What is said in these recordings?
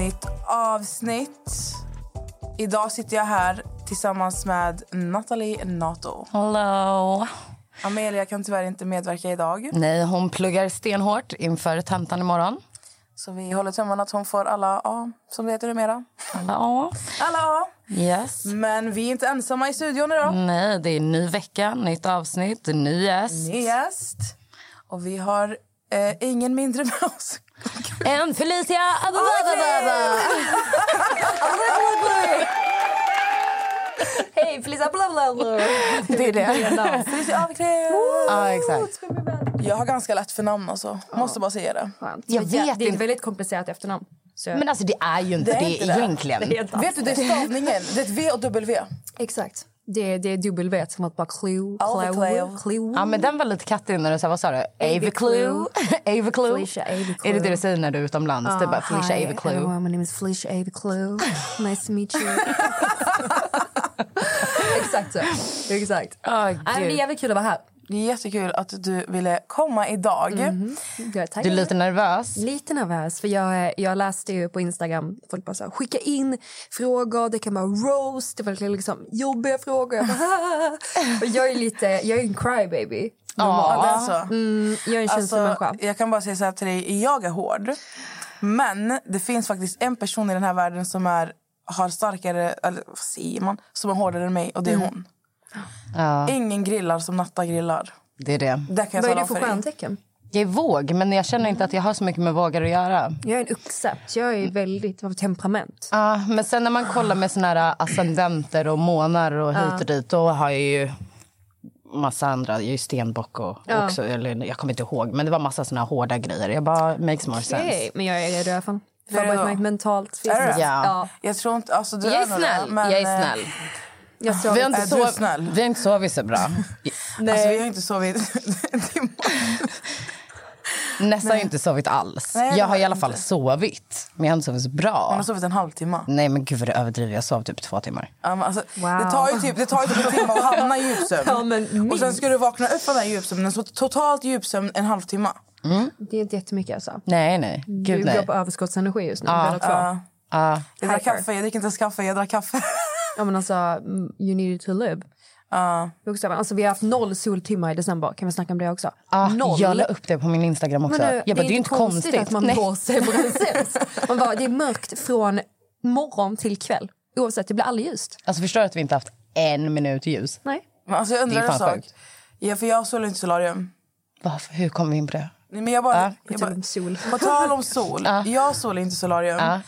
Nytt avsnitt. Idag sitter jag här tillsammans med Natalie Nato. Hello. Amelia kan tyvärr inte medverka idag. Nej, hon pluggar stenhårt inför tentan imorgon. Så vi håller tummarna att hon får alla A, som det heter numera. Ja. Alla A. Yes. Men vi är inte ensamma i studion idag. Nej, det är ny vecka, nytt avsnitt, ny gäst. Ny gäst. Och vi har eh, ingen mindre med oss. En Felicia Hej, Felicia bla bla bla. Det är det. Felicia Avklädd. Ja, exakt. Jag har ganska lätt för namn alltså. Måste bara säga det. Jag vet det är ett väldigt komplicerat efternamn. Så. Men alltså det är ju inte Det det, är inte det. egentligen. det Vet du, det är stavningen. Det är ett V och W. Exakt. Det, det är W som att bara clue, clue, clue. Ja, men den var lite kattig när du sa, vad sa du? Ava Clue. Ava Clue. Felicia Ava Clue. Är det det du säger när du är utomlands? det är bara Felicia Hi, Ava Clue. everyone, my name is Felicia Ava Clue. Nice to meet you. Exakt så. Exakt. Åh, Nej, det är jävligt kul att vara här. Det är jättekul att du ville komma idag. Jag är Du är lite nervös. Lite nervös, för jag, jag läste ju på Instagram folk bara så skicka in frågor, det kan vara roast, det var liksom jobbiga frågor. Jag, bara, och jag är lite, jag är en crybaby. Ja, det är så. Mm, jag är en känslomänniska. Alltså, jag kan bara säga så här till dig, jag är hård. Men det finns faktiskt en person i den här världen som är, har starkare, eller vad säger man, som är hårdare än mig och det är hon. Ja, Ingen grillar som Natta grillar. det är det. Det kan jag Vad är om för stjärntecken? Jag är våg, men jag känner inte att jag har så mycket med vågar att göra. Jag är en oxe, jag är väldigt av temperament. Ja, men sen när man kollar med såna här ascendenter och månar och hit och dit, då har jag ju massa andra. Jag är ju stenbock och också, eller jag kommer inte ihåg, men det var massa såna hårda grejer. Jag bara, makes more sense. Men jag är redo i alla fall. Är du Förberett mig mentalt. Är du det? Ja. ja. Jag tror inte, alltså du Jag är nog snäll. det, men, jag eh, är snäll. Jag Vi har, inte du sov... snäll? vi har inte sovit så bra. Alltså, vi har inte sovit en timme. Nessa har ju inte sovit alls. Nej, jag har i alla fall inte. sovit, men jag har inte sovit så bra. har sovit en halvtimme. Nej men gud vad det överdriver. Jag sov typ två timmar. Ja, men alltså, Wow. det, tar ju typ, det tar ju typ en timme att hamna i djupsömn. Ja, men och sen ska du vakna upp från den här djupsömnen. Så totalt djupsömn en halvtimme. Det är inte jättemycket alltså. Nej nej, Du gud går nej. på överskottsenergi just nu, två. Ja. Ja. jag kaffe, dricker inte ens kaffe, jag drack kaffe. Ja men alltså, mm, you need to live. Ja. Bokstavligen. Alltså, vi har haft noll soltimmar i december. Kan vi snacka om det också? Ja, noll. jag la upp det på min Instagram också. Men, eh, jag bara, det är inte konstigt. att man mår sämre. Man bara, det är mörkt från morgon till kväll. Oavsett, det blir aldrig ljust. Alltså förstår du att vi inte haft en minut ljus? Nej. Men alltså, jag undrar en sak. sjukt. Ja, för jag solar inte solarium. Varför? Hur kom vi in på det? Nej, Men jag bara, Ja, jag bara, sol. på tal om sol. Jag solar inte solarium.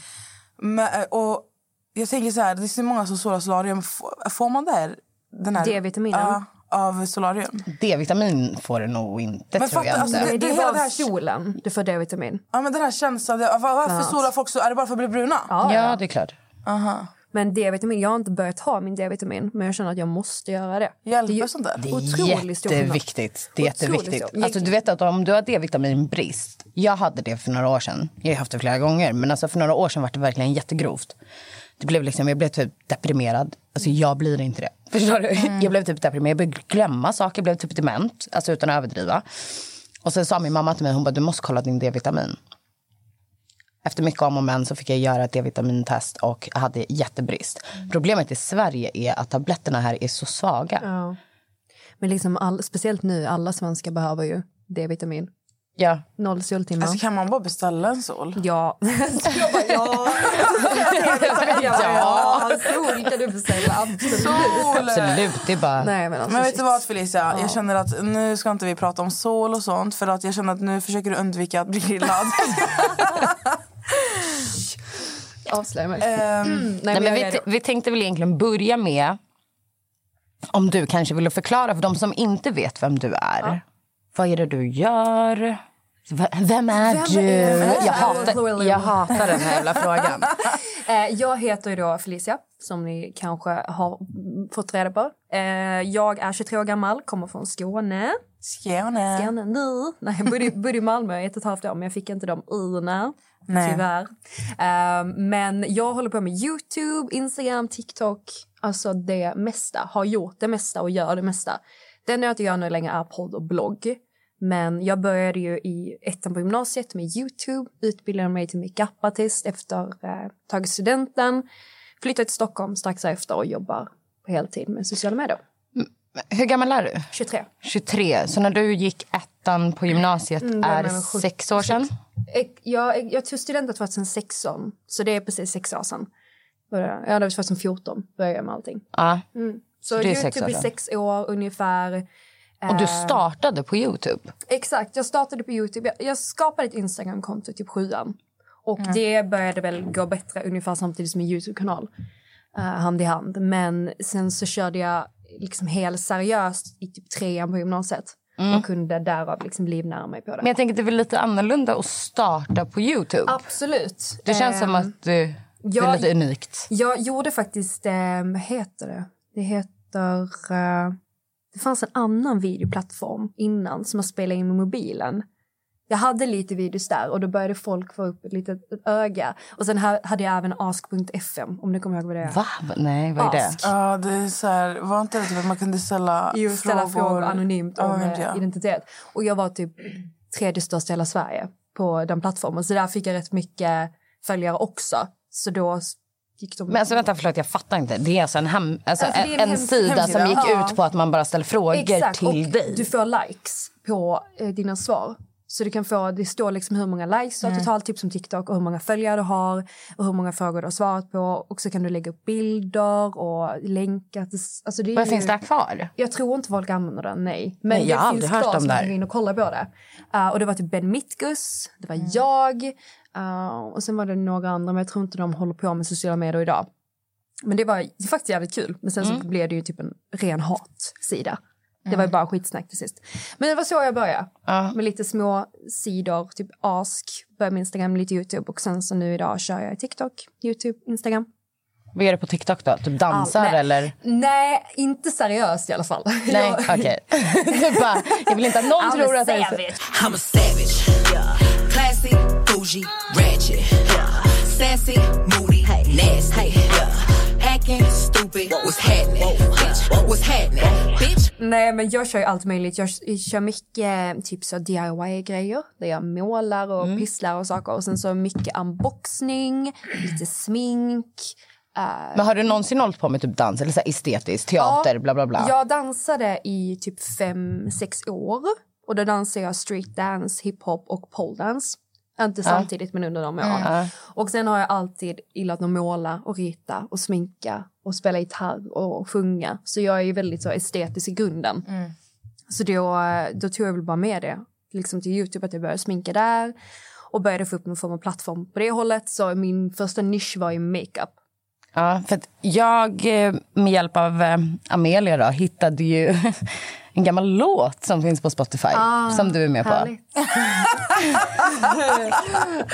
Men, eh, och jag tänker så här, det är så många som solar solarium. F- Får man där, den här, D-vitaminen? Ja, av solarium? D-vitamin får du nog inte, Men tror jag alltså, Nej, det är hela bara det här- solen du får D-vitamin. Ja, men den här känslan, det- var- varför solar folk så? Är det bara för att bli bruna? Ja, Ja, det är klart. Aha. Men D-vitamin, jag har inte börjat ta min D-vitamin men jag känner att jag måste göra det. Hjälper det är sånt där? Det är jätteviktigt. Det är jätteviktigt. Alltså, du vet att om du har D-vitaminbrist. Jag hade det för några år sedan. Jag har haft det flera gånger. Men alltså för några år sedan var det verkligen jättegrovt. Det blev liksom, jag blev typ deprimerad. Alltså jag blir inte det. Förstår du? Jag blev typ deprimerad. Jag började glömma saker. Jag blev typ dement. Alltså utan att överdriva. Och sen sa min mamma till mig, hon bara, du måste kolla din D-vitamin. Efter mycket om och men så fick jag göra ett D-vitamintest och hade jättebrist. Problemet i Sverige är att tabletterna här är så svaga. Ja. Men liksom all, speciellt nu, alla svenskar behöver ju D-vitamin. Ja. Noll soltimmar. Alltså, kan man bara beställa en sol? Ja. Jag bara, ja. ja. Sol kan du beställa. Absolut. Sol! Absolut, det är bara... Nej, men alltså, Men vet du vad Felicia? Jag känner att nu ska inte vi prata om sol och sånt för att jag känner att nu försöker du undvika att bli grillad. Avslöja mig. Ehm, Nej, Nej, men vi, vi tänkte väl egentligen börja med om du kanske ville förklara för de som inte vet vem du är. Vad är det du gör? Vem är Vem du? är jag, hatar, jag hatar den här jävla frågan. Eh, jag heter ju då Felicia, som ni kanske har fått reda på. Eh, jag är 23 år gammal, kommer från Skåne. Skåne. Skåne nu. Nej, jag bodde, bodde i Malmö i ett och ett halvt år, men jag fick inte de urna. Nej. Tyvärr. Eh, men jag håller på med Youtube, Instagram, TikTok. Alltså det mesta. Har gjort det mesta och gör det mesta. Det enda jag inte gör nu längre är podd och blogg. Men jag började ju i ettan på gymnasiet med Youtube. Utbildade mig till makeupartist efter eh, tagit studenten. Flyttade till Stockholm strax efter och jobbar på heltid med sociala medier. Hur gammal är du? 23. 23. Så när du gick ettan på gymnasiet Mm, det är sju- sex år sedan? Jag, jag, jag tog studenten 2016, så det är precis sex år sedan. Ja, det var 2014 började jag med allting. Ja. Så det är sex Youtube år i sex år ungefär. Och du Eh, startade på Youtube? Exakt, jag startade på Youtube. Jag, jag skapade ett Instagramkonto typ sjuan. Och det började väl gå bättre ungefär samtidigt som min Youtube-kanal. eh, hand i hand. Men sen så körde jag liksom helt seriöst i typ trean på gymnasiet. Och kunde därav liksom livnära mig på det. Men jag tänker det är väl lite annorlunda att starta på Youtube? Absolut. Det känns som Ehm, att du, det ja, är lite unikt. Jag gjorde faktiskt, vad heter det? Det heter... Eh, det fanns en annan videoplattform innan som jag spelade in med mobilen. Jag hade lite videos där och då började folk få upp ett litet ett öga. Och sen ha- hade jag även ask.fm om ni kommer ihåg vad det är. Va? Nej, vad är det? Ask. Ja, det är så här, var inte det typ att man kunde ställa Jo, ställa frågor, anonymt om eh, ja. identitet. Och jag var typ tredje största i hela Sverige på den plattformen. Så där fick jag rätt mycket följare också. Så då gick de... Men alltså vänta, förlåt, jag fattar inte. Det är alltså en, hem, alltså Alltså, en, en hems- sida hemsida. som gick Ja. ut på att man bara ställer frågor Exakt, till dig. du får likes på eh, dina svar. Så du kan få, det står liksom hur många likes du har totalt, typ som TikTok, och hur många följare du har och hur många frågor du har svarat på. Och så kan du lägga upp bilder och länkar. Alltså det Vad finns det kvar? Jag tror inte folk använder den, nej. Men Nej, jag har det aldrig finns hört kvar om det här. in och kolla på det. Uh, och det var typ Ben Mitkus, det var jag uh, och sen var det några andra, men jag tror inte de håller på med sociala medier idag. Men det var faktiskt jävligt kul. Men sen så blev det ju typ en ren hatsida. Det var ju bara skitsnack till sist. Men det var så jag började. Ja. Med lite små sidor, typ Ask, började med Instagram, lite Youtube och sen så nu idag kör jag TikTok, Youtube, Instagram. Vad är det på TikTok då? Typ dansar All- nej. eller? Nej, inte seriöst i alla fall. Nej, Jag- okej. Det är bara, jag vill inte att någon I'm tror att det är... I'm a savage. Classy, bougie, ratchet. Sassy, moody, nasty. Acting stupid. What's happening? Bitch, what's happening? Bitch. Nej, men jag kör ju allt möjligt. Jag kör mycket typ så DIY-grejer där jag målar och Mm. pysslar och saker. Och sen så mycket unboxning, lite smink. eh, Men har du någonsin hållit på med typ dans eller så här estetiskt, teater, bla bla bla? Jag dansade i typ fem, sex år. Och då dansade jag street dance, hiphop och pole dance. Inte samtidigt men under de åren. Och sen har jag alltid gillat att måla och rita och sminka och spela gitarr och sjunga. Så jag är ju väldigt så estetisk i grunden. Så då, då tog jag väl bara med det liksom till Youtube att jag började sminka där och började få upp någon form av plattform på det hållet. Så min första nisch var ju makeup. Ja, för att jag eh, med hjälp av eh, Amelia då, hittade ju en gammal låt som finns på Spotify som du är med på. Härligt.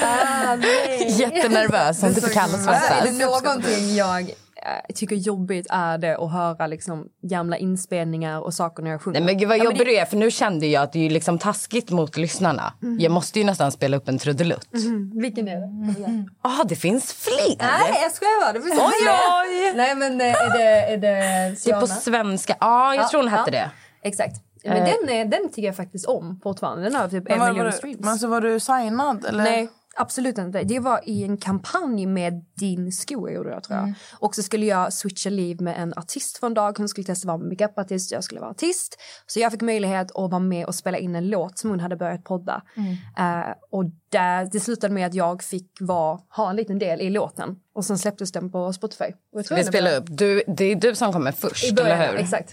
ah, nej. Jättenervös som du får kalla Alltså, är det någonting jag eh, tycker jobbigt är det att höra liksom gamla inspelningar och saker när jag sjunger. Nej, men gud vad Ja, men jobbig du är för nu kände jag att det är liksom taskigt mot lyssnarna. Jag måste ju nästan spela upp en trudelutt. det- Vilken är det? Ah, det finns fler! Nej, jag skojar bara. Det finns Oj, oj! Nej, men eh, är det, är det Det är på svenska. Ja, jag tror hon hette det. Exakt. Men Eh. den, är, den tycker jag faktiskt om fortfarande. Den har typ en Men var, miljon var, streams. du, men så var du signad? Eller? Nej, Absolut inte. Det var i en kampanj med din sko gjorde jag tror jag. Och så skulle jag switcha liv med en artist för en dag. Hon skulle testa att vara makeupartist, jag skulle vara artist. Så jag fick möjlighet att vara med och spela in en låt som hon hade börjat podda. Eh, och där, det slutade med att jag fick vara, ha en liten del i låten. Och sen släpptes den på Spotify. Och jag tror Vi spelar upp. Du, det är du som kommer först, I början, eller hur? exakt.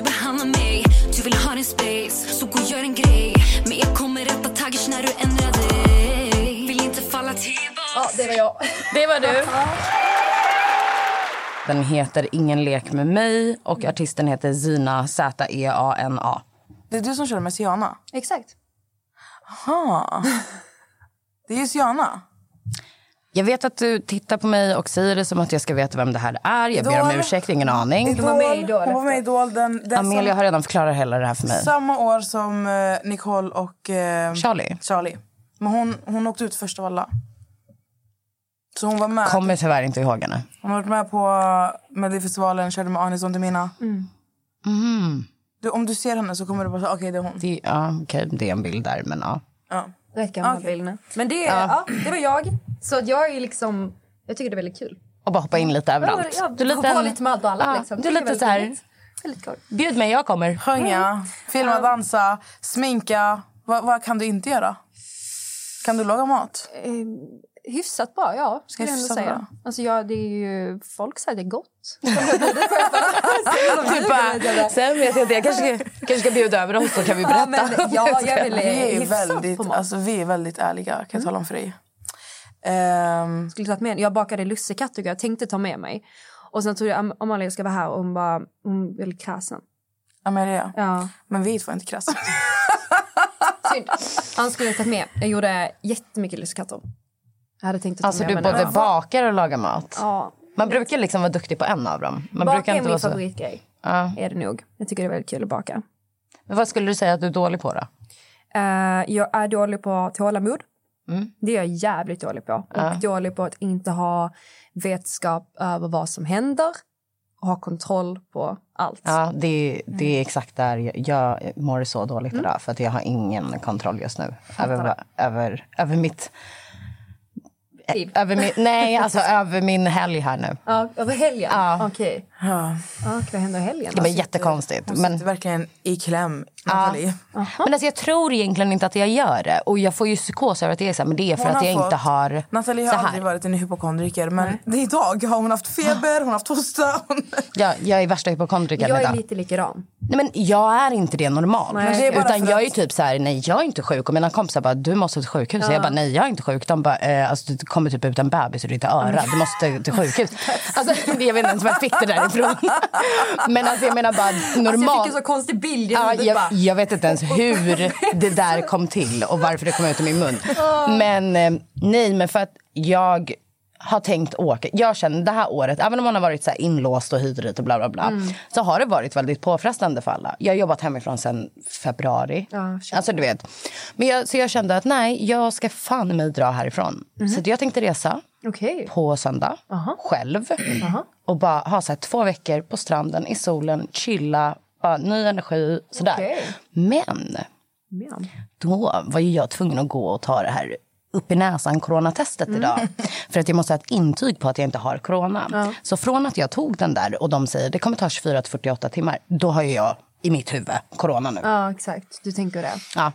Du behandlar mig Du vill ha din space, så gå och gör en grej Men jag kommer rätta taggers när du ändrar dig Vill inte falla tillbaka Ja, det var jag. Det var du. Den heter Ingen lek med mig och artisten heter Zina Z-E-A-N-A. Det är du som kör med Siana? Exakt. Aha. Det är ju Siana. Jag vet att du tittar på mig och säger det som att jag ska veta vem det här är. Jag ber om ursäkt, ingen aning. var med i Idol Hon var med i Idol. Den, den Amelia som, har redan förklarat hela det här för mig. Samma år som eh, Nicole och eh, Charlie Charlie. Men hon, hon åkte ut först av alla. Så hon var med. kommer tyvärr inte ihåg henne. Hon har varit med på Melodifestivalen, körde med Anis Don Demina. Du, om du ser henne så kommer du bara säga okej det är hon. Det, ja, okej, det är en bild där, men ja. Ja. Rätt gamla Okej. bilderna. Men det, ja. det var jag. Så jag är liksom, jag tycker det är väldigt kul. Och bara hoppa in lite överallt. Ja, Du är lite, gå lite med alla. ja, liksom. du är lite så här, bjud mig, jag kommer. Sjunga, filma, dansa, sminka. Vad, vad kan du inte göra? Kan du laga mat? Eh, hyfsat bra, ja. Skulle jag ändå säga. bra. Alltså, ja, det är ju, folk säger det är gott. Typ bara, sen vet jag inte, jag kanske, kanske ska bjuda över oss så kan vi berätta. Ja, men, ja, jag vill Vi är väldigt, alltså, vi är väldigt ärliga kan jag tala om för dig. Ehm, skulle tagit med Jag bakade lussekatter jag tänkte ta med mig. Och sen trodde jag Am- Amalia ska vara här och hon bara, hon är väldigt kräsen. Amelia, Ja. men vi är inte krassa. Synd. Han skulle jag tagit med. Jag gjorde jättemycket lussekatter. Jag hade tänkt att ta Alltså med du både den. bakar och lagar mat. Ja. Man brukar liksom vara duktig på en av dem. Man Baka brukar är inte min vara så... favoritgrej. Ja. Är det nog. Jag tycker det är väldigt kul att baka. Men vad skulle du säga att du är dålig på då? Eh, jag är dålig på tålamod. Mm. Det är jag jävligt dålig på. Och dålig på att inte ha vetskap över vad som händer. Och ha kontroll på allt. Ja, det, det är exakt där jag, jag mår så dåligt Mm. idag. För att jag har ingen kontroll just nu. Över, över, över mitt... Över min, nej, alltså över min helg här nu. Ja, över helgen? Ja. Okej. Ja. Ja, vad händer i helgen? Det var jättekonstigt. Hon Men, sitter verkligen i kläm, Nathalie. men alltså, jag tror egentligen inte att jag gör det. Och jag får ju psykos över att det är så här, men det är för Hon att jag inte fått- har Nathalie så har här. aldrig varit en hypokondriker men det idag har hon haft feber, hon har haft hosta. Hon... Ja, jag är värsta hypokondrikern Jag är idag. lite likadan. Nej, men jag är inte det normalt. Det är bara Utan jag är att- typ så här, nej jag är inte sjuk. Och mina kompisar bara, du måste till sjukhus. Och jag bara, nej jag är inte sjuk. De bara, eh, alltså, det kommer typ ut en bebis ur ditt öra. Du måste till sjukhus. Alltså, jag vet inte ens var jag fick det därifrån. Men alltså jag menar bara Alltså, jag normalt. fick en så konstig bild i Ja, jag, bara. Jag vet inte ens hur det där kom till och varför det kom ut ur min mun. Men eh, nej, men för att jag har tänkt åka. Jag känner det här året, även om man har varit så inlåst och hit och dit och bla bla bla. Mm. Så har det varit väldigt påfrestande för alla. Jag har jobbat hemifrån sedan februari. Ja, alltså du vet. Men jag, så jag kände att nej, jag ska fan mig dra härifrån. Mhm. Så jag tänkte resa Okej. på söndag själv. Och bara ha så två veckor på stranden i solen, chilla, bara, ny energi. Sådär. Okej. Men Men. då var ju jag tvungen att gå och ta det här upp i näsan coronatestet idag. För att jag måste ha ett intyg på att jag inte har corona. Så från att jag tog den där och de säger det kommer ta 24 till 48 timmar. Då har ju jag i mitt huvud corona nu. Ja, exakt. Du tänker det. Ja.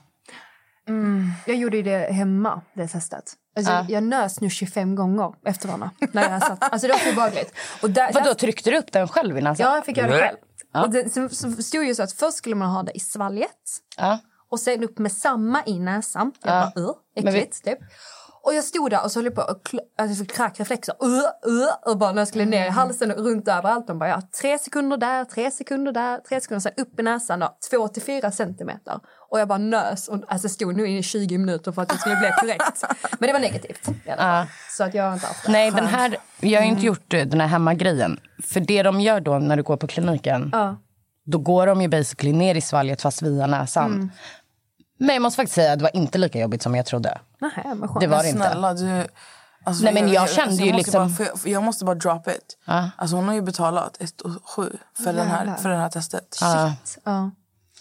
Jag gjorde det hemma, det testet. Alltså, Ja. Jag nös nu 25 gånger efter varandra. När jag satt. Alltså, det var så obehagligt. Och där, Vadå, där, tryckte du upp den själv i näsan? ja, jag fick göra det själv. Och det, så, så stod ju så att först skulle man ha det i svalget. Ja. Och sen upp med samma i näsan. Jag bara, uh, vi- äckligt, typ. Och jag stod där och så höll på att alltså, fick kräkreflexer. Uh, uh, och bara när jag skulle ner i halsen och runt överallt. De bara, ja, tre sekunder där, tre sekunder där, tre sekunder. Sen upp i näsan då, två till fyra centimeter. Och jag bara nös och alltså, stod nu i 20 minuter för att det skulle bli korrekt. Men det var negativt fall. Så att jag har inte haft det. Nej, den här, jag har inte gjort eh, den här hemmagrejen. För det de gör då när du går på kliniken, Ja. då går de ju basically ner i svalget fast via näsan. Mm. Men jag måste faktiskt säga att det var inte lika jobbigt som jag trodde. Nähä, vad skönt. Det var det inte. snälla du. Alltså, Nej, men jag kände ju måste liksom- Bara, för jag, för jag måste bara drop it. Alltså, hon har ju betalat 1 7 för, den här, Jävlar. för det här testet. Ja.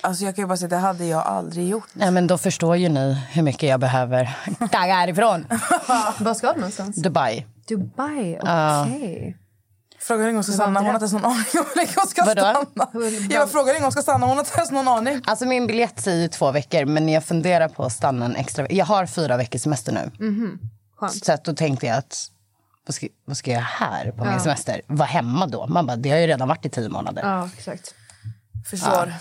Alltså jag kan ju bara säga det hade jag aldrig gjort. Nej, men då förstår ju ni hur mycket jag behöver tagga härifrån. Var ska du någonstans? Dubai. Dubai, okej. Frågar ingen om hon ska stanna. Hon har inte ens någon aning om hur länge hon ska Vadå? stanna. Jag frågar ingen om hon ska stanna. Hon har inte ens någon aning. Alltså min biljett säger ju två veckor, men jag funderar på att stanna en extra Jag har fyra veckors semester nu. Skönt. Så att då tänkte jag att vad ska, vad ska jag göra här på min semester? Vara hemma då? Man bara, det har ju redan varit i tio månader. Ja, exakt. Förstår.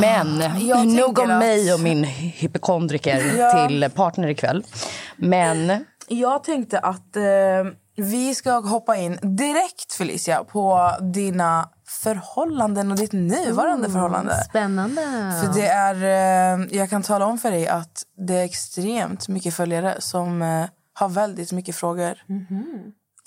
Men Jag nog om att- mig och min hypokondriker Ja. till partner ikväll. Men Jag tänkte att eh, vi ska hoppa in direkt, Felicia, på dina förhållanden och ditt nuvarande förhållande. Spännande. För det är, eh, jag kan tala om för dig att det är extremt mycket följare som eh, har väldigt mycket frågor.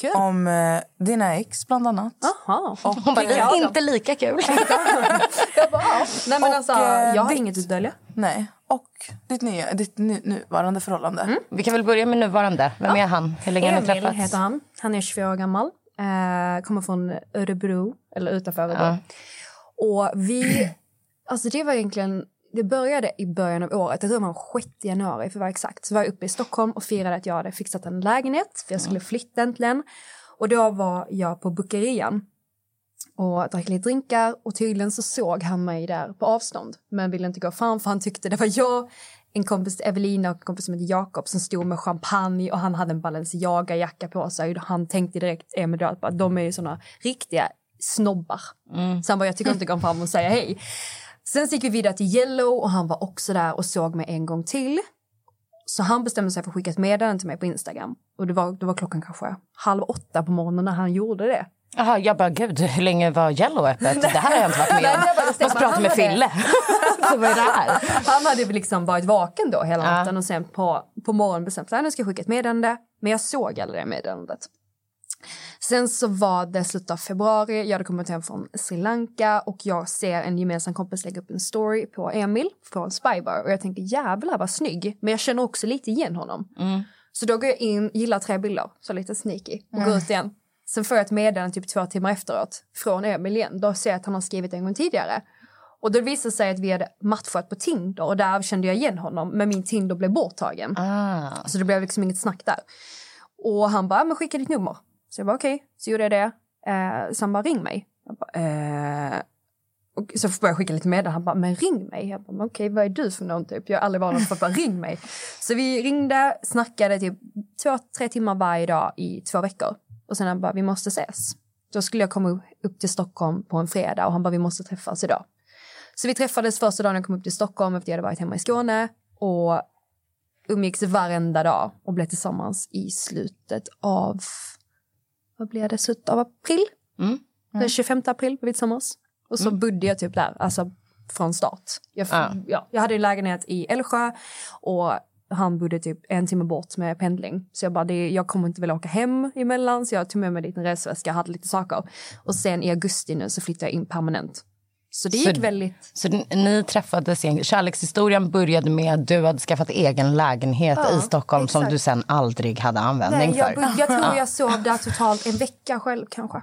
Kul. Om eh, dina ex, bland annat. Jaha. hon bara, dem? inte lika kul. Jag bara, ja. Nej men Och, alltså, eh, jag har ditt- inget att dölja. Nej. Och ditt, nya, ditt nu, nuvarande förhållande. Vi kan väl börja med nuvarande. Vem är han? Hur länge har ni Emil träffats? heter han. Han är 24 år gammal. Eh, kommer från Örebro, eller utanför Örebro. Och vi... Alltså det var egentligen... Det började i början av året. Jag tror det var 6 januari för att vara exakt. Så var jag uppe i Stockholm och firade att jag hade fixat en lägenhet. För jag skulle flytta äntligen. Och då var jag på Bukerian och drack lite drinkar och tydligen så såg han mig där på avstånd men ville inte gå fram för han tyckte det var jag, en kompis Evelina och en kompis som heter Jakob som stod med champagne och han hade en Balenciaga-jacka på sig och han tänkte direkt, Emil att de är ju såna riktiga snobbar. Så han bara, jag tycker inte gå fram och säga hej. Sen gick vi vidare till Yellow och han var också där och såg mig en gång till. Så han bestämde sig för att skicka ett meddelande till mig på Instagram. Och det var, det var klockan kanske halv åtta på morgonen när han gjorde det. Jaha, jag bara, gud, hur länge var Yellow öppet? Det här har jag inte varit med om. Måste prata med Fille. Så vad är det här? Han hade liksom varit vaken då hela natten och sen på, på morgonen bestämt sig nu ska jag skicka ett meddelande. Men jag såg aldrig det meddelandet. Sen så var det slutet av februari, jag hade kommit hem från Sri Lanka och jag ser en gemensam kompis lägga upp en story på Emil från Spybar och jag tänker jävlar vad snygg, men jag känner också lite igen honom. Så då går jag in, gillar tre bilder, så lite sneaky och går ut igen. Sen får jag ett meddelande typ två timmar efteråt från Emil igen. Då ser jag att han har skrivit en gång tidigare. Och då visade sig att vi hade matchat på Tinder och där kände jag igen honom men min Tinder blev borttagen. Ah. Så det blev liksom inget snack där. Och han bara, men skicka ditt nummer. Så jag bara okej, så gjorde jag det. Eh, så han bara, ring mig. Jag bara, eh, och så började jag skicka lite meddelanden. Han bara, men ring mig. Jag bara, okej, okej, vad är du för någon typ? Jag har aldrig varit någon för bara ring mig. Så vi ringde, snackade typ två, tre timmar varje dag i två veckor. Och sen han bara, vi måste ses. Då skulle jag komma upp till Stockholm på en fredag och han bara, vi måste träffas idag. Så vi träffades första dagen jag kom upp till Stockholm efter jag hade varit hemma i Skåne. Och umgicks varenda dag och blev tillsammans i slutet av, vad blev det, slutet av april? Den 25 april blev vi tillsammans. Och så bodde jag typ där, alltså från start. Jag, Ja. ja, jag hade en lägenhet i Älvsjö och han bodde typ en timme bort med pendling. Så jag bara, det, jag kommer inte vilja åka hem emellan så jag tog med mig en resväska, hade lite saker. Och sen i augusti nu så flyttade jag in permanent. Så det Så- gick väldigt... Så ni träffades, igen. kärlekshistorien började med att du hade skaffat egen lägenhet Ja, i Stockholm som exakt. du sen aldrig hade användning Nej, jag, för. bo- jag tror jag sov där totalt en vecka själv kanske.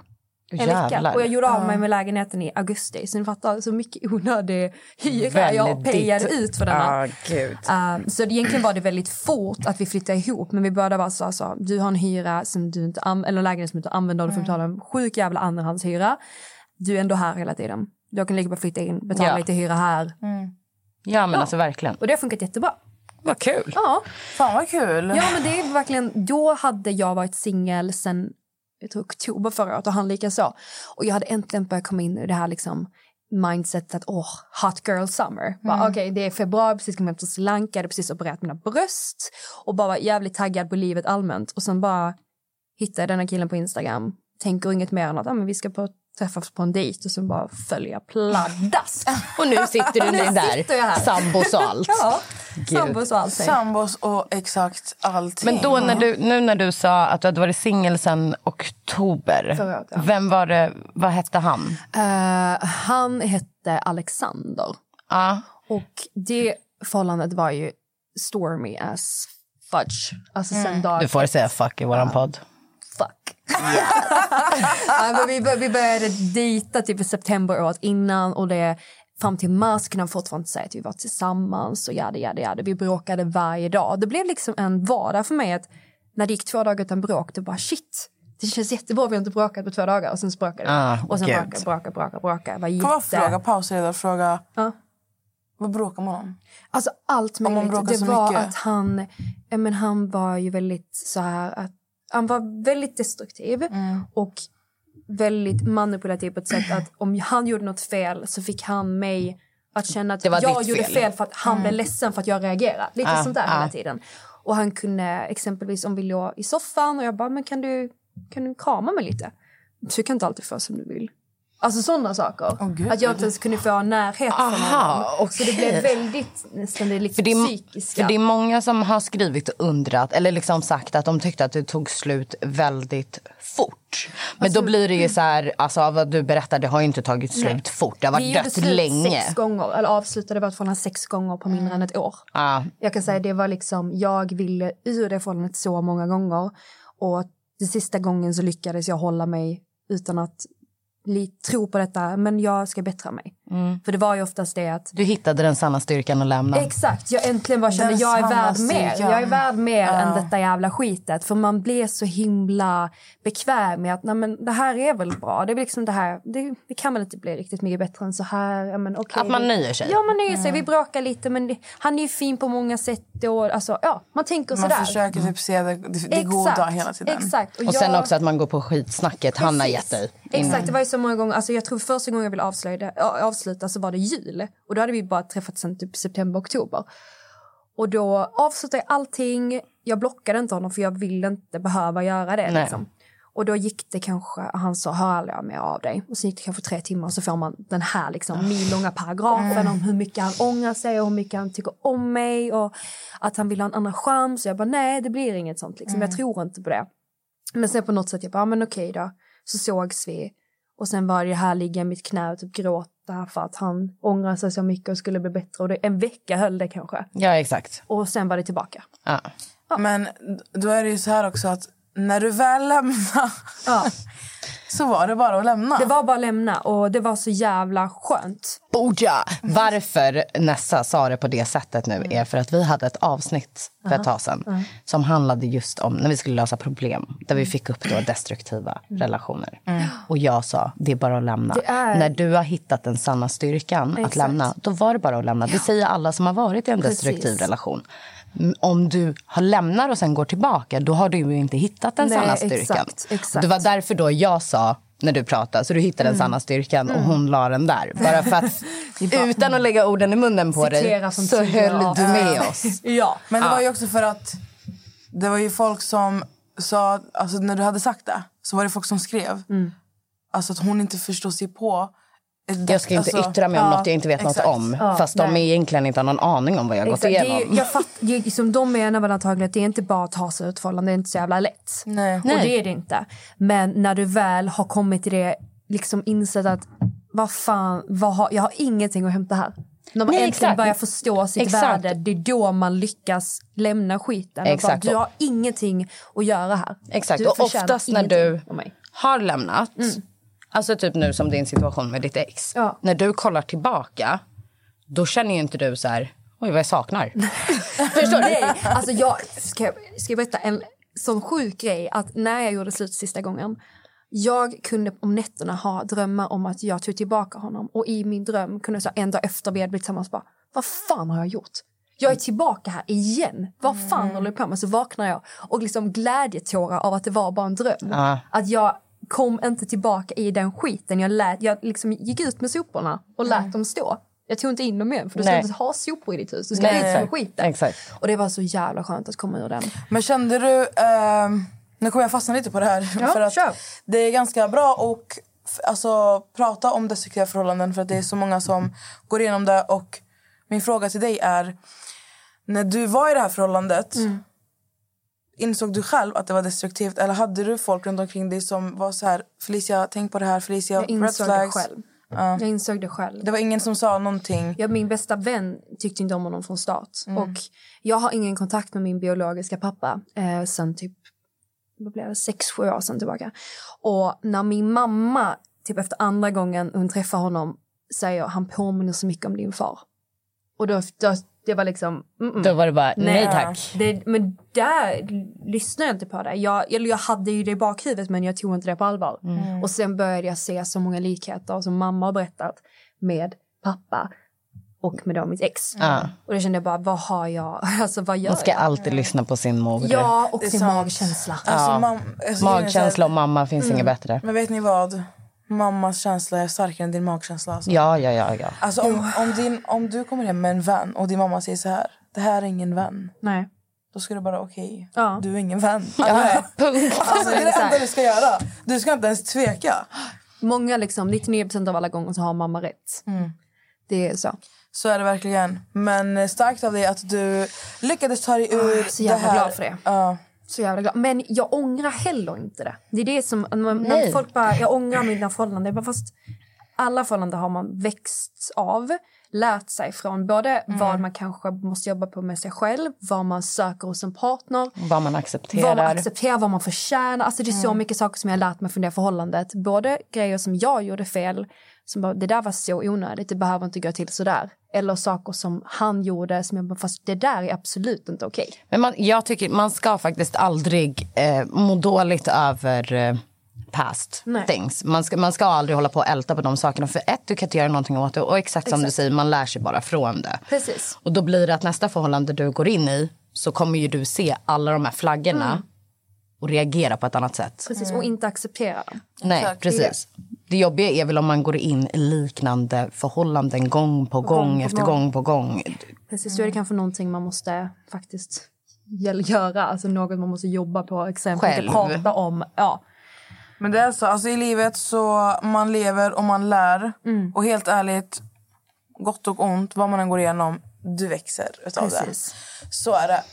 En Jävlar. vecka. Och jag gjorde av mig med lägenheten i augusti. Så ni fattar så mycket onödig hyra jag pejade ut för denna. Gud. Um, så det, egentligen var det väldigt fort att vi flyttade ihop. Men vi började vara så alltså, du har en hyra som du inte eller en lägenhet som du inte använder du får betala en sjuk jävla andrahandshyra. Du är ändå här hela tiden. Jag kan lika bra flytta in, betala Ja. lite hyra här. Ja, men alltså verkligen. Och det har funkat jättebra. Vad kul. Ja. Fan vad kul. Ja, men det är verkligen, då hade jag varit singel sen jag tror oktober förra året och han lika så. Och jag hade äntligen börjat komma in i det här liksom mindsetet att åh, hot girl summer. Bara, Okej, det är februari, precis kommit hem till Sri Lanka, jag hade precis opererat mina bröst och bara var jävligt taggad på livet allmänt. Och sen bara hittade jag denna killen på Instagram, tänker inget mer än att ah, men vi ska på, träffas på en dejt och sen bara följer jag pladask. Och nu sitter du Nu där, sambos och allt. ja, sambos och allting. Sambos och exakt allting. Men då när du, nu när du sa att du hade varit singel sen oktober, året, ja. vem var det, vad hette han? Eh, han hette Alexander. Ja. Och det förhållandet var ju stormy as fudge. Alltså sen dag Du får säga fuck i våran podd. Ja, men vi, bör- vi började dejta typ i september året innan och det fram till mars kunde han fortfarande säga att vi var tillsammans och jada, jada, jada. Vi bråkade varje dag. Det blev liksom en vardag för mig att när det gick två dagar utan bråk, det bara shit. Det känns jättebra, vi har inte bråkat på två dagar och sen så bråkade vi. Ah, och sen bråkade, bråkade, bråkade, bråkade. Var jätte... fråga, pausa redan, fråga. Ja. Vad bråkar man om? Alltså allt man möjligt. bråkar Det så var mycket. att han, men han var ju väldigt så här att han var väldigt destruktiv Mm. och väldigt manipulativ på ett sätt att om han gjorde något fel så fick han mig att känna att jag gjorde fel. fel för att han blev ledsen för att jag reagerade. Lite Ah, sånt där ah. hela tiden. Och han kunde exempelvis om vi låg i soffan och jag bara, men kan du, kan du krama mig lite? Du kan inte alltid få som du vill. Alltså sådana saker. Gud. att jag inte ens kunde få närhet från Aha, honom. Så det blev väldigt nästan det liksom För det, är, psykiska. för det är många som har skrivit och undrat, eller liksom sagt att de tyckte att det tog slut väldigt fort. Men Alltså- då blir det ju så här, alltså vad du berättar, det har ju inte tagit slut Nej. fort. Det har vi varit gjorde dött slut länge. sex gånger, eller avslutade vårt förhållande sex gånger på mindre än ett år. Ja. Jag kan säga det var liksom, jag ville ur det förhållandet så många gånger och den sista gången så lyckades jag hålla mig utan att tro på detta, men jag ska bättra mig. Mm. För det var ju oftast det att Du hittade den sanna styrkan att lämna. Exakt, jag äntligen bara kände Den jag är värd mer. Jag är värd mer Ja. än detta jävla skitet. För man blir så himla bekväm med att Nej, men det här är väl bra. Det, är liksom det, här, det, det kan väl inte bli riktigt mycket bättre än så här. Ja, men, okej, Att man nöjer sig. Ja, man nöjer sig. Vi bråkar lite men det, han är ju fin på många sätt. Och, alltså, ja, man tänker Man sådär. försöker typ se det, det, det goda hela tiden. Exakt. Och sen jag- också att man går på skitsnacket han har gett dig. Exakt, det var ju så många gånger. Alltså jag tror första gången jag ville avslöja, ja, avsluta så var det jul. Och då hade vi bara träffats sen typ september, oktober. Och då avslutade jag allting. Jag blockade inte honom för jag ville inte behöva göra det. Liksom. Och då gick det kanske, han sa hör aldrig mer av dig. Och så gick det kanske tre timmar och så får man den här liksom millånga paragrafen om hur mycket han ångrar sig och hur mycket han tycker om mig och att han vill ha en annan chans. Och jag bara nej det blir inget sånt liksom. Jag tror inte på det. Men sen på något sätt jag bara, men okej då. Så sågs vi. Och sen var det här ligga i mitt knä och typ gråta för att han ångrar sig så mycket och skulle bli bättre. Och det, en vecka höll det kanske. Ja, exakt. Och sen var det tillbaka. Ja. Men då är det ju så här också att när du väl lämnar Ja. så var det bara att lämna. Det var bara att lämna och det var så jävla skönt. Boja! Varför Nessa sa det på det sättet nu är för att vi hade ett avsnitt för ett tag sedan som handlade just om när vi skulle lösa problem där vi fick upp då destruktiva relationer. Och jag sa, det är bara att lämna. Är- När du har hittat den sanna styrkan att Exakt. lämna, då var det bara att lämna. Det säger alla som har varit i en destruktiv Precis. relation. Mm, Om du har lämnar och sen går tillbaka, då har du ju inte hittat den Nej, sanna styrkan. exakt, exakt. Det var därför då jag sa när du pratade, så du hittade Mm. den sanna styrkan och hon la den där. Bara för att utan att lägga orden i munnen på dig Citera från så höll du med oss. Ja. Men det var ju också för att det var ju folk som sa, alltså när du hade sagt det, så var det folk som skrev. Mm. Alltså att hon inte förstår sig på. Jag ska inte alltså, yttra mig om ja, något jag inte vet exakt. något om. Ja, fast de nej. egentligen inte har någon aning om vad jag har gått Exakt. Det är, igenom. jag fatt, det är, som de menar väl antagligen att det är inte bara att ta sig ett förhållande, det är inte så jävla lätt. Nej. Och det är det inte. Men när du väl har kommit till det, liksom insett att vad fan, vad har, jag har ingenting att hämta här. När man Nej, äntligen exakt. börjar förstå sitt Exakt. värde, det är då man lyckas lämna skiten. Exakt. Bara, du har ingenting att göra här. Exakt. Du Och oftast när du har lämnat, alltså typ nu som din situation med ditt ex. Ja. När du kollar tillbaka, då känner ju inte du så här, oj vad jag saknar. Förstår du? Nej, alltså jag ska, ska jag berätta en sån sjuk grej att när jag gjorde slut sista gången jag kunde om nätterna ha drömmar om att jag tog tillbaka honom och i min dröm kunde jag en dag efter vi hade blivit tillsammans bara vad fan har jag gjort? Jag är tillbaka här igen. Vad fan håller jag på med? Så vaknar jag och liksom glädjetårar av att det var bara en dröm. Ja. Att jag kom inte tillbaka i den skiten. Jag, lät, jag liksom gick ut med soporna och lät dem stå. Jag tog inte in dem igen för du ska inte ha sopor i ditt hus. Du ska Nej, ut med skiten. Exakt. Och det var så jävla skönt att komma ur den. Men kände du... ehm, nu kommer jag fastna lite på det här. Ja, för att kör. Det är ganska bra att alltså, prata om destruktiva förhållanden för att det är så många som går igenom det. Och min fråga till dig är, när du var i det här förhållandet Mm. Insåg du själv att det var destruktivt eller hade du folk runt omkring dig som var så här Felicia, tänk på det här, Felicia, Jag insåg det själv. Ja. Jag insåg det själv. Det var ingen som sa någonting. Ja, min bästa vän tyckte inte om honom från start. Och jag har ingen kontakt med min biologiska pappa eh, sen typ vad blev det, sex, sju år sedan tillbaka. Och när min mamma, typ efter andra gången hon träffade honom, säger han påminner så mycket om din far. Och då, då det var liksom... Mm -mm. Då var det bara, nej, tack. Det, men där lyssnade jag inte på det. Jag, eller jag hade ju det i bakhuvudet men jag tog inte det på allvar. Och sen började jag se så många likheter som mamma har berättat med pappa och med då mitt ex. Ja. Och då kände jag bara, vad har jag, alltså vad gör Man ska jag? alltid lyssna på sin mor. Ja, och sin sant. magkänsla. Alltså, Ja. mam, alltså, Magkänsla och mamma finns inget bättre. Men vet ni vad? Mammas känsla är starkare än din magkänsla. Alltså. Ja, ja, ja. ja. Alltså, om, om, din, om du kommer hem med en vän och din mamma säger så här. Det här är ingen vän. Nej. Då ska du bara okej, Ja. du är ingen vän. Ja, punkt. Alltså, det är det enda du ska göra. Du ska inte ens tveka. Många, liksom, 99% av alla gånger så har mamma rätt. Det är så. Så är det verkligen. Men eh, starkt av dig att du lyckades ta dig ur Ah, så jävla det här. glad för det. Ja. Så jävla glad. Men jag ångrar heller inte det. Det är det som, när, när folk bara, jag ångrar mina förhållanden. Jag bara, fast alla förhållanden har man växt av, lärt sig från både vad man kanske måste jobba på med sig själv, vad man söker hos en partner, Vad man vad man accepterar. accepterar, vad man förtjänar. Alltså det är så mycket saker som jag har lärt mig från det förhållandet. Både grejer som jag gjorde fel, som bara, det där var så onödigt, det behöver inte gå till så där. Eller saker som han gjorde som jag bara, fast det där är absolut inte okej. Men man, jag tycker man ska faktiskt aldrig eh, må dåligt över eh, past Nej. things. Man ska, man ska aldrig hålla på och älta på de sakerna. För ett, du kan inte göra någonting åt det. Och exakt som du säger, man lär sig bara från det. Precis. Och då blir det att nästa förhållande du går in i så kommer ju du se alla de här flaggorna Mm. Och reagera på ett annat sätt. Precis, och inte acceptera dem. Nej, Exakt. precis. Det jobbiga är väl om man går in i liknande förhållanden gång på gång, på efter gång. gång på gång. Precis, då är det kanske någonting man måste faktiskt göra. Alltså något man måste jobba på, exempel Själv. prata om. Ja. Men det är så, alltså i livet så man lever och man lär. Mm. Och helt ärligt, gott och ont, vad man än går igenom, du växer utav Precis. det. Så är det.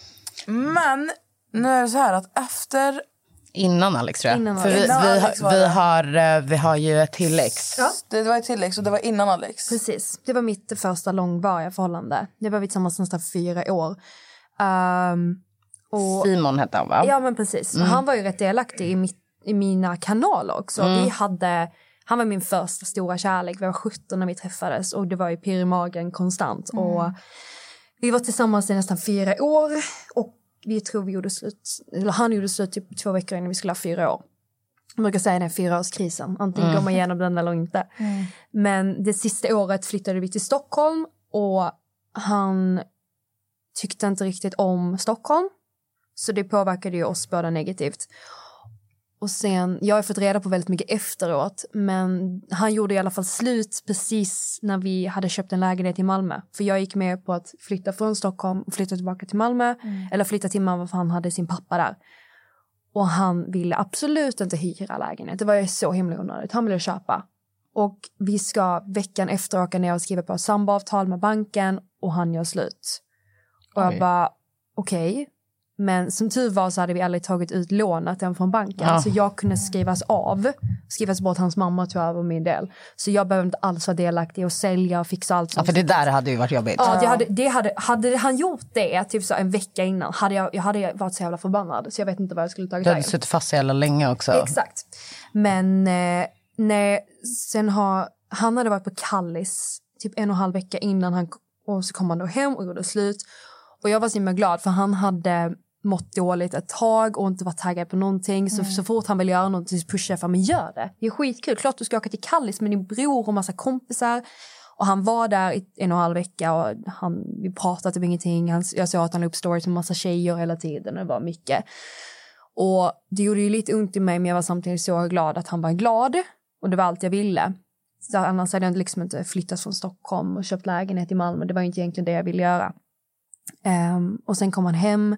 Men nu är det så här att efter... Innan Alex tror jag. Innan För vi, Alex. vi, Innan Alex var har, vi, har, eh, vi har ju ett tilläggs. Ja. Det var ett tillägg, så det var innan Alex. Precis, det var mitt första långvariga förhållande. Det var vi tillsammans nästan fyra år. Ehm, och, Simon hette han va? ja men precis, och han var ju rätt delaktig i, mitt, i mina kanaler också. Vi hade, han var min första stora kärlek, vi var 17 när vi träffades och det var ju pirr i magen konstant. Och vi var tillsammans i nästan fyra år och vi tror vi gjorde slut, eller han gjorde slut typ två veckor innan vi skulle ha fyra år. Jag brukar säga den fyraårskrisen, antingen går man igenom den eller inte. Men det sista året flyttade vi till Stockholm och han tyckte inte riktigt om Stockholm. Så det påverkade ju oss båda negativt. Och sen, jag har fått reda på väldigt mycket efteråt, men han gjorde i alla fall slut precis när vi hade köpt en lägenhet i Malmö. För jag gick med på att flytta från Stockholm och flytta tillbaka till Malmö. Eller flytta till Malmö för han hade sin pappa där. Och han ville absolut inte hyra lägenhet. Det var ju så himla onödigt. Han ville köpa. Och vi ska veckan efter åka ner och skriva på samboavtal med banken och han gör slut. Och jag Oj. bara, okej. Men som tur var så hade vi aldrig tagit ut lånet än från banken. Ja. Så jag kunde skrivas av. Skrivas bort hans mamma tog över min del. Så jag behövde inte alls vara delaktig och sälja och fixa allt Ja, för det där hade ju varit jobbigt. Ja, det hade, det hade, hade han gjort det typ så en vecka innan hade jag, jag hade varit så jävla förbannad så jag vet inte vad jag skulle tagit Du hade suttit fast så jävla länge också. Exakt. Men eh, nej, sen har han hade varit på Kallis typ en och en halv vecka innan han och så kom han då hem och gjorde slut. Och jag var så himla glad för han hade mått dåligt ett tag och inte varit taggad på någonting. Så, så fort han vill göra någonting så pushar jag för men gör det. Det är skitkul. Klart du ska åka till Kallis med din bror och massa kompisar. Och han var där i en och en halv vecka och han, vi pratade typ ingenting. Han, jag såg att han la upp stories med massa tjejer hela tiden och det var mycket. Och det gjorde ju lite ont i mig men jag var samtidigt så glad att han var glad. Och det var allt jag ville. Så annars hade jag liksom inte flyttat från Stockholm och köpt lägenhet i Malmö. Det var ju inte egentligen det jag ville göra. Ehm, och sen kom han hem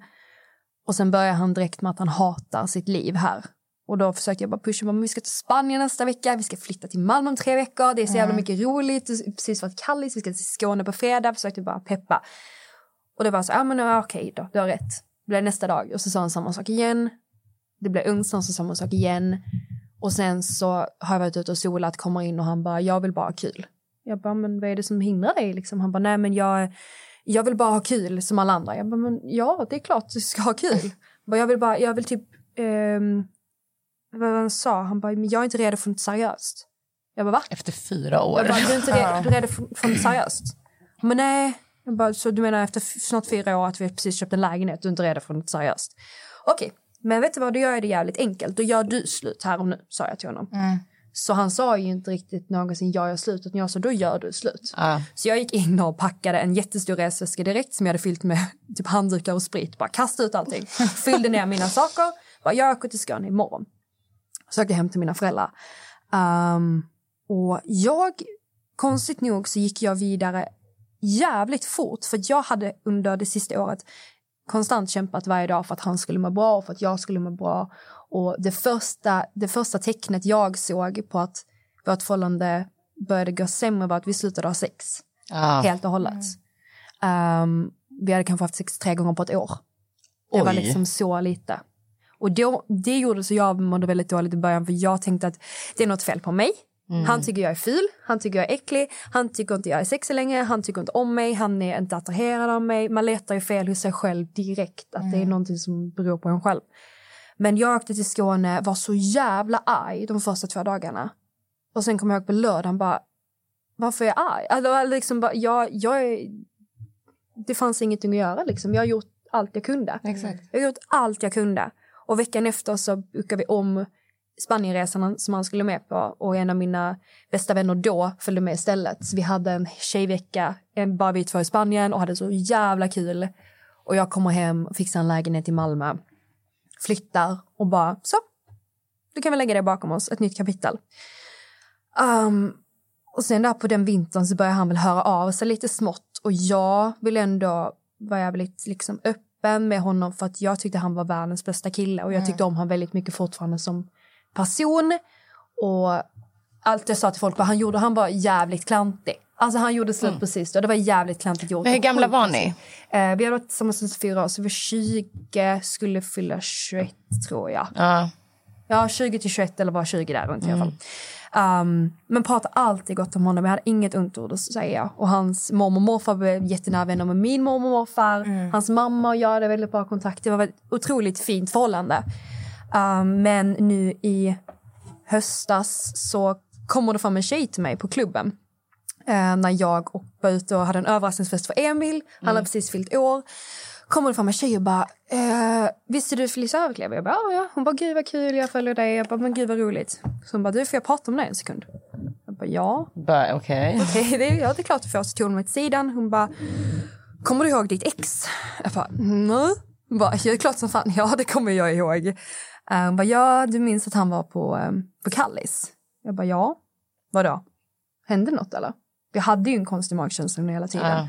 och sen började han direkt med att han hatar sitt liv här. Och då försökte jag bara pusha, men vi ska till Spanien nästa vecka, vi ska flytta till Malmö om tre veckor, det är så jävla mycket roligt, Du precis varit Kallis, vi ska till Skåne på fredag, försökte bara peppa. Och det var så, ja men ja, okej då, du har rätt. Det blev nästa dag och så sa han samma sak igen. Det blev onsdag så samma sak igen. Och sen så har jag varit ute och solat, kommer in och han bara, jag vill bara ha kul. Jag bara, men vad är det som hindrar dig liksom? Han bara, nej men jag, jag vill bara ha kul som alla andra. Jag bara, men ja, det är klart du ska ha kul. Jag, bara, jag vill bara, jag vill typ, ehm, vad han sa? Han bara, men jag är inte redo för något seriöst. Jag bara, va? Efter fyra år. Jag bara, du är inte redo, för, för något seriöst? Men nej. Jag bara, så du menar efter snart fyra år att vi precis köpt en lägenhet, du är inte redo för något seriöst? Okej, men vet du vad, då gör jag det jävligt enkelt. Då gör du slut här och nu, sa jag till honom. Så han sa ju inte riktigt någonsin jag gör slut, utan jag sa då gör du slut. Ja. Så jag gick in och packade en jättestor resväska direkt som jag hade fyllt med typ handdukar och sprit. Bara kastade ut allting. Fyllde ner mina saker. Bara, jag åker till Skåne imorgon. Så åkte jag hem till mina föräldrar. Ehm, och jag, konstigt nog så gick jag vidare jävligt fort. För jag hade under det sista året konstant kämpat varje dag för att han skulle må bra och för att jag skulle må bra. Och det första, det första tecknet jag såg på att vårt förhållande började gå sämre var att vi slutade ha sex. Ja. Helt och hållet. Ehm, vi hade kanske haft sex tre gånger på ett år. Det var Oj. liksom så lite. Och då, det gjorde så jag mådde väldigt dåligt i början för jag tänkte att det är något fel på mig. Han tycker jag är ful, han tycker jag är äcklig, han tycker inte jag är sexig längre, han tycker inte om mig, han är inte attraherad av mig. Man letar ju fel hos sig själv direkt, att det är någonting som beror på en själv. Men jag åkte till Skåne, var så jävla arg de första två dagarna. Och sen kom jag ihåg på lördagen bara, varför är jag arg? Alltså, liksom bara, jag, jag det fanns ingenting att göra liksom. Jag har gjort allt jag kunde. Exakt. Jag har gjort allt jag kunde. Och veckan efter så bokade vi om Spanienresan som han skulle med på och en av mina bästa vänner då följde med istället. Så vi hade en tjejvecka, en bara vi två i Spanien och hade så jävla kul. Och jag kommer hem och fixar en lägenhet i Malmö, flyttar och bara så, då kan vi lägga det bakom oss, ett nytt kapitel. Um, och sen där på den vintern så började han väl höra av sig lite smått och jag vill ändå vara jävligt liksom öppen med honom för att jag tyckte han var världens bästa kille och jag tyckte om honom väldigt mycket fortfarande som person och allt jag sa till folk var han gjorde, han var jävligt klantig. Alltså han gjorde slut precis då, det var jävligt klantigt gjort. Men hur gamla var ni? Eh, vi hade varit tillsammans i fyra år, så vi var 20, skulle fylla 21 tror jag. Ja. Ja, 20 till 21 eller var 20 där runt i alla fall. Um, men pratade alltid gott om honom. Jag hade inget ont ord att säga. Och hans mormor och morfar blev jättenära vänner med min mormor och morfar. Hans mamma och jag hade väldigt bra kontakt. Det var ett otroligt fint förhållande. Um, men nu i höstas så kommer det fram en tjej till mig på klubben. Eh, när jag och var ute och hade en överraskningsfest för Emil. Han hade precis fyllt år. Kommer det fram en tjej och bara, eh, visste du Felicia Överklev? Jag bara, ja, ja. Hon bara, gud vad kul, jag följer dig. Jag bara, men gud vad roligt. Så hon bara, du får jag prata om det en sekund? Jag bara, ja. Okej. Okej, det, ja, det är klart du får. Så tog hon mig till sidan. Hon bara, kommer du ihåg ditt ex? Jag bara, nej. Hon bara, ja, det är klart som fan, ja det kommer jag ihåg. Eh, Hon bara, ja du minns att han var på, eh, på Kallis? Jag bara, ja. Vadå? Hände något eller? Jag hade ju en konstig magkänsla hela tiden. Ja.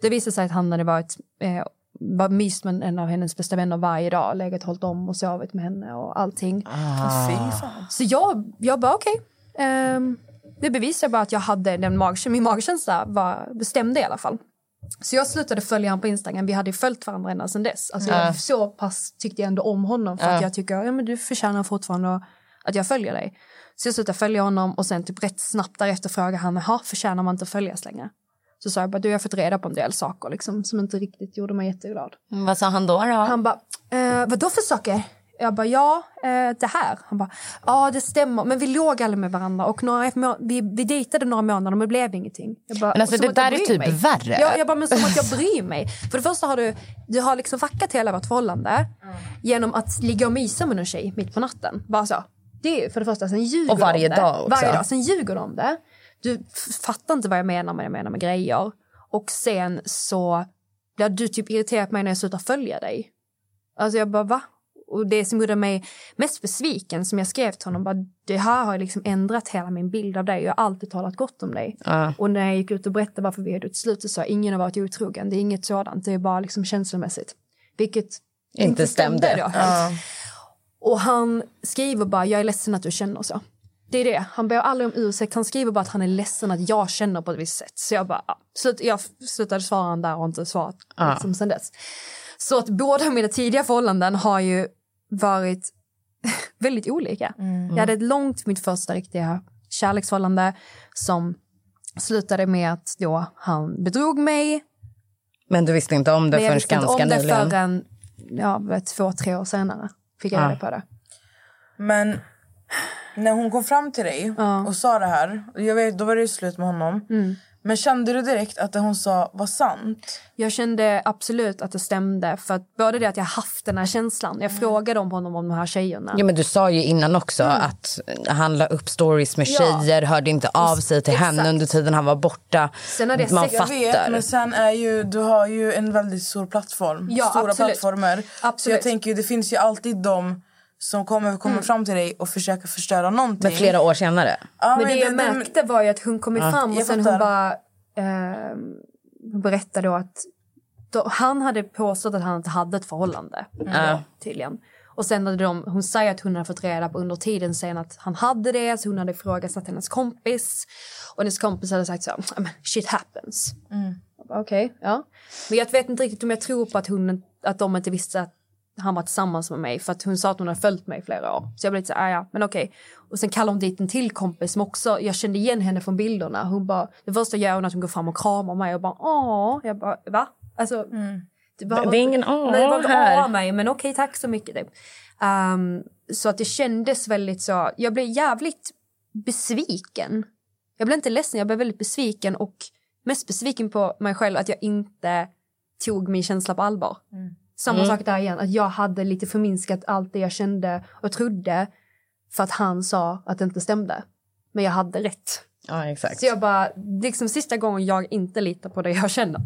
Det visade sig att han hade varit eh, bara myst med en av hennes bästa vänner varje dag, legat hållit om och sovit med henne och allting. Ah. Så jag, jag bara okej. Ehm, det bevisar bara att jag hade den mag, min magkänsla var, bestämde i alla fall. Så jag slutade följa honom på Instagram. Vi hade ju följt varandra ända sedan dess. Alltså Ja. jag, så pass tyckte jag ändå om honom för att Ja. jag tycker ja, men du förtjänar fortfarande att jag följer dig. Så jag slutade följa honom och sen typ rätt snabbt därefter frågade han, jaha, förtjänar man inte att följas längre? Så sa jag bara, du jag har fått reda på en del saker liksom, som inte riktigt gjorde mig jätteglad. Vad sa han då? då? Han bara, eh, vad då för saker? Jag bara, ja, eh, det här. Han bara, ja det stämmer, men vi låg aldrig med varandra och några, vi, vi dejtade några månader men det blev ingenting. Jag bara, Men alltså, det att jag där är typ mig. värre. Ja, jag bara, men som att jag bryr mig. För det första har du, du har liksom fuckat hela vårt förhållande genom att ligga och mysa med någon tjej mitt på natten. Bara så. Det är för det första, sen ljuger Och varje det. dag också. Varje dag, sen ljuger du om det. Du fattar inte vad jag menar med jag menar med grejer. Och sen så blir du typ irriterad på mig när jag slutar följa dig. Alltså jag bara va? Och det som gjorde mig mest besviken som jag skrev till honom bara det här har liksom ändrat hela min bild av dig. Jag har alltid talat gott om dig. Ja. Och när jag gick ut och berättade varför vi hade ett slut så sa ingen har varit otrogen. Det är inget sådant. Det är bara liksom känslomässigt. Vilket Inte stämde. då. Ja. Och han skriver bara jag är ledsen att du känner så. Det är det. Han ber aldrig om ursäkt. Han skriver bara att han är ledsen att jag känner på ett visst sätt. Så jag bara, ja. Slut, jag slutade svara han där och inte svarat Ja. liksom sen dess. Så att båda mina tidiga förhållanden har ju varit väldigt olika. Jag hade ett långt, mitt första riktiga kärleksförhållande som slutade med att då han bedrog mig. Men du visste inte om det Men jag förrän visste inte ganska om det nyligen? förrän ja, två, tre år senare fick jag Ja. reda på det. Men när hon kom fram till dig och sa det här, jag vet, då var det ju slut med honom. Mm. Men kände du direkt att det hon sa var sant? Jag kände absolut att det stämde. För att både det att jag haft den här känslan. Jag frågade om honom om de här tjejerna. Ja, men du sa ju innan också att han la upp stories med Mm. Ja. tjejer, hörde inte av sig till henne Exakt. under tiden han var borta. Sen hade jag Man Jag vet, fattar. men sen är ju, du har ju en väldigt stor plattform. Ja, Stora absolut. plattformer. Så Absolut. jag tänker ju, det finns ju alltid de som kommer, kommer Mm. fram till dig och försöker förstöra någonting. Men flera år senare. Ja, men det jag det- märkte var ju att hon kom Ja. fram och sen hon bara eh, berättade då att då, han hade påstått att han inte hade ett förhållande. Ja. Tydligen. Och sen hade de, hon säger att hon hade fått reda på under tiden sen att han hade det, så hon hade ifrågasatt hennes kompis. Och hennes kompis hade sagt så här, "Ja, men shit happens. Jag bara, Okej, ja. Men jag vet inte riktigt om jag tror på att, hon, att de inte visste att han var tillsammans med mig. För att hon sa att hon hade följt mig i flera år. Så jag blev lite så här, "Ah, ja, men okej. Och sen kallade hon dit en till kompis som också, jag kände igen henne från bilderna. Hon bara, det första gör hon är att hon går fram och kramar mig och bara, åh. Jag bara, va? Alltså, det, bara, Det är ingen åh Nej, det var inte här. åh mig, men okej, tack så mycket. Typ. Ehm, så att det kändes väldigt så, jag blev jävligt besviken. Jag blev inte ledsen, jag blev väldigt besviken och mest besviken på mig själv att jag inte tog min känsla på allvar. Samma Mm. sak där igen, att jag hade lite förminskat allt det jag kände och trodde för att han sa att det inte stämde. Men jag hade rätt. Ja, exakt. Så jag bara, liksom sista gången jag inte litar på det jag känner.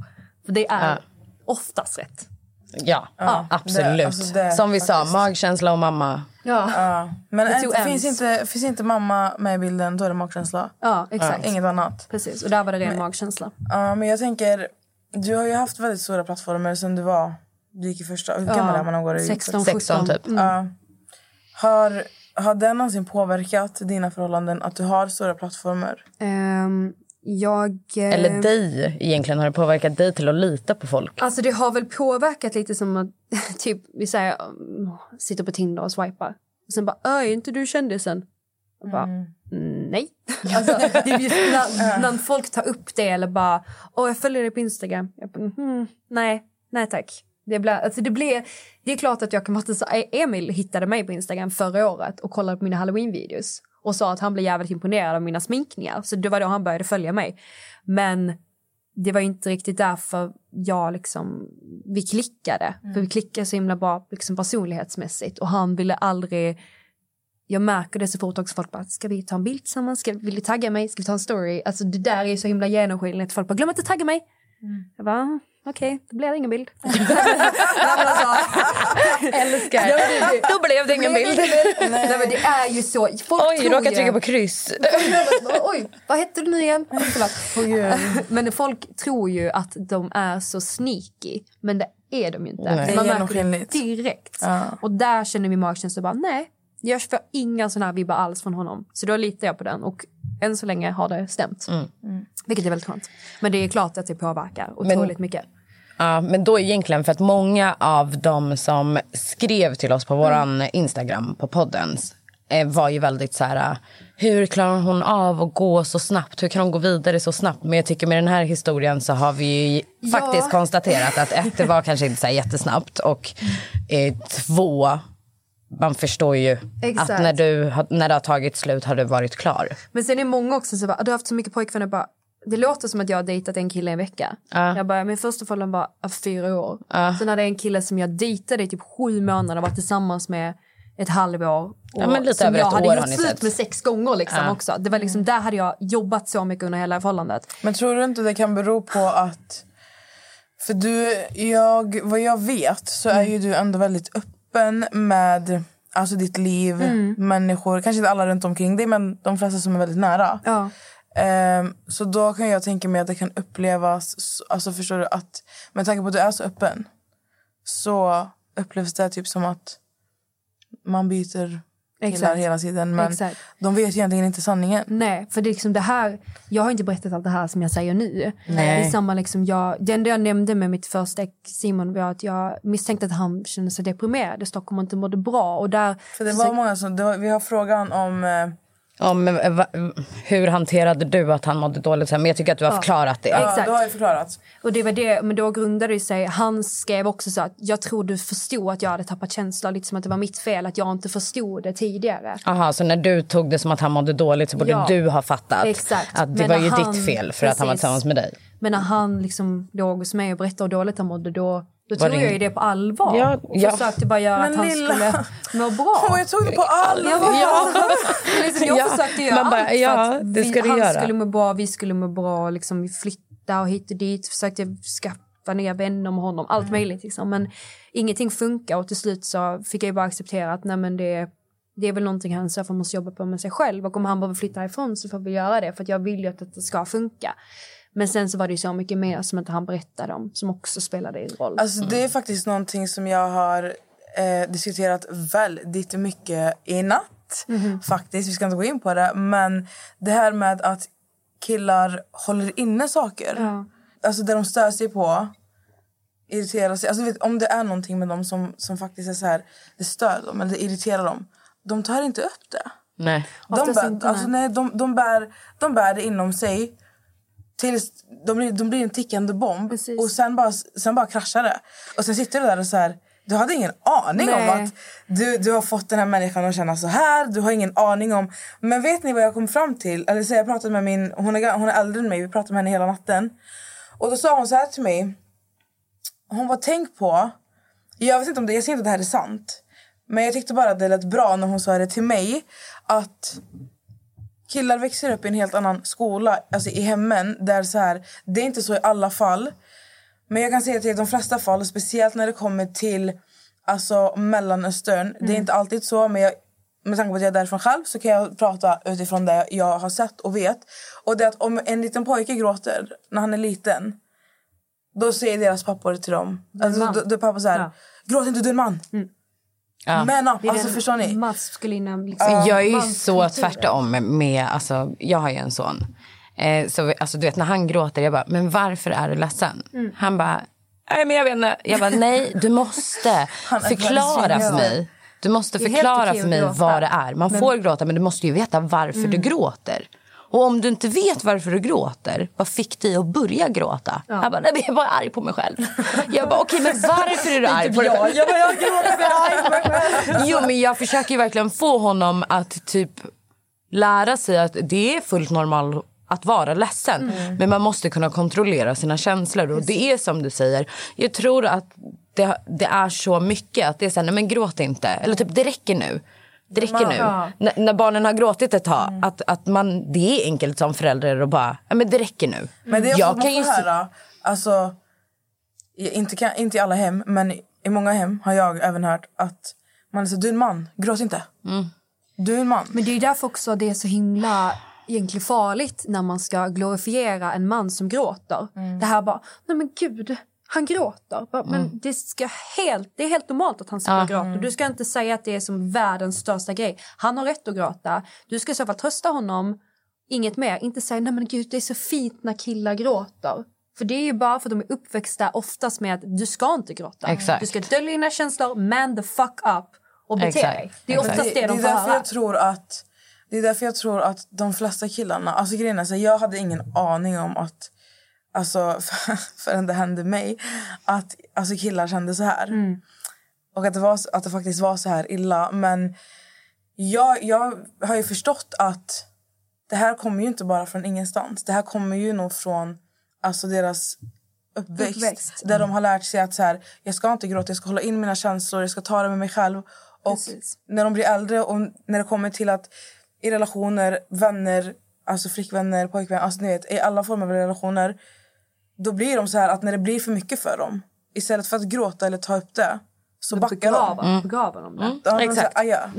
För det är Ja. oftast rätt. Ja, Ja, absolut. det- alltså det- Som vi sa, faktiskt. magkänsla och mamma. Ja, Ja. Men inte, finns, inte, finns inte mamma med i bilden, då är det magkänsla. ja exakt. Inget annat. Precis, och där var det ren magkänsla. Ja, men jag tänker, du har ju haft väldigt stora plattformar sen du var, du gick i första, hur gammal är man när man går i 16, 16 17. typ. Mm. Ja. Har, har det någonsin påverkat dina förhållanden att du har stora plattformar? Ehm, jag... eh, Eller dig egentligen. Har det påverkat dig till att lita på folk? Alltså det har väl påverkat lite som att typ vi säger um, sitter på Tinder och swipar. Och sen bara, "Ö, är inte du kändisen? Och bara, mm, nej. Alltså, när, när folk tar upp det eller bara, åh jag följer dig på Instagram. Jag bara, "Mhm, nej, nej tack. Det, blir, alltså det, blir, det är klart att jag kan vara så Emil hittade mig på Instagram förra året och kollade på mina halloween-videos och sa att han blev jävligt imponerad av mina sminkningar. Så det var då han började följa mig. Men det var inte riktigt därför jag liksom, vi klickade. För vi klickade så himla bra liksom personlighetsmässigt och han ville aldrig jag märker det så fort också folk bara, ska vi ta en bild tillsammans? Ska, vill du tagga mig? Ska vi ta en story? Alltså det där är så himla genomskinligt. Folk bara, glöm inte tagga mig! Jag bara, "Ah, okej, då blir det ingen bild. Älskar. Då blev det ingen bild. Nej men det är ju så. Folk Oj, tror råkade ju- trycka på kryss. Oj, vad hette du nu igen? Men folk tror ju att de är så sneaky, men det är de ju inte. Nej. Man märker det direkt. Ja. Och där känner vi magkänsla bara, nej, jag får inga såna här vibbar alls från honom. Så då litar jag på den och än så länge har det stämt. Mm. Vilket är väldigt skönt. Men det är klart att det påverkar otroligt mycket. Ja, men då egentligen för att många av de som skrev till oss på våran Instagram, på poddens, eh, var ju väldigt så här, hur klarar hon av att gå så snabbt? Hur kan hon gå vidare så snabbt? Men jag tycker med den här historien så har vi ju Ja. faktiskt konstaterat att ett, det var kanske inte så jättesnabbt och eh, två, man förstår ju Exakt. att när, du, när det har tagit slut har du varit klar. Men sen är många också som bara, du har haft så mycket pojkvänner bara, det låter som att jag har dejtat en kille i en vecka. Ja. Jag bara, min första förhållande var av fyra år. Sen hade jag en kille som jag dejtade i typ sju månader, var tillsammans med ett halvår. Och Ja, men lite som över jag ett hade år gjort slut med sex gånger liksom Ja. också. Det var liksom, där hade jag jobbat så mycket under hela förhållandet. Men tror du inte det kan bero på att... För du, jag, vad jag vet så är ju du ändå väldigt öppen med alltså ditt liv, människor. Kanske inte alla runt omkring dig, men de flesta som är väldigt nära. Ja. Ehm, så då kan jag tänka mig att det kan upplevas... så- Alltså förstår du att med tanke på att du är så öppen så upplevs det typ som att man byter Exakt. hela tiden. Men Exakt. de vet egentligen inte sanningen. Nej, för det är liksom det här, jag har inte berättat allt det här som jag säger nu. Nej. Det är samma liksom, jag, det enda jag nämnde med mitt första ex Simon var att jag misstänkte att han kände sig deprimerad i Stockholm och inte mådde bra. Och där, För det var många som, var, vi har frågan om eh, Ja, men, eh, va, hur hanterade du att han mådde dåligt? Så här, Men jag tycker att du har förklarat det. Ja, Exakt. då har jag förklarat. Och det var det, men då grundade det sig, han skrev också så att jag tror du förstod att jag hade tappat känslor, lite som att det var mitt fel att jag inte förstod det tidigare. Aha, så när du tog det som att han mådde dåligt så borde Ja. du ha fattat Exakt. att det Men var ju han- ditt fel för att han var Precis. tillsammans med dig. Men när han liksom låg hos mig och berättade hur dåligt han mådde då, då Var tog jag ju det på allvar. Ja, och ja. försökte bara göra Men att han lilla- skulle må bra. Åh, jag tog det på allvar. Ja, liksom, jag Ja, försökte göra bara, allt för ja, att det vi, han göra. skulle må bra, vi skulle må bra, liksom, vi flytta och hit och dit. Försökte skaffa nya vänner med honom, allt möjligt. Liksom. Men ingenting funkar och till slut så fick jag bara acceptera att nej, men det, det är väl någonting han så måste jobba på med sig själv. Och om han behöver flytta ifrån så får vi göra det för att jag vill ju att det ska funka. Men sen så var det ju så mycket mer som inte han berättade om som också spelade en roll. Alltså, det är faktiskt någonting som jag har eh, diskuterat väldigt mycket i natt. Faktiskt, vi ska inte gå in på det. Men det här med att killar håller inne saker. Ja. Alltså det de stör sig på. Irriterar sig. Alltså, vet, om det är någonting med dem som, som faktiskt är så här, det stör dem eller det irriterar dem. De tar inte upp det. Nej. De bär, inte, alltså, nej, de, de, bär, de bär det inom sig tills de blir, de blir en tickande bomb. Precis. Och sen bara, sen bara kraschar det. Och sen sitter du där och så här, du hade ingen aning Nej. om att du, du har fått den här människan att känna så här. Du har ingen aning om... Men vet ni vad jag kom fram till? Eller så jag pratade med min, hon, är, hon är äldre än mig, vi pratade med henne hela natten. Och då sa hon så här till mig. Hon var tänk på... Jag vet inte om det, jag säger inte att det här är sant. Men jag tyckte bara att det lät bra när hon sa det till mig. Att killar växer upp i en helt annan skola, alltså i hemmen. Där så här, det är inte så i alla fall. Men jag kan säga till de flesta fall, speciellt när det kommer till alltså, Mellanöstern. Det är inte alltid så, men jag, med tanke på att jag är därifrån själv så kan jag prata utifrån det jag har sett och vet. Och det att om en liten pojke gråter när han är liten, då säger deras pappor till dem. Alltså, då, då pappa så här, Ja. gråt inte du är en man. Ja. Men alltså den förstår ni? Maskulina liksom, jag är ju så tvärtom med, alltså, jag har ju en son. Eh, så alltså, du vet när han gråter, jag bara, men varför är du ledsen? Mm. Han bara, nej men jag vet inte. Jag bara, nej du måste förklara för mig. Du måste förklara för mig vad det är. Man får gråta men du måste ju veta varför Mm. du gråter. Och om du inte vet varför du gråter, vad fick dig att börja gråta? Jag bara, nej jag är bara arg på mig själv. Jag bara, okej men varför är du arg på dig själv? Jag bara, jag gråter för jag är arg på mig själv. Jo, men jag försöker verkligen få honom att typ lära sig att det är fullt normalt att vara ledsen. Men man måste kunna kontrollera sina känslor. Och det är som du säger, jag tror att det, det är så mycket att det är så här, nej men gråt inte. Eller typ, det räcker nu. Det räcker nu. Ja. N- när barnen har gråtit ett tag, att, att man, det är enkelt som förälder att bara, ja men det räcker nu. Men det är Jag kan ju höra, alltså, inte, kan, inte i alla hem, men i, många hem har jag även hört att man är så, du är en man, gråt inte. Mm. Du är en man. Men det är ju därför också det är så himla egentligen farligt när man ska glorifiera en man som gråter. Det här bara, nej men gud, han gråter. Bara, Men det, ska helt, det är helt normalt att han ska Ja. gråta. Du ska inte säga att det är som världens största grej. Han har rätt att gråta. Du ska i så fall trösta honom, inget mer. Inte säga, nej men gud det är så fint när killar gråter. För det är ju bara för att de är uppväxta oftast med att du ska inte gråta. Exakt. Du ska dölja dina känslor, man the fuck up och bete Exakt. dig. Det är Exakt. oftast det, det de är får därför höra. jag tror att det är därför jag tror att de flesta killarna, alltså grejen är jag hade ingen aning om att alltså förrän det hände mig att alltså killar kände så här. Mm. Och att det, var, att det faktiskt var så här illa. Men jag, jag har ju förstått att det här kommer ju inte bara från ingenstans. Det här kommer ju nog från alltså deras uppväxt. Uppväxt. Där de har lärt sig att så här, jag ska inte gråta, jag ska hålla in mina känslor, jag ska ta det med mig själv. Och Precis. när de blir äldre och när det kommer till att i relationer, vänner, alltså flickvänner, pojkvänner, alltså ni vet, i alla former av relationer. Då blir de så här att när det blir för mycket för dem, istället för att gråta eller ta upp det, så backar de. begraver de det. Då, har de Exakt. så här, "Aja."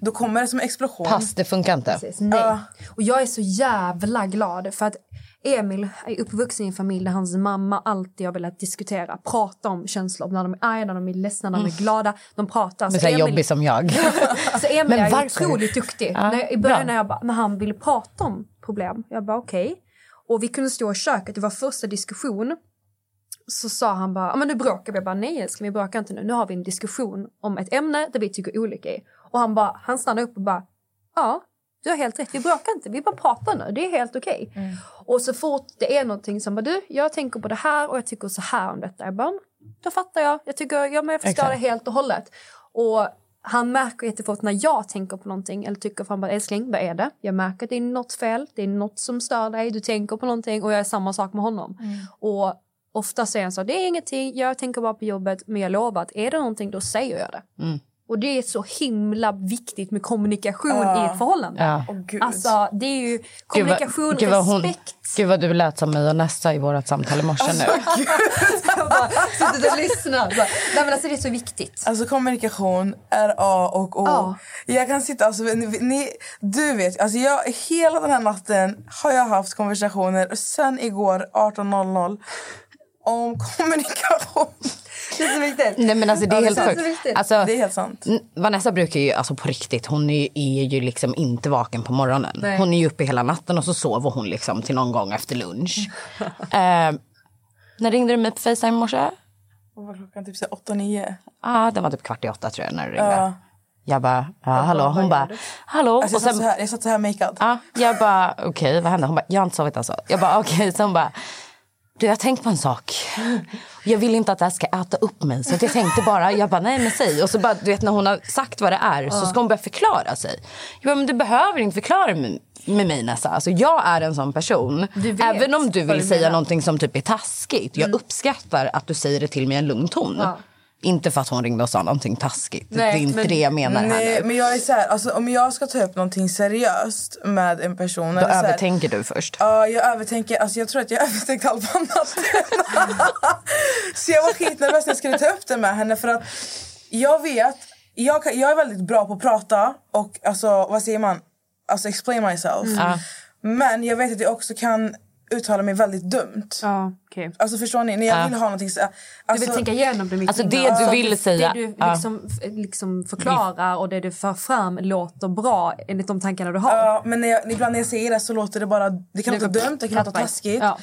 då kommer det som en explosion. Pass, det funkar inte. Precis, nej. Och jag är så jävla glad för att Emil är uppvuxen i en familj där hans mamma alltid har velat diskutera, prata om känslor. När de är arga, när de är ledsna, när de är glada. De pratar. Men Så Emil- jobbig som jag. Så Emil Men är varför? otroligt duktig. Ja, när, I början bra. när, jag bara, när han ville prata om problem, jag bara okej. Och vi kunde stå i köket, det var första diskussion. Så sa han bara, "Ja, men nu bråkar vi. Jag bara, nej älskling vi bråkar inte nu. Nu har vi en diskussion om ett ämne där vi tycker olika i. Och han bara, han stannade upp och bara, ja, du har helt rätt, vi bråkar inte, vi bara pratar nu, det är helt okej. Och så fort det är någonting som bara du, jag tänker på det här och jag tycker så här om detta. Jag bara, då fattar jag, jag tycker, ja men jag förstår Exakt. det helt och hållet. Och han märker jättefort när jag tänker på någonting eller tycker för han bara älskling, vad är det? Jag märker att det är något fel, det är något som stör dig, du tänker på någonting och jag är samma sak med honom. Och ofta säger han så, det är ingenting, jag tänker bara på jobbet men jag lovar att är det någonting då säger jag det. Och det är så himla viktigt med kommunikation i ett förhållande. Ja. Åh, gud. Alltså det är ju Gud vad- kommunikation, gud vad hon- respekt. Gud vad du lät som mig och Nessa i vårt samtal i morse nu. Jag bara sitter och nej, men alltså, det är så viktigt. Alltså kommunikation är A och O. Ja. Jag kan sitta, alltså, ni, ni, du vet, alltså jag, hela den här natten har jag haft konversationer sen igår 18.00 om kommunikation. Det är så viktigt. Nej men alltså det är Ja, helt det sjukt. så. Alltså, Det är helt sant. Vanessa brukar ju, alltså på riktigt, hon är, är ju liksom inte vaken på morgonen. Nej. Hon är ju uppe hela natten och så sover hon liksom till någon gång efter lunch. eh, när ringde du mig på Facetime i morse? Vad var klockan? Typ 8-9. ah, det var typ kvart i åtta tror jag när du ringde. Ja. Jag bara, ja hallå. Hon bara, hallå. Alltså, jag, och satt så här, jag satt så här makead. Ja, jag bara, okej, vad hände? Hon bara, jag har inte sovit alltså. Jag bara, okej. Så hon bara, du jag har tänkt på en sak. Jag vill inte att det här ska äta upp mig. Så jag tänkte bara, jag bara, nej men säg. Och så bara, du vet när hon har sagt vad det är så ska hon börja förklara sig. Jag bara, men du behöver inte förklara med, med mig Nessa. Alltså jag är en sån person. Även om du vill du säga menar. någonting som typ är taskigt. Jag uppskattar att du säger det till mig i en lugn ton. Ja. Inte för att hon ringde och sa någonting taskigt. Nej, det är inte men- det jag menar här Nej, nu. men jag är så här, alltså, om jag ska ta upp någonting seriöst med en person. Då så här- övertänker du först. Ja, jag övertänker. Alltså jag tror att jag övertänkte allt natten. så jag var skitnervös när jag skulle ta upp det med henne för att jag vet, jag, kan, jag är väldigt bra på att prata och alltså vad säger man? Alltså explain myself. Ja. Men jag vet att jag också kan uttala mig väldigt dumt. Ja, okej. Alltså förstår ni? När jag Ja. vill ha någonting så... Du Alltså, vill tänka igenom det mycket Alltså, det innan. du vill säga- Det du ja. liksom, liksom förklarar och det du för fram låter bra enligt de tankarna du har. Ja, men när jag, ibland när jag säger det så låter det bara... Det kan låta dumt, det kan låta taskigt. Ja.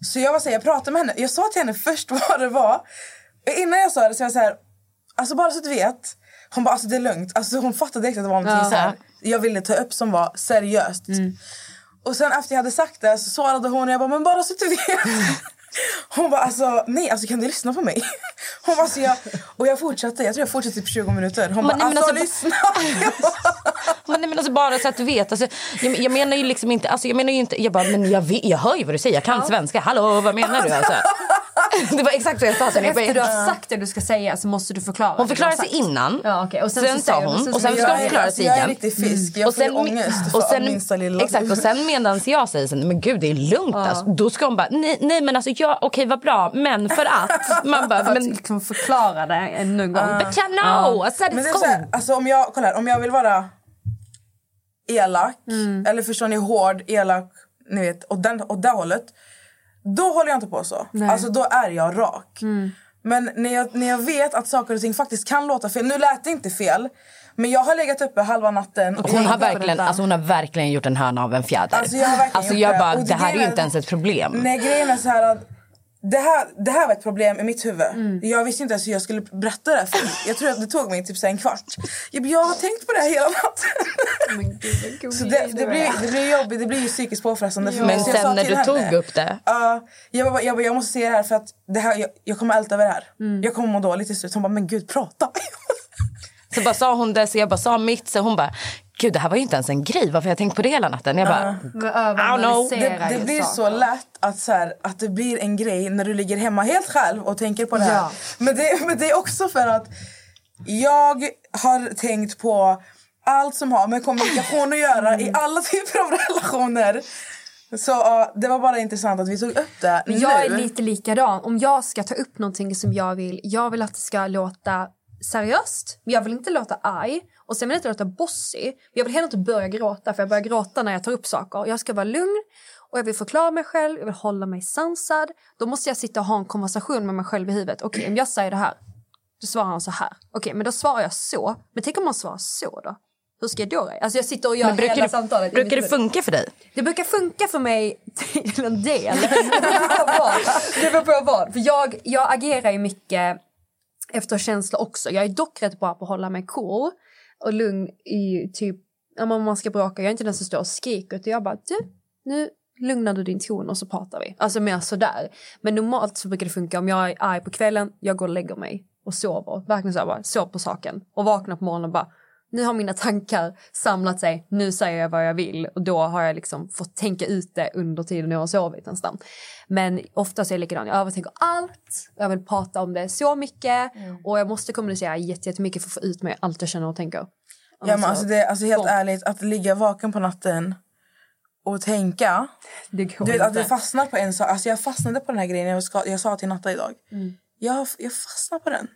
Så jag var så här, jag pratade med henne. Jag sa till henne först vad det var. Innan jag sa det så jag så här, alltså bara så att du vet. Hon bara, alltså det är lugnt. Alltså hon fattade direkt att det var någonting Ja. så här, jag ville ta upp som var seriöst. Och sen efter jag hade sagt det så svarade hon och jag bara, men bara så att du vet. Hon bara, alltså nej, alltså kan du lyssna på mig? Hon bara, alltså jag, och jag fortsatte, jag tror jag fortsatte typ 20 minuter. Hon bara, alltså, alltså, lyssna. Men, nej, men alltså bara så att du vet. Alltså, jag, jag menar ju liksom inte... Alltså, jag menar ju inte... Jag bara, men jag, vet, jag hör ju vad du säger. Jag kan svenska. Hallå, vad menar du? Alltså? Det var exakt så jag sa till henne. Efter du Jag har sagt det du ska säga så måste du förklara. Hon förklarade har sig innan. Ja, okej. Och sen, Sen sa säger hon, och sen ska jag hon förklara sig Jag är igen. riktig fisk. Jag Och får sen, ångest och för sen, minsta lilla. exakt, och sen medan jag säger så, men gud det är lugnt alltså, Då ska hon bara, nej, nej men alltså ja, okej vad bra, men för att. Man bara, men liksom förklara det ännu en gång. but you know, said Men det är så här, alltså om jag, kolla här, om jag vill vara elak, Mm. eller förstår ni hård, elak, ni vet, åt, den, åt det hållet. Då håller jag inte på så. Alltså då är jag rak. Mm. Men när jag, när jag vet att saker och ting faktiskt kan låta fel. Nu lät det inte fel. Men jag har legat uppe halva natten. Och Hon har, verkligen, alltså hon har verkligen gjort en höna av en fjäder. Alltså, jag har verkligen Alltså, gjort jag det. bara, Och det här är ju inte ens ett problem. Nej, grejen är så här att det här, det här var ett problem i mitt huvud. Mm. Jag visste inte ens hur jag skulle berätta det. För jag tror att det tog mig typ så en kvart. Jag, jag har tänkt på det här hela natten. Så det, det, blir, det blir jobbigt, det blir ju psykiskt påfrestande för mig. Men sen när du tog henne, upp det. Ja, jag, bara, jag, bara, jag måste säga det här för att det här, jag, jag kommer älta över det här. Mm. Jag kommer må dåligt till slut. Hon bara, men gud prata. Så bara sa hon det, så jag bara sa mitt. Så hon bara, gud det här var ju inte ens en grej. Varför har jag tänkt på det hela natten? Jag bara, överanalyserar Det, det blir så lätt att, så här, att det blir en grej när du ligger hemma helt själv och tänker på det här. Ja. Men, det, men det är också för att jag har tänkt på allt som har med kommunikation att göra Mm. i alla typer av relationer. Så ja, det var bara intressant att vi tog upp det Men nu. jag är lite likadan. Om jag ska ta upp någonting som jag vill, jag vill att det ska låta seriöst, men jag vill inte låta arg. Och sen vill jag inte låta bossy. Jag vill heller inte börja gråta, för jag börjar gråta när jag tar upp saker. Jag ska vara lugn och jag vill förklara mig själv, jag vill hålla mig sansad. Då måste jag sitta och ha en konversation med mig själv i huvudet. Okej, om jag säger det här, då svarar han så här. Okej, men då svarar jag så. Men tänk om man svarar så då? Hur ska jag då reagera? Alltså jag sitter och gör men brukar, hela det, samtalet. brukar det funka för dig? Det brukar funka för mig till en del. Det beror på vad. För jag, jag agerar ju mycket efter känslor också. Jag är dock rätt bra på att hålla mig cool och lugn i typ om man ska bråka, jag är inte den som står och skriker utan jag bara du, nu lugnar du din ton och så pratar vi. Alltså mer sådär. Men normalt så brukar det funka om jag är arg på kvällen, jag går och lägger mig och sover. Verkligen så här bara, sov på saken. Och vaknar på morgonen och bara, nu har mina tankar samlat sig, nu säger jag vad jag vill och då har jag liksom fått tänka ut det under tiden jag har sovit nästan. Men oftast är jag likadan, jag övertänker allt, jag vill prata om det så mycket och jag måste kommunicera jätte- jättemycket för att få ut mig allt jag känner och tänker. Ja, men alltså det, alltså helt ärligt, att ligga vaken på natten och tänka. Du vet, att inte. du fastnar på en sak. Alltså jag fastnade på den här grejen jag, ska, jag sa till Natta idag. Mm. Jag, jag fastnade på den.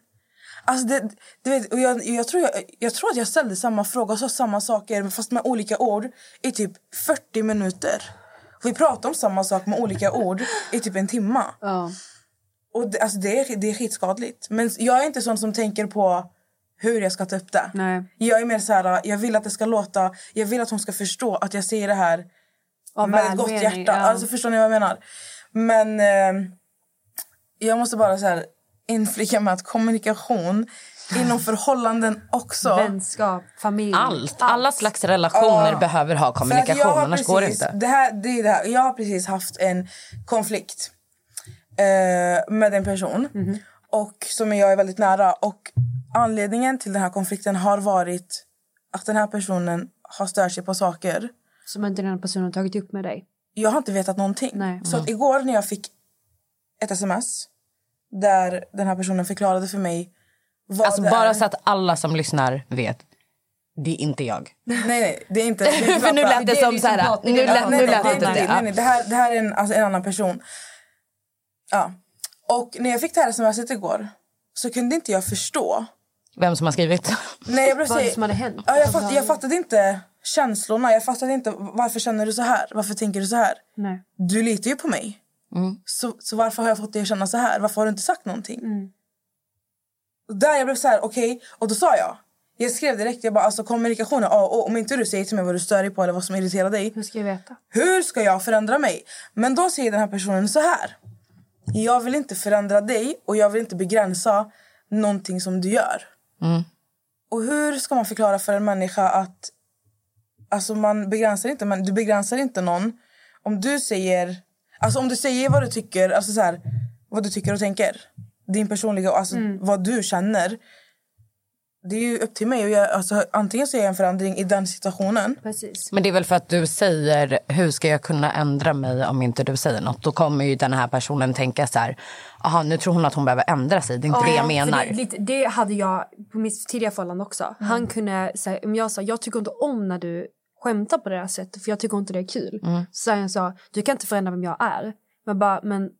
Alltså det, du vet, och jag, jag, tror jag, jag tror att jag ställde samma fråga och sa samma saker fast med olika ord i typ 40 minuter. Och vi pratade om samma sak med olika ord i typ en timme. Ja. Och det, alltså det, är, det är skitskadligt. Men jag är inte sån som tänker på hur jag ska ta upp det. Nej. Jag är mer så här, jag vill att det ska låta, jag vill att hon ska förstå att jag säger det här Av med ett gott välmening, hjärta. ja. Alltså förstår ni vad jag menar? Men eh, jag måste bara så här inflika med att kommunikation inom förhållanden också. Vänskap, familj. Allt. Alla slags relationer Ja. behöver ha kommunikation, jag har annars går det precis- inte. Det här, det är det här. Jag har precis haft en konflikt eh, med en person Mhm. och som jag är väldigt nära. Och Anledningen till den här konflikten har varit att den här personen har stört sig på saker. Som inte den personen tagit upp med dig. Jag har inte vetat någonting. Nej. Så att igår när jag fick ett sms där den här personen förklarade för mig vad Alltså det bara är. så att alla som lyssnar vet. Det är inte jag. Nej, nej, det är inte... Det är För nu lät det Det som så här... Nu lät, det. nu nej, lät nej, det inte nej, det. nej, nej. Det här, det här är en, alltså, en annan person. Ja. Och när jag fick det här smset igår så kunde inte jag förstå. Vem som har skrivit. Nej, jag Vad säga, som hade hänt. ja, jag, fatt, jag fattade inte känslorna. Jag fattade inte varför känner du så här? Varför tänker du så här? Nej. Du litar ju på mig. Så, så varför har jag fått dig att känna så här? Varför har du inte sagt någonting? Och där jag blev så här, okej. Och då sa jag. Jag skrev direkt, jag bara alltså kommunikation är A och. Om inte du säger till mig vad du stör dig på eller vad som irriterar dig. Hur ska jag veta? Hur ska jag förändra mig? Men då säger den här personen så här. Jag vill inte förändra dig och jag vill inte begränsa någonting som du gör. Och hur ska man förklara för en människa att alltså man begränsar inte, men du begränsar inte någon om du säger alltså om du säger vad du tycker, alltså så här, vad du tycker och tänker. Din personliga, alltså vad du känner. Det är ju upp till mig. Och jag, alltså, antingen så gör jag en förändring i den situationen. Precis. Men det är väl för att du säger hur ska jag kunna ändra mig om inte du säger något. Då kommer ju den här personen tänka så här. Aha, nu tror hon att hon behöver ändra sig. Det är inte det jag menar. Det, det hade jag på mitt tidigare förhållande också. Han kunde säga, om jag sa jag tycker inte om när du skämtar på det här sättet för jag tycker inte det är kul. Så säger han så, du kan inte förändra vem jag är. Men bara, men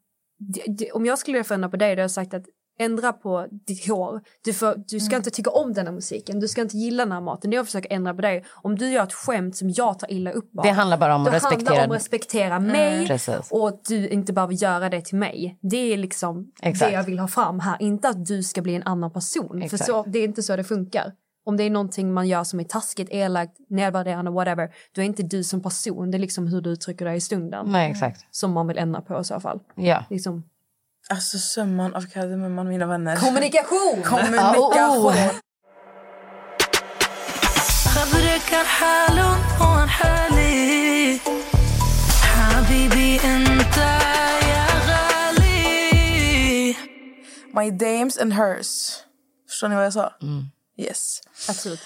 om jag skulle förändra på dig då hade jag sagt att ändra på ditt hår. Du, får, du ska inte tycka om den här musiken, du ska inte gilla den här maten. Det jag försöker ändra på dig. Om du gör ett skämt som jag tar illa upp av. Det handlar bara om att respektera- om att respektera mig Precis. och att du inte behöver göra det till mig. Det är liksom Exakt. det jag vill ha fram här. Inte att du ska bli en annan person. Exakt. För så, det är inte så det funkar om det är någonting man gör som är taskigt, elakt, nedvärderande, whatever, då är inte du som person, det är liksom hur du uttrycker dig i stunden. Nej, exakt. Mm. Som man vill ändra på i så fall. Ja. Liksom. Alltså summan av kardemumman, mina vänner. Kommunikation! Kommunikation! Oh. My dames and hers. Förstår ni vad jag sa? Mm. Yes. Absolut.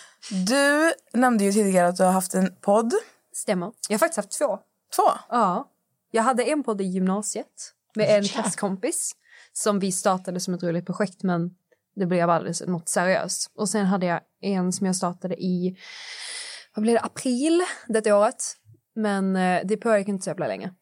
Du nämnde ju tidigare att du har haft en podd. Stämmer. Jag har faktiskt haft två. Två. Ja. Jag hade en podd i gymnasiet med en klasskompis som vi startade som ett roligt projekt men det blev aldrig något seriöst. Och sen hade jag en som jag startade i vad blev det, april det året. Men eh, det pågick inte så jävla länge.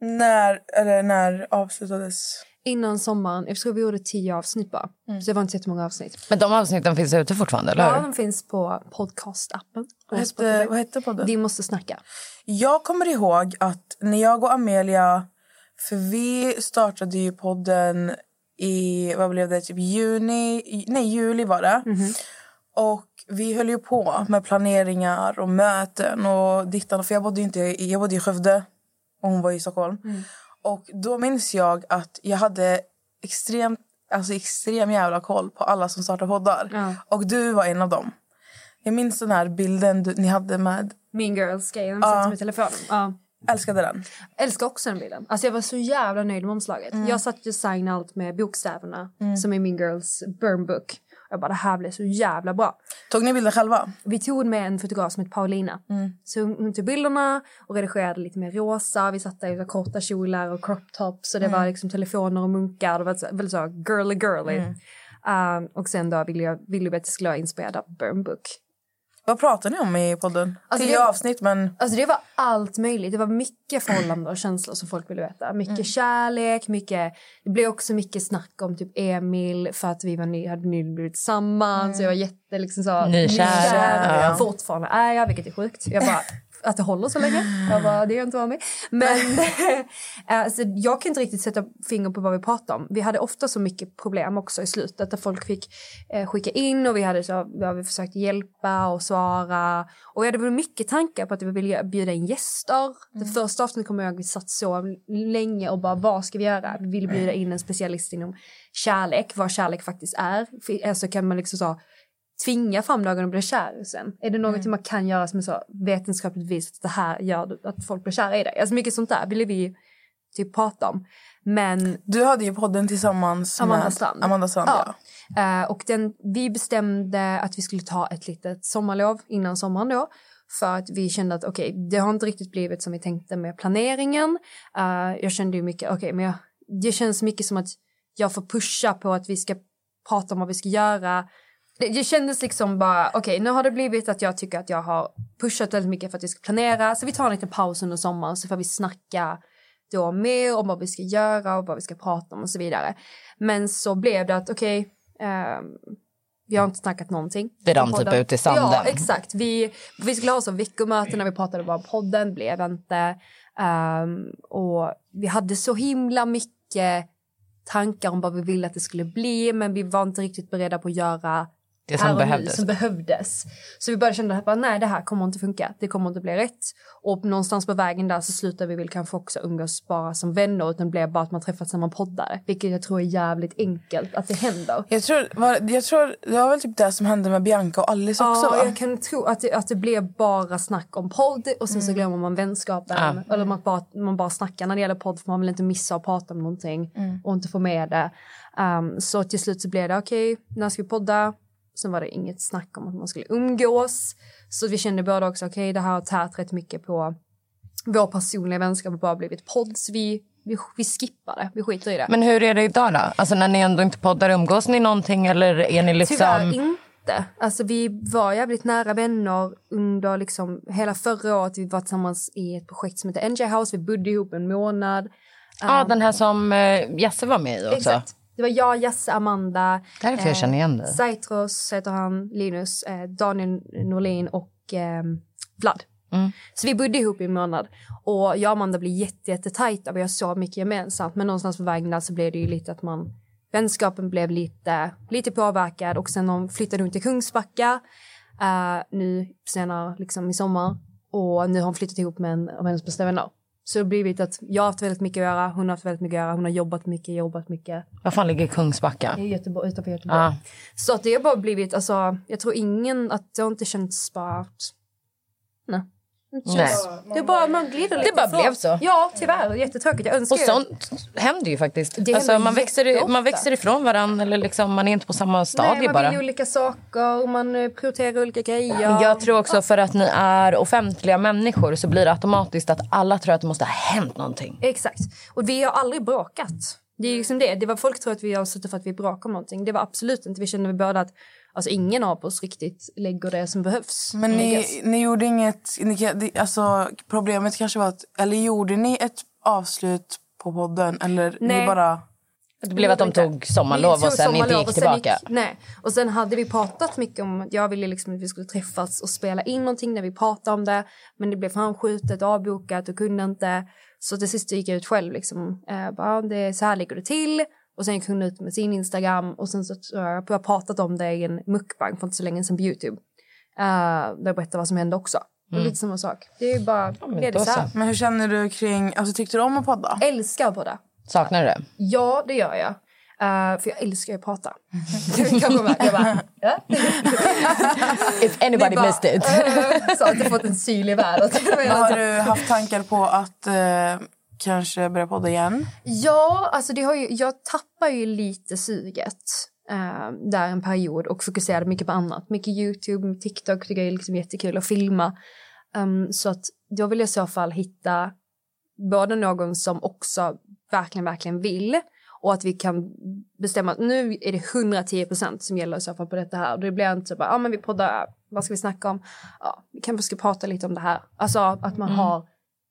När, eller när avslutades? Innan sommaren, tror vi gjorde tio avsnitt bara. Så det var inte så jättemånga avsnitt. Men de avsnitten finns ute fortfarande, eller Ja, de finns på podcastappen. Vad hette, vad hette podden? Vi måste snacka. Jag kommer ihåg att när jag och Amelia... För vi startade ju podden i vad blev det, typ juni... Nej, juli var det. Och vi höll ju på med planeringar och möten och dittan. För jag bodde, inte, jag bodde i Skövde och hon var i Stockholm. Och då minns jag att jag hade extremt, alltså extrem jävla koll på alla som startar poddar. Ja. Och du var en av dem. Jag minns den här bilden du, ni hade med... Mean Girls-grejen Ja. ja. med telefonen. Ja. Älskade den. Älskar också den bilden. Alltså jag var så jävla nöjd med omslaget. Mm. Jag satt och designade allt med bokstäverna som är Mean Girls burn book. Jag bara det här blev så jävla bra. Tog ni bilden själva? Vi tog med en fotograf som heter Paulina. Så hon tog bilderna och redigerade lite mer rosa. Vi satt där i korta kjolar och crop tops. Och det var liksom telefoner och munkar. Det var så- väldigt så girly girly. Um, och sen då ville jag ville vi att det skulle vara inspirerad av burn book. Vad pratar ni om i podden? Alltså, Tio det- avsnitt, men... Alltså det var allt möjligt. Det var mycket förhållanden och känslor som folk ville veta. Mycket kärlek, mycket... Det blev också mycket snack om typ Emil för att vi var ny, hade nyligen blivit tillsammans. Så jag var jätte liksom så... Nykär. Ja. Fortfarande är jag, vilket är sjukt. Jag bara, att det håller så länge. Jag bara, det är jag inte van med. Men alltså, jag kan inte riktigt sätta finger på vad vi pratar om. Vi hade ofta så mycket problem också i slutet där folk fick eh, skicka in och vi hade så, ja, vi försökte hjälpa och svara. Och vi hade väl mycket tankar på att vi ville bjuda in gäster. Det första avsnittet kommer jag ihåg vi satt så länge och bara vad ska vi göra? Vi ville bjuda in en specialist inom kärlek, vad kärlek faktiskt är. Alltså kan man liksom så tvinga fram någon att bli kär sen? Är det något man kan göra som är så vetenskapligt bevisat att det här gör att folk blir kära i dig? Alltså mycket sånt där ville vi typ prata om. Men Du hade ju podden tillsammans Amanda med Strand. Amanda Strand ja. Ja. Eh, och den, vi bestämde att vi skulle ta ett litet sommarlov innan sommaren då. För att vi kände att okej, det har inte riktigt blivit som vi tänkte med planeringen. Eh, jag kände ju mycket, okej, men jag, det känns mycket som att jag får pusha på att vi ska prata om vad vi ska göra. Det, det kändes liksom bara, okej, nu har det blivit att jag tycker att jag har pushat väldigt mycket för att vi ska planera. Så vi tar en liten paus under sommaren så får vi snacka då mer om vad vi ska göra och vad vi ska prata om och så vidare. Men så blev det att okej, ehm, vi har inte snackat någonting. Det rann typ ut i sanden. Ja, exakt. Vi, vi skulle ha så veckomöten när vi pratade bara om podden, blev inte. Ehm, och vi hade så himla mycket tankar om vad vi ville att det skulle bli men vi var inte riktigt beredda på att göra Det som behövdes. som behövdes. Så vi började känna att bara, nej det här kommer inte funka, det kommer inte bli rätt. Och någonstans på vägen där så slutade vi väl kanske också umgås bara som vänner utan det blev bara att man träffats när man poddar. Vilket jag tror är jävligt enkelt att det händer. Jag tror, var, jag tror det var väl typ det som hände med Bianca och Alice också Ja, va? jag kan tro att det, att det blev bara snack om podd och sen så glömmer man vänskapen. Eller man bara, man bara snackar när det gäller podd för man vill inte missa att prata om någonting och inte få med det. Um, så till slut så blev det okej, när ska vi podda? Sen var det inget snack om att man skulle umgås. Så vi kände båda också okej, det här har tärt rätt mycket på vår personliga vänskap och bara blivit podd. Så vi, vi, vi skippar det, vi skiter i det. Men hur är det idag då? Alltså när ni ändå inte poddar, umgås ni någonting eller är ni liksom... Tyvärr inte. Alltså vi var jävligt nära vänner under liksom hela förra året. Vi var tillsammans i ett projekt som heter NJ House. Vi bodde ihop en månad. Ja, den här som uh, Jesse var med i också. Exakt. Det var jag, Jesse, Amanda. Därför jag känner igen dig. Saitros heter han, Linus, eh, Daniel Norlin och eh, Vlad. Mm. Så vi bodde ihop i en månad. Och jag och Amanda blev jätte, jättetajta. Vi har så mycket gemensamt. Men någonstans på vägen där så blev det ju lite att man... Vänskapen blev lite, lite påverkad. Och sen hon flyttade hon till Kungsbacka. eh, nu senare liksom i sommar. Och nu har hon flyttat ihop med en av hennes bästa vänner. Så det har blivit att jag har haft väldigt mycket att göra. Hon har haft väldigt mycket att göra. Hon har jobbat mycket, jobbat mycket. Var fan ligger Kungsbacka? I Göteborg, utanför Göteborg. Ja. Så att det har bara blivit, alltså, jag tror ingen, att det har inte känts bara... att- Nej. Det, känns, det är bara, man glider lite bara ifrån. blev så. Ja, tyvärr. Jättetråkigt. Jag önskar Och ju- sånt händer ju faktiskt. Det Alltså, man, växer, man växer ifrån varandra eller liksom, man är inte på samma Nej, stadie man bara. vill olika saker, man eh, prioriterar olika grejer. Jag tror också för att ni är offentliga människor så blir det automatiskt att alla tror att det måste ha hänt någonting. Exakt. Och vi har aldrig bråkat. Det är liksom det. det var, folk tror att vi har suttit för att vi bråkar om någonting. Det var absolut inte. Vi kände båda att alltså, ingen av oss riktigt lägger det som behövs. Men ni, ni gjorde inget... Ni, alltså, problemet kanske var att... Eller gjorde ni ett avslut på podden? Eller ni Nej. bara... Det blev att de tog sommarlov och sen inte gick och sen tillbaka. gick- nej. Och sen hade vi pratat mycket om att jag ville liksom att vi skulle träffas och spela in någonting när vi pratade om det. Men det blev framskjutet, avbokat och kunde inte. Så till sist gick jag ut själv liksom. Eh, bara, det är så här ligger det till. Och sen gick hon ut med sin Instagram och sen så tror jag har pratat om det i en mukbang för inte så länge sedan på Youtube. Uh, där jag berättar vad som hände också. Och lite samma sak. Det är ju bara, här. så. Men hur känner du kring... Alltså, tyckte du om att podda? Älskar båda. Saknar du det? Ja, det gör jag. Eh, för jag älskar ju att prata. Jag bara, ja. If anybody bara, missed it. "Eh", Så att jag fått en syl i vädret. Har du haft tankar på att eh, kanske börja podda igen? Ja, alltså det har ju, jag tappar ju lite suget eh, där en period och fokuserade mycket på annat. Mycket Youtube, TikTok tycker jag är liksom jättekul att filma. Um, så att då vill jag i så fall hitta både någon som också verkligen, verkligen vill och att vi kan bestämma att nu är det 110 procent som gäller i så fall på detta här. Och det blir inte bara, ja ah, men vi poddar, vad ska vi snacka om? Ja, vi kanske ska prata lite om det här. Alltså att man har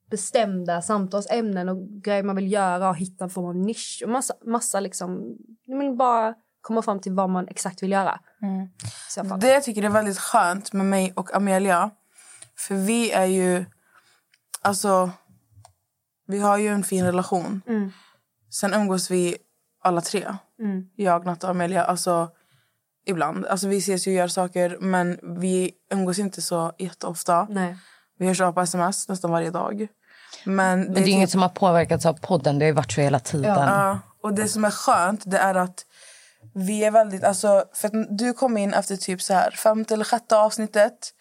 bestämda samtalsämnen och grejer man vill göra och hitta en form av nisch och massa, massa liksom, men bara komma fram till vad man exakt vill göra. Fall. Det jag tycker är väldigt skönt med mig och Amelia, för vi är ju... Alltså, vi har ju en fin relation. Mm. Sen umgås vi alla tre. Mm. Jag, Natta och Amelia. Alltså, ibland. Alltså, vi ses ju och gör saker, men vi umgås inte så jätteofta. Nej. Vi hörs av på sms nästan varje dag. Men, Men det är typ- inget som har påverkats av podden. Det har ju varit så hela tiden. Ja, och det som är skönt det är att vi är väldigt... Alltså, för att du kom in efter typ så här femte eller sjätte avsnittet.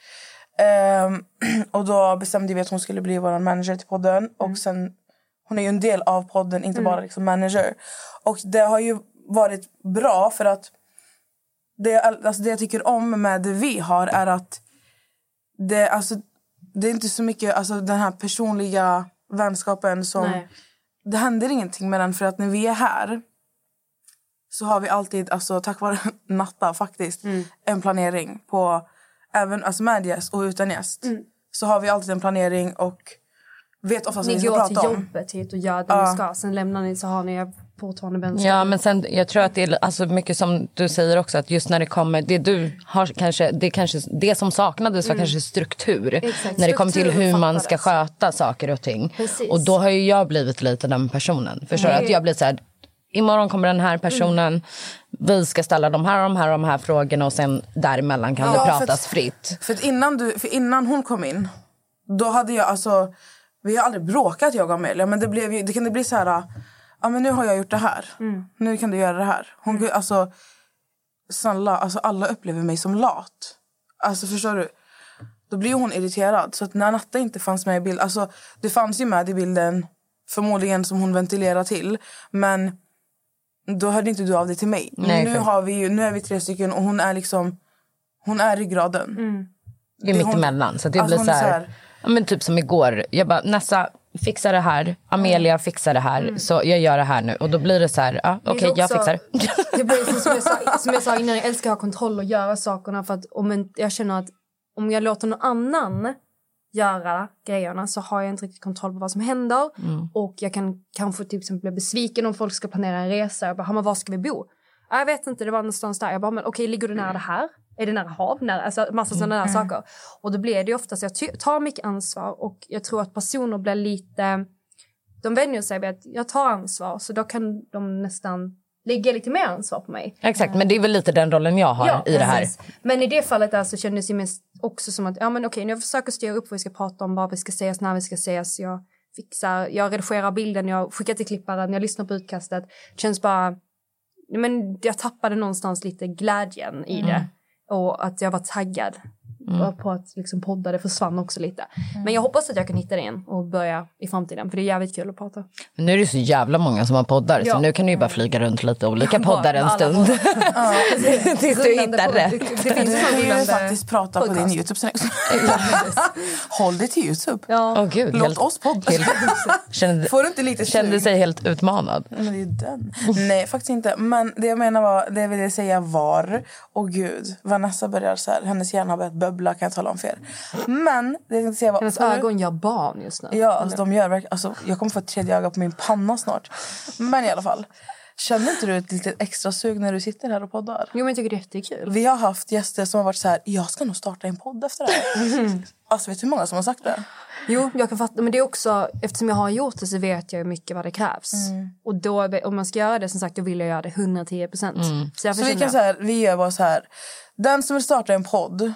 Ehm, och då bestämde vi att hon skulle bli vår manager till podden. Och sen, hon är ju en del av podden, inte bara liksom manager. Och det har ju varit bra för att det, alltså det jag tycker om med det vi har är att det, alltså, det är inte så mycket alltså, den här personliga vänskapen som... Nej. Det händer ingenting med den för att när vi är här så har vi alltid, alltså, tack vare Natta faktiskt, Mm. en planering på även alltså, med gäst och utan gäst. Mm. Så har vi alltid en planering och vet oftast vad Ni vi ska går till prata om. jobbet hit och gör det Ja. ni ska. Sen lämnar ni så har ni fortfarande vänskap. Ja, men sen, jag tror att det är alltså mycket som du säger också, att just när det kommer, det du har kanske, det, kanske, det som saknades var kanske struktur. Mm. Exakt, När det kommer till hur man ska sköta saker och ting. Precis. Och då har ju jag blivit lite den personen. Förstår? Mm. Att jag blir så här, imorgon kommer den här personen, vi ska ställa de här och de här och de här frågorna och sen däremellan kan Ja, det för pratas att- fritt. För, innan du, för innan hon kom in, då hade jag alltså... Vi har aldrig bråkat jag och Amelia, men det, blev, ju- det kunde bli så här... Ja, men nu har jag gjort det här. Nu kan du göra det här. Hon, alltså, snälla, alltså, alla upplever mig som lat. Alltså förstår du? Då blir hon irriterad. Så att när Natta inte fanns med i bilden... Alltså, det fanns ju med i bilden, förmodligen som hon ventilerar till. Men då hörde inte du av dig till mig. Nej, nu, har vi ju, nu är vi tre stycken och hon är liksom... Hon är ryggraden. Det är Det- mitt hon- emellan. Så det alltså, blir så är så här, här- ja, men typ som igår. Jag bara, Nessa fixa det här. Amelia fixar det här. Så jag gör det här nu. Och då blir det så här, är okej jag också- fixar. Det blir som jag, sa, som jag sa innan, jag älskar att ha kontroll och göra sakerna för att om en, jag känner att om jag låter någon annan göra grejerna så har jag inte riktigt kontroll på vad som händer och jag kan kanske till exempel bli besviken om folk ska planera en resa. Jag bara, "Ja, men var ska vi bo? "Ja, Jag vet inte, det var någonstans där. Jag bara, men okej, ligger det nära det här? Är det nära hav? Nära, alltså massa sådana där saker. Och då blir det ju oftast, jag tar mycket ansvar och jag tror att personer blir lite de vänjer sig vid att jag tar ansvar så då kan de nästan lägga lite mer ansvar på mig. Exakt, men det är väl lite den rollen jag har i det här. precis. Men i det fallet där så kändes det mest också som att ja men okej, jag försöker styra upp vad vi ska prata om, vad vi ska ses, när vi ska ses. Jag fixar, jag redigerar bilden, jag skickar till klipparen, jag lyssnar på utkastet. Det känns bara, men jag tappade någonstans lite glädjen i Mm. Och att jag var taggad på att liksom podda, det försvann också lite. Men jag hoppas att jag kan hitta det igen och börja i framtiden, för det är jävligt kul att prata. Men nu är det så jävla många som har poddar. Så Ja. nu kan du ju bara flyga runt lite olika poddar en stund. Tills du hittar rätt. Det, det finns ju faktiskt prata på din podcast. Youtube sen. Håll dig till Youtube. Ja. Åh gud, Låt helt, oss podda. helt, kände, Får du inte lite kände sig helt utmanad. Men det är den. Nej, faktiskt inte. Men det jag menar var, det jag ville säga var... Åh gud, Vanessa börjar så här. Hennes hjärna har börjat bubbla kan jag tala om för er. Men det jag tänkte säga var... Hennes ögon gör barn just nu. Ja, alltså, de gör verkligen... Alltså, jag kommer få ett tredje öga på min panna snart. Men i alla fall. Känner inte du ett litet extra sug när du sitter här och poddar? Jo men jag tycker det är jättekul. Vi har haft gäster som har varit så här, jag ska nog starta en podd efter det här. Alltså vet du hur många som har sagt det? Jo, jag kan fatta. Men det är också, eftersom jag har gjort det så vet jag mycket vad det krävs. Och då, om man ska göra det, som sagt, då vill jag göra det 110 procent. Så jag Så vi kan så här, vi gör bara så här. Den som vill starta en podd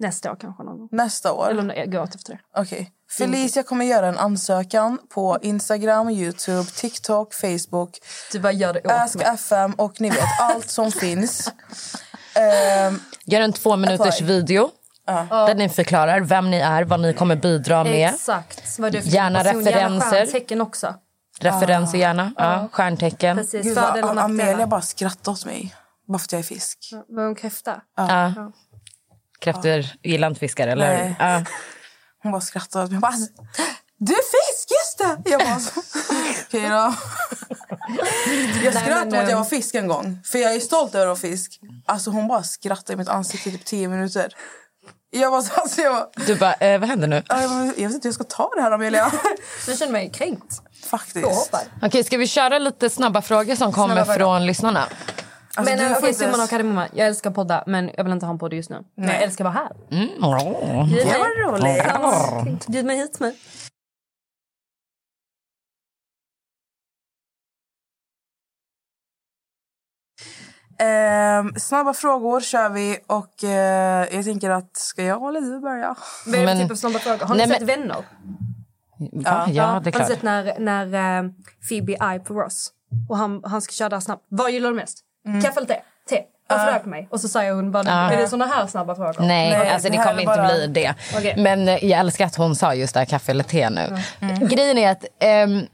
nästa år kanske någon gång. nästa år. Eller åt efter det. Okej. Felicia kommer göra en ansökan på Instagram, Youtube, TikTok, Facebook, Du bara gör det åt Ask mig. FM och ni vet allt som finns. Ehm, Gör en två minuters Apply. video där ni förklarar vem ni är, vad ni kommer bidra med. Exakt. Vad det för Gärna person. referenser. Gärna stjärntecken också. Referenser gärna. Ja, stjärntecken. Precis. Gud, vad, Amelia bara skrattade åt mig. Bara för att jag är fisk. Var hon kräfta? Ja. Kräftor gillar inte fiskar, eller? Nej. Ja. Hon bara skrattade åt mig. Jag bara, "Alltså, du är fisk, just det! Jag bara, okej då. Jag skrattade åt att jag ehm, var fisk en gång. För jag är stolt över att vara fisk. Alltså hon bara skrattade i mitt ansikte i typ tio minuter. Jag bara, alltså, jag, bara, Du bara, eh, vad händer nu? "Ja, jag, bara, jag vet inte hur jag ska ta det här Amelia. Jag känner mig kränkt. Faktiskt. Okej, ska vi köra lite snabba frågor som kommer från lyssnarna? Alltså, men du eh, får okej, inte summan av kardemumman. Jag älskar podda, men jag vill inte ha en podd just nu. Men jag älskar att vara här. Mm. Bjud Det mig. var roligt. Ja, Bjud mig hit med. Ehm, snabba frågor kör vi. Och eh, jag tänker att, ska jag eller du börja? Men- för typ av snabba frågor? Har ni Nej, sett men- Vänner? Va? Ja, det är Har ni klart. sett när, när eh, Phoebe är på Ross? Och han, han ska köra där snabbt. Vad gillar du mest? Kaffe eller te? Te. Varför på mig? Och så säger hon bara, är det såna här snabba frågor? Nej, Nej, alltså det det kommer inte bara- bli det. Okej. Men eh, jag älskar att hon sa just det här kaffe eller te nu. Grejen är att ehm,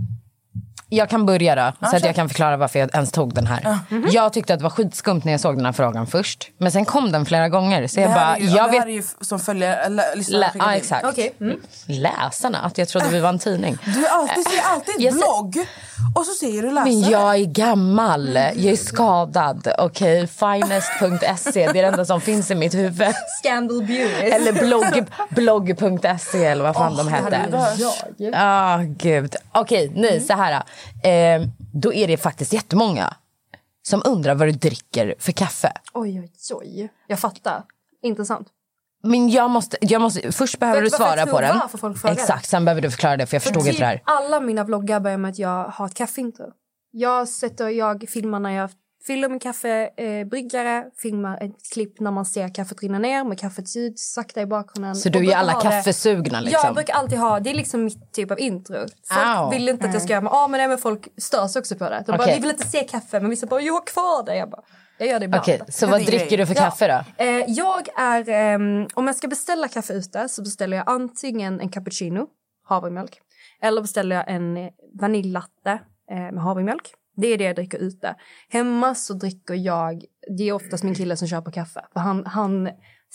jag kan börja då, så att jag kan förklara varför jag ens tog den här. Jag tyckte att det var skitskumt när jag såg den här frågan först. Men sen kom den flera gånger. Så Det jag bara, är ju, jag det vet här är ju som följer, lä, lyssnarna ja, exakt. Okej. Mm. Läsarna, att jag trodde vi var en tidning. Du, alltid, ser alltid Jag ett ser- blogg och så säger du läsare. Men jag är gammal, jag är skadad. Okej, finest.se, det är det enda som finns i mitt huvud. Scandal Beauty. Eller blogg, blogg.se eller vad fan de hette. Ja, gud. Okej, nej, så här. Eh, då är det faktiskt jättemånga som undrar vad du dricker för kaffe. Oj, oj, oj. Jag fattar. Intressant. Men jag måste, jag måste, först behöver Vet du svara på den. Exakt, sen behöver du förklara det för jag förstod För inte det här. typ alla mina vloggar börjar med att jag har ett kaffeintro. Jag sätter, jag filmar när jag fyller min kaffebryggare, eh, filmar ett klipp när man ser kaffet rinna ner med kaffets ljud sakta i bakgrunden. Så du är alla det- kaffesugna liksom? Jag brukar alltid ha, det är liksom mitt typ av intro. Folk Au. vill inte att jag ska göra, men, ah, men, nej, men folk störs också på det. De bara, Okej. vi vill inte se kaffe, men vissa bara, jag har kvar det. Jag bara, jag gör det ibland. Okej, så Det vad dricker du för Ja. kaffe då? Eh, jag är, ehm, om jag ska beställa kaffe ute så beställer jag antingen en cappuccino, havremjölk, eller beställer jag en eh, vaniljlatte eh, med havremjölk. Det är det jag dricker ute. Hemma så dricker jag, det är oftast min kille som köper kaffe. För han, han,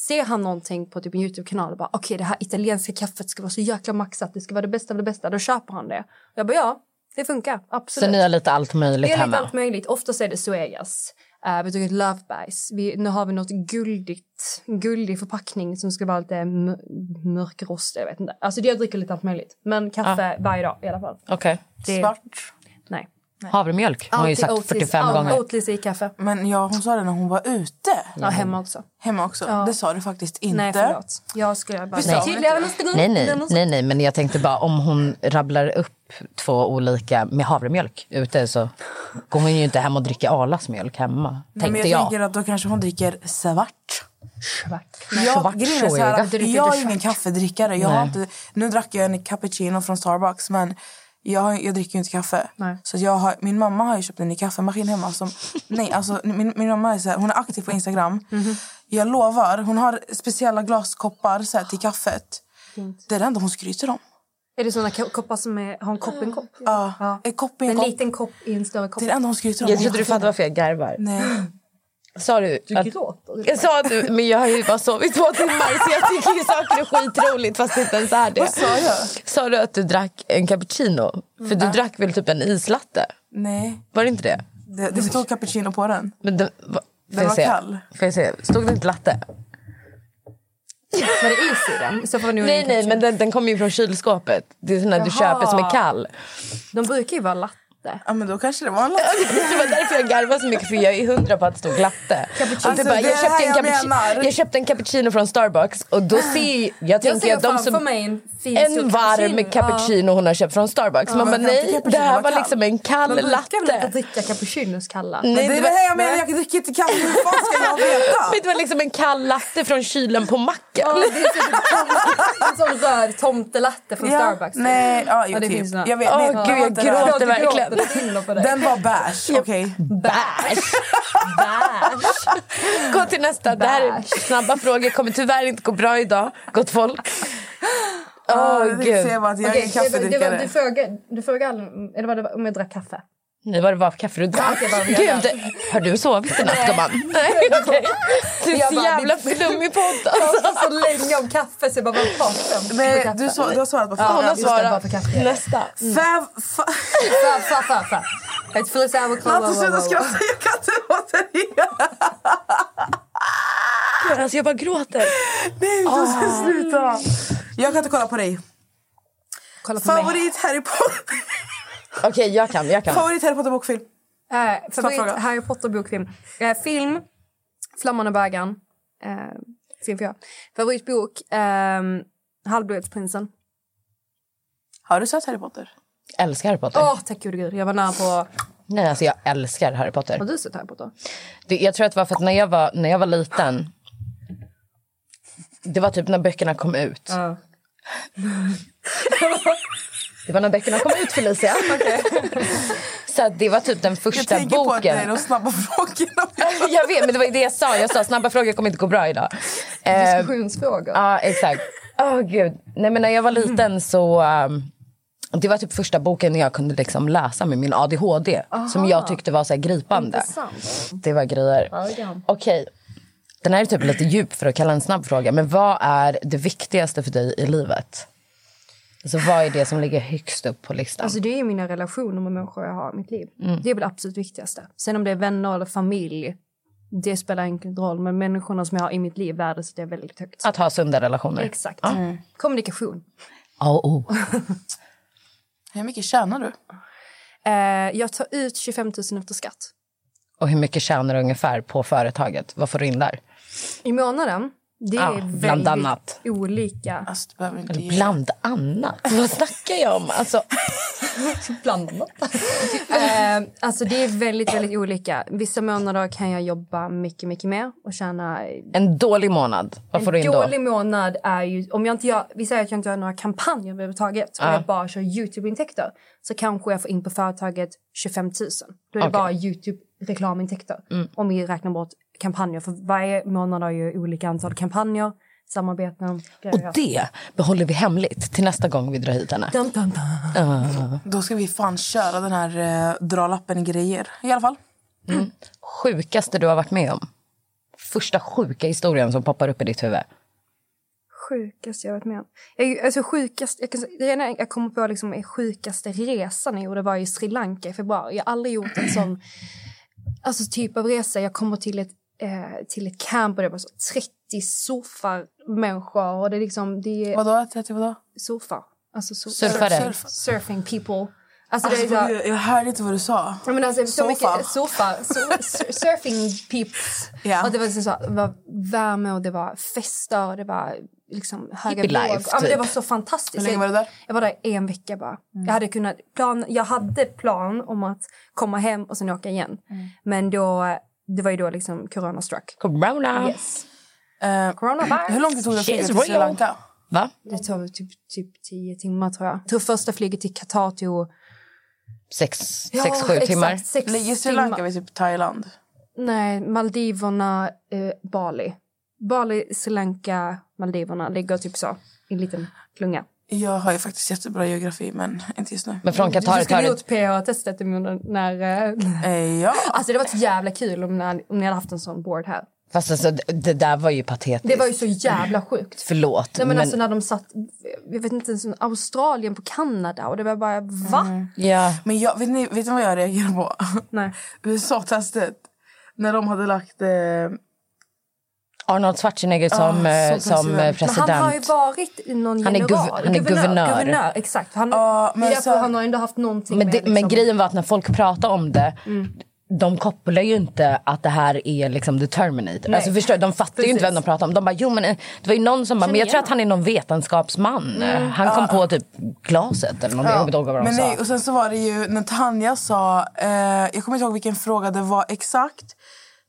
ser han någonting på typ en Youtube-kanal och bara okej det här italienska kaffet ska vara så jäkla maxat, det ska vara det bästa av det bästa, då köper han det. Jag bara ja, det funkar, absolut. Så ni har lite allt möjligt Det är lite hemma? allt möjligt. Oftast är det Suegas. Uh, vi dricker Lovebergs. Vi, nu har vi något guldigt, guldig förpackning som ska vara lite mörkrost. Jag vet inte. Alltså jag dricker lite allt möjligt. Men kaffe varje dag i alla fall. Okej. Det, Svart. Nej. Havremjölk har jag ju sagt Oatly's- 45 ja, gånger. Oatly's i kaffe. Men ja, hon sa det när hon var ute. Ja, hemma också. Hemma också. Det sa du faktiskt inte. Nej, förlåt. Jag skulle bara... hon. Nej, nej, något- nej, nej, men jag tänkte bara om hon rabblar upp två olika med havremjölk ute så går hon ju inte hem och dricker Arlas mjölk hemma, Nej, tänkte men jag, jag. tänker att då kanske hon dricker svart. Svart. Jag, Svart grejen är så här, jag är ingen kaffedrickare. Jag har Nej. inte, nu drack jag en cappuccino från Starbucks men jag, jag dricker ju inte kaffe. Nej. Så jag har, min mamma har ju köpt en ny kaffemaskin hemma. Som, nej, alltså, min, min mamma är, så här, hon är aktiv på Instagram. Mhm. Jag lovar, hon har speciella glaskoppar så här, till kaffet. Det är det enda hon skryter om. Är det såna ko- koppar som är, har en kopp i en kopp? Ja. En kopp i en En kopp. liten kopp i en större kopp. Det är det enda hon skryter om. Jag trodde du fattade varför jag garvar. Nej. Sa du, att, gråter. jag sa att du, men jag har ju bara sovit två timmar så jag tycker ju saker är skitroligt fast det inte ens är det. Vad sa jag? Sa du att du drack en cappuccino? För du drack väl typ en islatte? Nej, Var det inte det? det, det stod cappuccino på den. Men den, va, Den var se? kall. Får jag se? Stod det inte latte? Var det is i den? Så får nog Nej, nej, men den, den kommer ju från kylskåpet. Det är sån där du köper som är kall. De brukar ju vara latte. Ja, men då kanske det var en latte. Det var därför jag garvade så mycket för jag är hundra på att det stod latte. Alltså, bara, jag, köpte en cappuccino, menar. jag köpte en cappuccino från Starbucks och då ser jag, jag tänker Jag ser att de som mig en fin en varm cappuccino hon har köpt från Starbucks. Man bara, nej, det här var liksom en kall Man brukar väl inte latte. dricka cappuccinos kalla? Nej, Det det är det var, här jag menar, jag dricker inte kaffe. Hur fan ska jag veta? det var liksom en kall latte från kylen på macken. Ja, det är så typ en sån röd tomtelatte från Starbucks. Nej, ja, Ja, typ. Jag vet, Åh, nej, gud, jag gråter verkligen. Dig. Den var beige, okej. Bärs! Bärs! Gå till nästa. Det här är Bärs. snabba frågor. kommer tyvärr inte gå bra idag, gott folk. Åh, Oh, jag tänkte gud. säga bara att jag Okej, är kaffedrickare. Du frågade, du frågade all- eller var det om jag drack kaffe? Nej, vad det var för kaffe du drack. har Gud, har du sovit i natt, gumman? Nej, okej. Du är så bara, jävla flummig podd. Jag pratade så länge om kaffe så jag bara, vad Kaffe. du, så, du har svarat på Ja, frågan. Hon har bara svarat. Nästa. Fav... Fa- Fa, fa, fa, fa. Ett fullt sauerkraut. Natta, sluta skratta. Jag kan inte låta det. Alltså, jag bara gråter. Nej, du ska sluta. Jag kan inte kolla på dig. Kolla på mig. Favorit Harry Potter Okej, jag kan. Jag kan. Favorit Harry Potter bokfilm? Eh, favorit. Harry Potter-bokfilm. Eh, film, Flammande bägaren. Eh, film för jag. Favoritbok, eh, Halvblodsprinsen. Har du sett Harry Potter? Älskar Harry Potter. Åh, tack gode gud. Jag var nära på... Nej, alltså jag älskar Harry Potter. Har du sett Harry Potter? Det, jag tror att det var för att när jag var, när jag var liten... Det var typ när böckerna kom ut. Ja. Det var när böckerna kom ut, Felicia. Så det var typ den Jag första tänker på att det är boken. de snabba frågorna. Jag vet, men det var det jag sa. Jag sa snabba frågor kommer inte gå bra idag. Eh, Diskussionsfrågor. Ja, exakt. Åh, gud. Nej, men när jag var liten så... um, det var typ första boken jag kunde liksom läsa med min ADHD. Som jag tyckte var så här gripande. Intressant. Det var grejer. Verkligen. Okej. Den här är typ lite djup för att kalla en snabb fråga. Men vad är det viktigaste för dig i livet? Alltså, vad är det som ligger högst upp på listan? Alltså det är ju mina relationer med människor jag har i mitt liv. Mm. Det är väl absolut viktigaste. Sen om det är vänner eller familj, det spelar ingen roll. Men människorna som jag har i mitt liv värdesätter jag väldigt högt. Att ha sunda relationer. Exakt. Kommunikation. Oh, oh. Hur mycket tjänar du? Eh, jag tar ut 25 000 efter skatt. Och hur mycket tjänar du ungefär på företaget? Vad får du in där? I månaden. Det är Ja, väldigt bland annat. olika. Alltså, du behöver inte Eller bland annat? Vad snackar jag om? Alltså, Bland annat. eh, alltså det är väldigt, väldigt olika. Vissa månader kan jag jobba mycket, mycket mer och tjäna... en dålig månad, vad får du in En då? dålig månad är ju... Om jag inte gör, vi säger att jag inte gör några kampanjer överhuvudtaget och Ja. jag bara kör Youtube-intäkter så kanske jag får in på företaget 25 000. Då är det Okej. bara Youtube-reklamintäkter. Om vi räknar bort kampanjer. För varje månad har ju olika antal kampanjer, samarbeten, grejer. Och det behåller vi hemligt till nästa gång vi drar hit henne. Dun, dun, dun. Då ska vi fan köra den här eh, dra lappen i grejer. I alla fall. Sjukaste du har varit med om? Första sjuka historien som poppar upp i ditt huvud. Sjukaste jag varit med om. Jag, alltså sjukast, jag, kan, det ena jag kommer på liksom är sjukaste resan jag gjorde var i Sri Lanka i februari. Jag har aldrig gjort en sån alltså typ av resa. Jag kommer till ett, eh, till ett camp och det var så 30 surfarmänniskor och det är liksom, det är Vadå? 30 vadå? surfar. Alltså sur- Surfare. surf- surfing people. Alltså, det är Alltså, så, jag, jag hörde inte vad du sa. Ja, men alltså, så Sofa. mycket surfar, sur, sur, surfing peeps. Ja. Och det var, så, så, det var värme och det var fester och det var liksom höga life, Ja, men det typ. var så fantastiskt. Hur länge var du där? Jag var där en vecka bara. Jag, hade kunnat plan, jag hade plan om att komma hem och sen åka igen. Men då, det var ju då liksom corona struck. Corona. Yes. Eh, Coronavirus. hur lång tid tog det att flyga till Sri. Lanka? Va? Det tog typ, typ tio timmar tror jag. Jag tror första flyget till Qatar tog... Sex, Ja, sex sju exakt, timmar? Sex Ligger Sri timmar. Lanka vid typ Thailand? Nej, Maldiverna, eh, Bali. Bali, Sri Lanka, Maldiverna ligger typ så i en liten klunga. Jag har ju faktiskt jättebra geografi, men inte just nu. Men från Qatar du skulle tar gjort det... PH-testet i munnen när... eh, Eh, ja. Alltså det var så jävla kul om, när, om ni hade haft en sån board här. Fast alltså, det, där var ju patetiskt. Det var ju så jävla sjukt. Förlåt. Nej, men men, alltså när de satt, jag vet inte, ens Australien på Kanada och det var bara, va? ja. Men jag, vet, ni, vet ni vad jag reagerar på? Nej. USA-testet. När de hade lagt... Eh, Arnold Schwarzenegger som, Ah, eh, som som eh, president. president. Men han har ju varit någon Han är general. guv- han är guvernör. guvernör exakt. Han, Ja, men så- han har ändå haft någonting Men, med det, liksom, men grejen var att när folk pratar om det Mm. de kopplar ju inte att det här är liksom the Terminator. Alltså förstår, du? de fattar ju inte vem de pratar om. De bara, jo men eh, det var ju någon som bara, men jag tror att han är någon vetenskapsman. Mm. Han kom på typ glaset eller någonting. Jag kommer inte ihåg vad de men sa. nej, och sen så var det ju när Tanja sa... Eh, jag kommer inte ihåg vilken fråga det var exakt.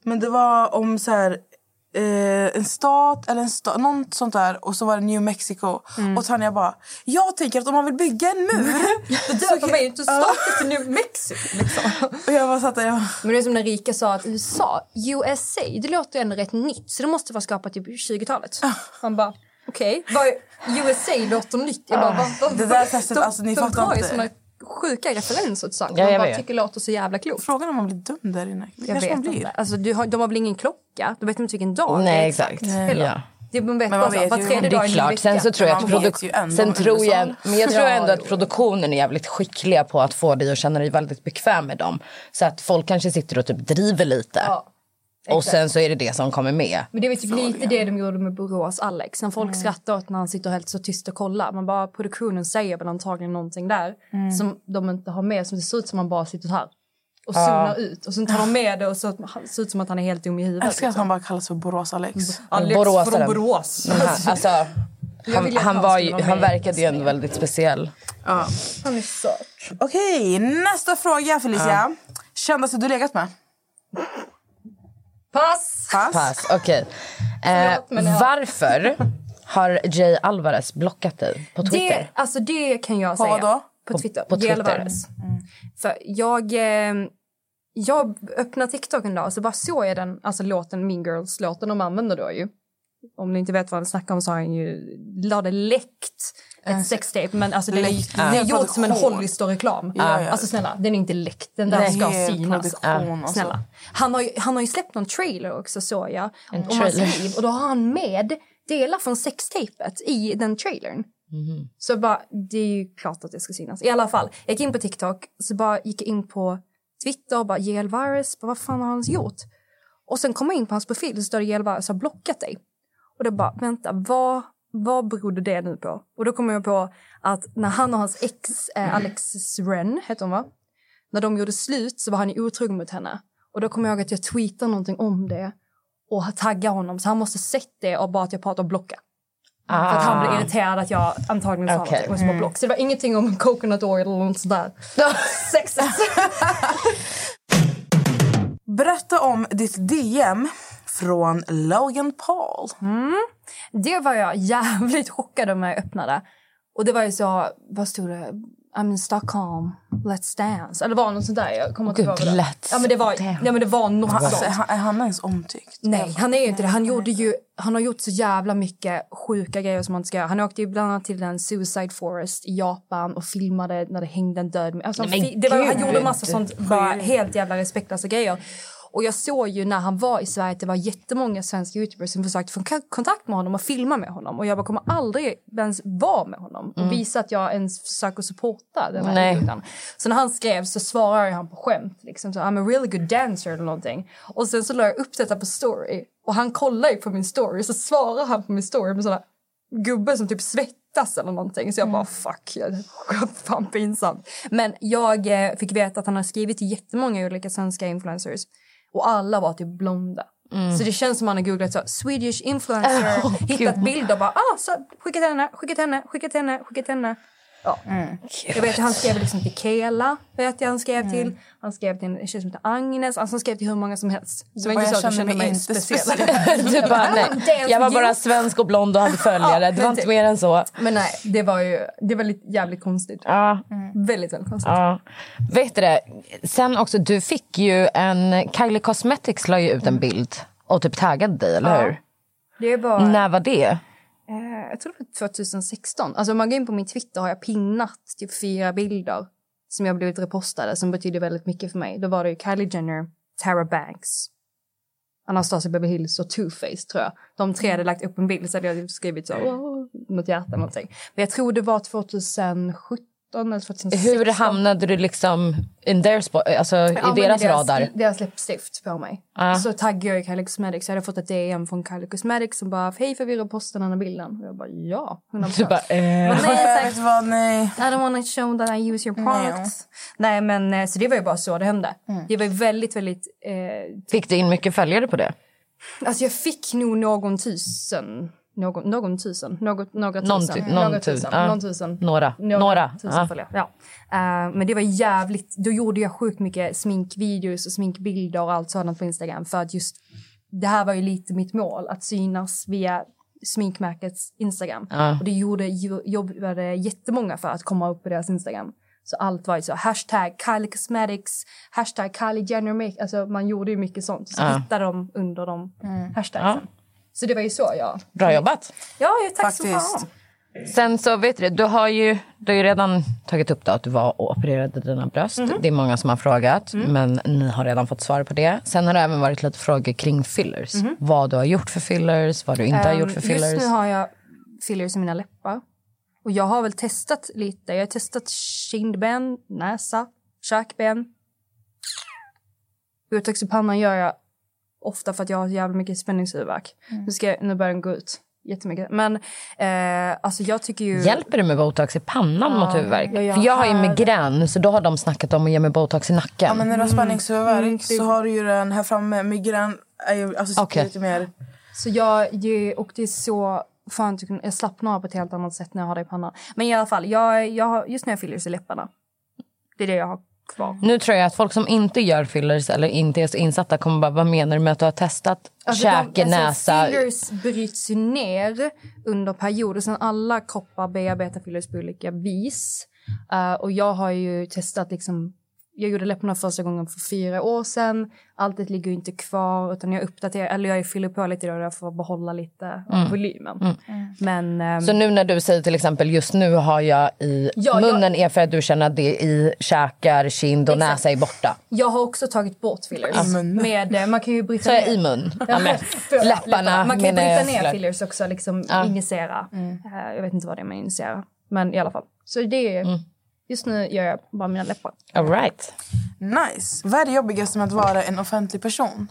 Men det var om så här... eh, en stat eller en sta, något sånt där och så var det New Mexico. Mm. Och Tanja bara, jag tänker att om man vill bygga en mur. Det döper mig ju inte staten till New Mexico. Liksom. och jag bara satt där, jag, Men det är som när Rika sa att USA, USA, det låter ju ändå rätt nytt. Så det måste vara skapat typ 20-talet. Man bara, okej. Okay. USA låter nytt. Jag bara, va, va, Det där testet, de, alltså, ni de fattar inte. Sjuka referenser till saker. Ja, man bara vet. tycker låter så jävla klokt. frågan om man blir dum där inne. Jag vet man blir. inte. Alltså, du har, de har väl ingen klocka? Du vet inte vilken dag Nej, exakt. Ja. Det, man vet Men man vet ju- Det är klart. Sen så tror jag att, ändå sen tror jag, men jag tror ändå att produktionen är jävligt skickliga på att få dig att känna dig väldigt bekväm med dem. Så att folk kanske sitter och typ driver lite. Ja, och sen så är det det som kommer med. Men det var typ lite det de gjorde med Borås Alex. När folk Mm. skrattar åt när han sitter helt så tyst och kollar. Man bara, produktionen säger väl antagligen någonting där Mm. som de inte har med. Som det ser ut som man bara sitter här och zonar ut. Och sen tar de med det och så att ser ut som att han är helt dum i Jag huvudet. älskar att han bara kallas för Borås Alex. Alex Boråsaren. från Borås. Han, alltså, han, att han, han var ju, han verkade ju ändå väldigt speciell. Ja. Han är söt. Okej, nästa fråga Felicia. Kändaste du legat med? Pass! Pass. Pass, okej. Eh, men ja. Varför har Jay Alvarez blockat dig på Twitter? Det, alltså det kan jag På säga. vadå? På Twitter. på Twitter. Twitter. För jag, eh, jag öppnade TikTok en dag och så bara såg jag den, alltså låten Mean Girls-låten de använder då ju. Om ni inte vet vad han snackar om så har han ju lade läckt ett sextape men alltså den är, läckt. den är Ja. gjord som en. Hollister-reklam. Ja, ja. Alltså snälla, den är inte läckt. Den där ska synas. alltså. Snälla. Han har, ju, han har ju släppt någon trailer också såg jag. En om hans trailer. liv och då har han med delar från sextapet i den trailern. Så bara, det är ju klart att det ska synas. I alla fall, jag gick in på TikTok, så bara gick jag in på Twitter och bara bara, vad fan har han gjort? Och sen kom jag in på hans profil och så står det J.L. Virus har blockat dig. Och då bara, vänta, vad, vad berodde det nu på? Och då kom jag på att när han och hans ex, eh, Alex Ren, heter hon va? När de gjorde slut så var han otrogen mot henne. Och då kommer jag ihåg att jag tweetade någonting om det och taggade honom. Så han måste sett det och bara att jag pratade om blocka. För att han blev irriterad att jag antagligen sa Ah. Okej. någonting och så bara block. Så det var ingenting om coconut oil eller något sådär. Sexigt. Berätta om ditt DM från Logan Paul. Det var jag jävligt chockad om jag öppnade. Och det var ju så, vad stod det? I'm in Stockholm, let's dance. Eller var något sånt där. Jag kommer inte ihåg. vad det ja, men det var, dance. ja, men det var något Alltså, sånt. är, han, är han ens omtyckt? Nej, han är ju inte det. Han, gjorde ju, han har gjort så jävla mycket sjuka grejer som man inte ska göra. Han åkte ju bland annat till en suicide forest i Japan och filmade när det hängde en död... Alltså, Nej, det var, han gjorde massa sånt, bara helt jävla respektlösa grejer. Och jag såg ju när han var i Sverige att det var jättemånga svenska youtubers som försökte få kontakt med honom och filma med honom. Och jag bara kommer aldrig ens vara med honom och visa att jag ens försöker supporta den här Nej. idioten. Så när han skrev så svarade han på skämt. Liksom, så, I'm a really good dancer eller någonting. Och sen så la jag upp detta på story. Och han kollar ju på min story så svarar han på min story med sådana gubbe som typ svettas eller någonting. Så jag bara fuck, fan pinsamt. Men jag eh, fick veta att han har skrivit till jättemånga olika svenska influencers. Och alla var typ blonda. Så det känns som han har googlat så Swedish influencer, Åh, hittat Gud. bilder och bara ah, så, skickat henne, skickat henne, skickat henne, skickat henne. Ja. Jag vet han skrev liksom till Kela, vet jag han skrev till. Han skrev till en tjej som heter Agnes, alltså han skrev till hur många som helst. Så det var bara, inte så jag att jag känner kände mig inte speciell. Du bara, nej. Jag var bara svensk och blond och hade följare. Ja, det var inte typ. mer än så. Men nej, det var ju det var lite jävligt konstigt. Ja, Väldigt, väldigt konstigt. ja. Vet du det? Sen också, du fick ju en... Kylie Cosmetics la ju ut en bild och typ taggade dig, eller hur? Var, När var det? Eh, jag tror det var 2016. Alltså om man går in på min Twitter har jag pinnat typ fyra bilder som jag blivit repostade som betyder väldigt mycket för mig. Då var det ju Kylie Jenner, Tara Banks, Anastasia Beverly Hills och Too Faced tror jag. De tre hade lagt upp en bild så hade jag skrivit så, "Åh", något hjärta eller någonting. Men jag tror det var 2017 eller 2016. Hur hamnade du liksom in their spot, alltså Ja, i men deras radar? Deras läppstift på mig. Så taggade jag i Kylie Cosmetics. Jag hade fått ett DM från Kylie Cosmetics som bara hej förvirra posta den här bilden. Och jag bara ja, 100%. Du bara, eh. Nej, vad, nej. I don't wanna show that I use your products. Nej men eh, så det var ju bara så det hände. Det var ju väldigt väldigt eh, Fick du in mycket följare på det? Alltså jag fick nog någon tusen. Någon, någon tusen. Något, några tusen. Någon tu- någon några tusen, tusen. ja. Någon tusen. Några. Några, tusen ja. följare. Ja. Eh, men det var jävligt. Då gjorde jag sjukt mycket sminkvideos och sminkbilder och allt sådant på Instagram för att just det här var ju lite mitt mål, att synas via sminkmärkets Instagram. Ja. Och det gjorde, jo- jobbade jättemånga för att komma upp på deras Instagram. Så allt var ju så, hashtag Kylie Cosmetics, hashtag Kylie Jenner Make. Alltså man gjorde ju mycket sånt. Så Ja. hittade de under de Mm. hashtagsen. Så det var ju så jag... Bra jobbat. Ja, tack så Faktiskt. fan. Sen så vet du, du har ju, du har ju redan tagit upp att du var och opererade dina bröst. Mhm. Det är många som har frågat, Mm. men ni har redan fått svar på det. Sen har det även varit lite frågor kring fillers. Mhm. Vad du har gjort för fillers, vad du inte har Ehm, gjort för fillers. Just nu har jag fillers i mina läppar. Och jag har väl testat lite. Jag har testat kindben, näsa, käkben. Botox i pannan gör jag ofta för att jag har jävligt mycket spänningshuvudvärk. Mm. Nu, ska nu börjar den gå ut jättemycket. Men eh, alltså jag tycker ju... Hjälper det med botox i pannan mot huvudvärk? jag För jag har ju migrän, så då har de snackat om att ge mig botox i nacken. Ja, men när du har spänningshuvudvärk Mm, så har du ju den här framme. Migrän är ju alltså, Okej. lite mer... Så jag, och det är så fan, tycker- jag slappnar av på ett helt annat sätt när jag har det i pannan. Men i alla fall, jag, jag har, just nu har jag fillers i läpparna. Det är det jag har kvar. Nu tror jag att folk som inte gör fillers eller inte är så insatta kommer bara, vad menar du med att du har testat Alltså, käke, de, näsa? Alltså, fillers bryts ju ner under perioder. Sen alla kroppar bearbetar fillers på olika vis. Eh, och jag har ju testat liksom jag gjorde läpparna första gången för fyra år sedan. Allt ligger inte kvar utan jag uppdaterar, eller jag fyller på lite då för att behålla lite av volymen. Men ehm, Så nu när du säger till exempel just nu har jag i Ja, munnen är för att du känner att det i käkar, kind och Exakt. näsa är borta. jag har också tagit bort fillers. Munnen. Med, eh, man kan ju bryta ner. i mun. Ja, men, förlåt, läpparna Man kan ju jag bryta ner fillers också, liksom Ja. injicera. Eh, jag vet inte vad det är man injicerar. Men i alla fall. Så det är, just nu gör jag bara mina läppar. All right. Nice. Vad är det jobbigaste med att vara en offentlig person?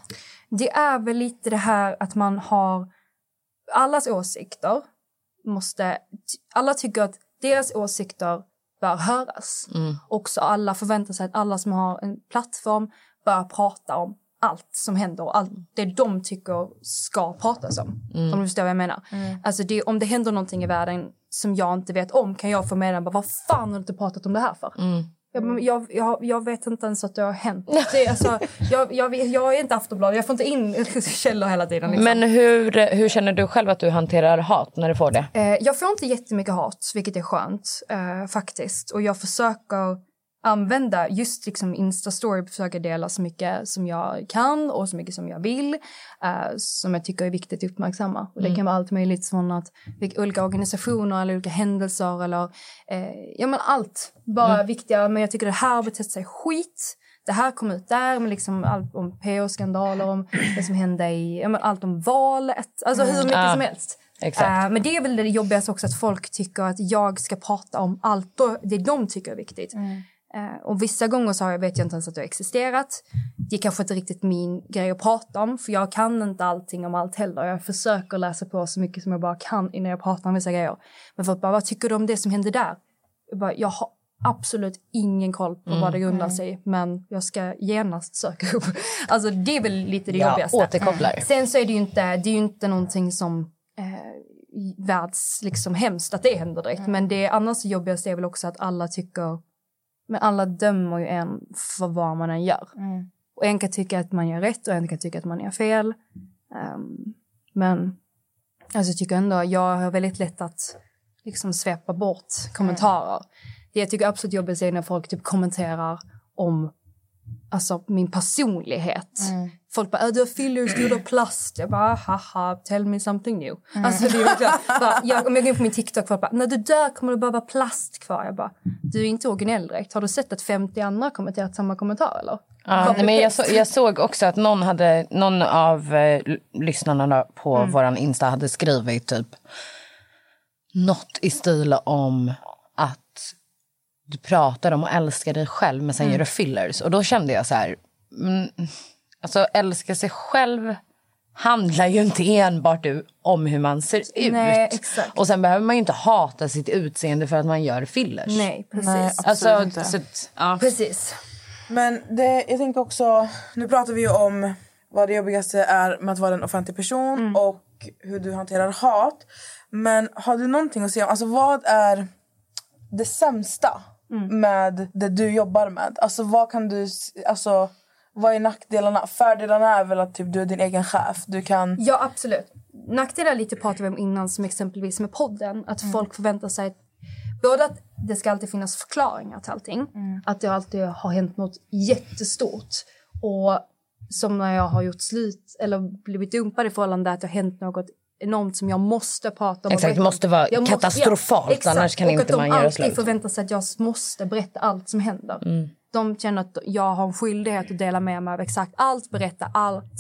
Det är väl lite det här att man har allas åsikter måste, alla tycker att deras åsikter bör höras. Också alla förväntar sig att alla som har en plattform bör prata om allt som händer och allt det de tycker ska pratas om. Om du förstår vad jag menar. Alltså det, om det händer någonting i världen som jag inte vet om kan jag få med bara vad fan har du inte pratat om det här för? Jag, men jag, jag, jag vet inte ens att det har hänt. Det, alltså, jag, jag, jag är inte Aftonbladet, jag får inte in källor hela tiden. Liksom. Men hur, hur känner du själv att du hanterar hat när du får det? Eh, jag får inte jättemycket hat, vilket är skönt eh, faktiskt. Och jag försöker använda just liksom Insta-story, försöker dela så mycket som jag kan och så mycket som jag vill. eh, som jag tycker är viktigt att uppmärksamma. Och det kan vara allt möjligt från att vilka, olika organisationer eller olika händelser eller eh, ja men allt. Bara viktiga, men jag tycker det här har betett sig skit. Det här kom ut där, men liksom allt om PO-skandaler, om det som hände i, ja, men allt om valet. Alltså hur mycket Ja. som helst. Eh, men det är väl det jobbigaste också att folk tycker att jag ska prata om allt det de tycker är viktigt. Eh, och vissa gånger så har jag, vet jag inte ens att har existerat. Det är kanske inte riktigt min grej att prata om för jag kan inte allting om allt heller. Jag försöker läsa på så mycket som jag bara kan innan jag pratar om vissa grejer. Men folk bara, vad tycker du om det som hände där? Jag, bara, jag har absolut ingen koll på vad det grundar sig i men jag ska genast söka upp. Alltså det är väl lite det Ja, jobbigaste. återkopplar. Sen så är det ju inte, det är ju inte någonting som eh, världs liksom hemskt att det händer direkt. Men det annars jobbigaste är väl också att alla tycker, men alla dömer ju en för vad man än gör. Och en kan tycka att man gör rätt och en kan tycka att man gör fel. Ehm, men alltså, jag tycker ändå, jag har väldigt lätt att liksom svepa bort kommentarer. Det jag tycker är absolut jobbigast är när folk typ kommenterar om alltså, min personlighet. Folk bara, "Äh, du har fillers, du har plast. Jag bara, haha, tell me something new. Alltså, det är verkligen, bara, jag, om jag går in på min TikTok, folk bara, när du dör kommer bara vara plast kvar. Jag bara, du är inte originell direkt. Har du sett att 50 andra har kommenterat samma kommentar eller? Ja, men jag, så, jag såg också att någon, hade, någon av eh, lyssnarna på Mm. våran Insta hade skrivit typ något i stil om att du pratar om att älska dig själv men sen Mm. gör du fillers. Och då kände jag så här, mm, alltså älska sig själv handlar ju inte enbart om hur man ser ut. Nej, exakt. Och sen behöver man ju inte hata sitt utseende för att man gör fillers. Nej, precis. Nej, absolut Alltså, inte. så, ja. Precis. Men det, jag tänkte också, nu pratar vi ju om vad det jobbigaste är med att vara en offentlig person och hur du hanterar hat. Men har du någonting att säga om, alltså vad är det sämsta med det du jobbar med? Alltså vad kan du, alltså vad är nackdelarna? Fördelarna är väl att typ, du är din egen chef. Du kan... Ja, absolut. Nackdelar lite pratade vi om innan, som exempelvis med podden. Att Mm. folk förväntar sig att, både att det ska alltid finnas förklaringar till allting. Mm. Att det alltid har hänt något jättestort. Och som när jag har gjort slut eller blivit dumpad i förhållande, att det har hänt något enormt som jag måste prata om. och Exakt, det måste vara Jag måste- katastrofalt, exakt. annars kan och inte att de man göra alltid slut. förväntar sig att jag måste berätta allt som händer. Mm. De känner att jag har en skyldighet att dela med mig av exakt allt, berätta allt.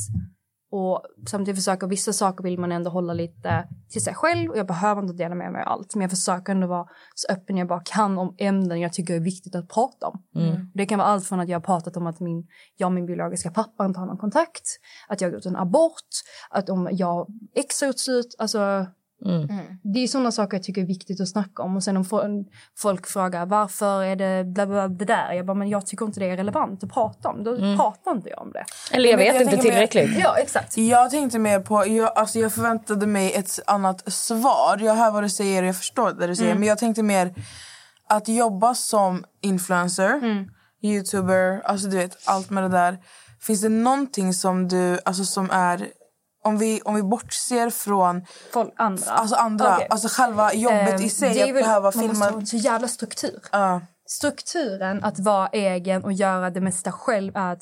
Och samtidigt försöker vissa saker vill man ändå hålla lite till sig själv och jag behöver inte dela med mig av allt. Men jag försöker ändå vara så öppen jag bara kan om ämnen jag tycker är viktigt att prata om. Mm. Det kan vara allt från att jag har pratat om att min, jag och min biologiska pappa inte har någon kontakt, att jag har gjort en abort, att om jag ex har gjort slut, alltså Mm. det är sådana saker jag tycker är viktigt att snacka om. Och sen om fo- folk frågar varför är det bla bla bla det där? Jag bara, men jag tycker inte det är relevant att prata om. Då Mm. pratar inte jag om det. Eller jag Men vet jag inte tänker mer- tillräckligt. Ja, exakt. Jag tänkte mer på, jag, alltså jag förväntade mig ett annat svar. Jag hör vad du säger och jag förstår det du säger. Mm. Men jag tänkte mer att jobba som influencer, Mm. youtuber, alltså du vet allt med det där. Finns det någonting som du, alltså som är, om vi, om vi bortser från Folk, andra. Alltså andra, Okej. alltså själva jobbet Ehm, i sig, det är att väl- behöva man filma. ha en så jävla struktur. Ja. Strukturen att vara egen och göra det mesta själv är att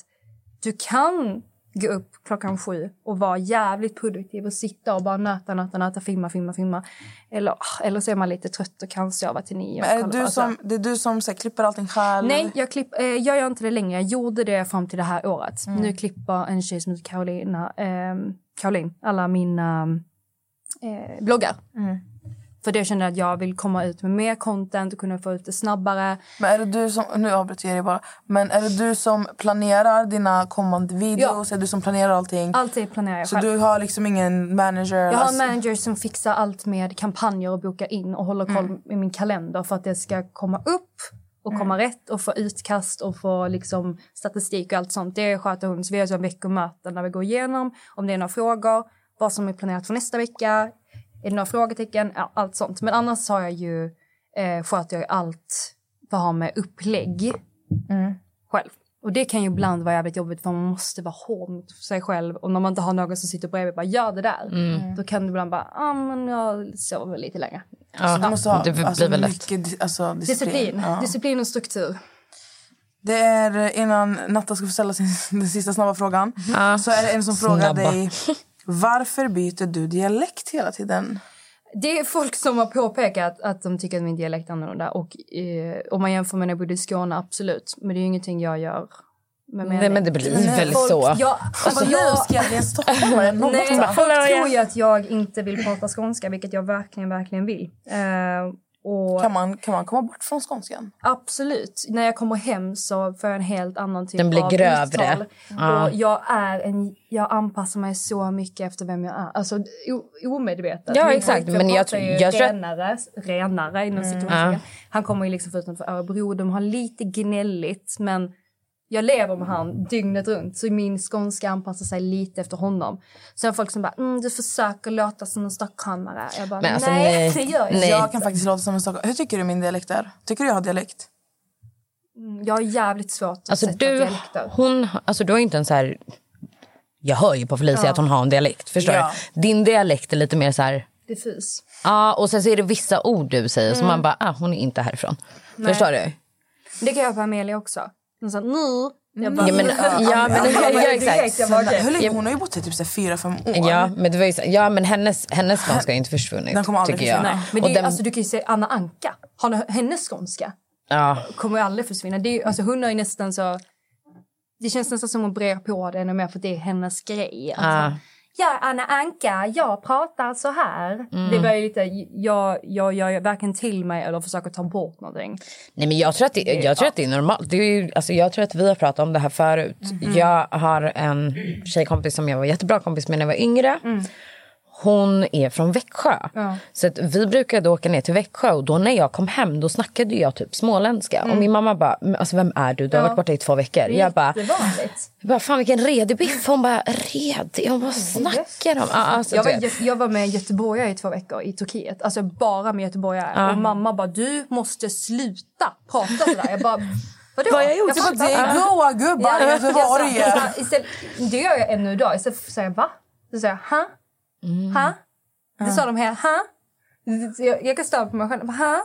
du kan gå upp klockan sju och vara jävligt produktiv och sitta och bara nöta, nöta, nöta, filma, filma, filma. Eller, ah, eller så är man lite trött och kan sova till nio. Men är det du alltså- som, det är du som så här, klipper allting själv? Nej, jag, klipp, eh, jag gör inte det längre. Jag gjorde det fram till det här året. Mm. Nu klipper en tjej som heter Carolina, eh, Caroline alla mina eh, bloggar. Mm. För det kände jag att jag vill komma ut med mer content och kunna få ut det snabbare. Men är det du som, nu avbryter jag dig bara. Men är det du som planerar dina kommande videos? Är det du som planerar allting? Alltid planerar jag Så själv. du har liksom ingen manager? Jag har en alltså- manager som fixar allt med kampanjer och bokar in och håller koll Mm. i min kalender för att det ska komma upp och komma rätt och få utkast och få liksom statistik och allt sånt. Det sköter hon. Så vi har så veckomöten där vi går igenom om det är några frågor, vad som är planerat för nästa vecka, är det några frågetecken, ja, allt sånt. Men annars har jag ju, eh, sköter jag allt vad har med upplägg själv. Och det kan ju ibland vara jävligt jobbigt för man måste vara hård mot sig själv och när man inte har någon som sitter bredvid och bara gör det där. Mm. Då kan det ibland bara, ja ah, men jag sover lite längre. Ja, Du måste ha det blir alltså, väl lätt. mycket alltså, disciplin. Disciplin, Ja. disciplin och struktur. Det är innan Natta ska få ställa sin, den sista snabba frågan. Ja. Så är det en som frågar Snabba. dig varför byter du dialekt hela tiden? Det är folk som har påpekat att de tycker att min dialekt är annorlunda. Och eh, om man jämför med när jag bodde i Skåne, absolut. Men det är ju ingenting jag gör med Nej, men det blir väl Folk- så. Ja, alltså nu jag, ska jag bli en stockholmare? Nej, folk tror ju att jag inte vill prata skånska, vilket jag verkligen, verkligen vill. Eh, och Kan man, kan man komma bort från skånskan? Absolut. När jag kommer hem så får jag en helt annan typ Den blir av grövre. uttal. Ja. Och jag, är en, jag anpassar mig så mycket efter vem jag är. Alltså o, omedvetet. Ja, Min exakt. pojkvän Men jag pratar tr- ju jag tror renare, renare inom Mm. situationen. Ja. Han kommer ju liksom från utanför Örebro. De har lite gnälligt, men jag lever med han dygnet runt så min skånska anpassar sig lite efter honom. Sen folk som bara mm, du försöker låta som en stockholmare. Jag bara Men alltså, nej, nej. det gör jag Nej. Jag kan faktiskt låta som en stockholmare. Hur tycker du min dialekt är? Tycker du jag har dialekt? Mm, Jag har jävligt svårt att Alltså sätta du, dialekter. hon, alltså du har inte en så här... Jag hör ju på Felicia Ja. att hon har en dialekt. Förstår Ja. du? Din dialekt är lite mer så här... Diffus. Ja, och sen så är det vissa ord du säger som Mm. man bara, ah, hon är inte härifrån. Nej. Förstår du? Det kan jag på Amelia också. Hon sa nu. Jag bara, Ja, men- ja, men- ja, exakt. Jag bara, okej. Hur länge? Hon har ju bott här typ så fyra, fem år. Ja, men, det var ju, så- ja, men hennes, hennes skånska har inte försvunnit. Den kommer aldrig tycker jag. Nej, men Och det, är- den- alltså, du kan ju säga Anna Anka. Har hennes skånska ja. kommer ju aldrig försvinna. Det är, ju- alltså, hon är ju nästan så... Det känns nästan som att hon brer på det ännu mer för det är hennes grej. Alltså, Är Anna Anka, jag pratar så här. Mm. Det var lite, jag, jag gör varken till mig eller försöker ta bort någonting. Nej, men jag tror att det, jag tror att det är normalt. Det är ju, alltså, jag tror att vi har pratat om det här förut. Mhm. Jag har en tjejkompis som jag var jättebra kompis med när jag var yngre. Hon är från Växjö. Ja. Så att vi brukade åka ner till Växjö och då när jag kom hem då snackade jag typ småländska. Och min mamma bara, "Men alltså, vem är du? Du har Mm. Ja. varit borta i två veckor. Jag bara, jag bara, fan vilken redig biff. Hon bara, redig? Hon bara, snackar? Ja, Alltså, Jag var, jag var med göteborgare i två veckor i Turkiet. Alltså bara med göteborgare. Ja. Och mamma bara, du måste sluta prata sådär. Jag bara, Vadå? Vad har jag gjort? Att det är goa gubbar i Göteborg. Jag Det gör jag ännu idag. Istället för att säga va? Så säger jag ha? Mm. Ha? Det sa de här ha? Jag, jag kan störa på mig själv. Ha?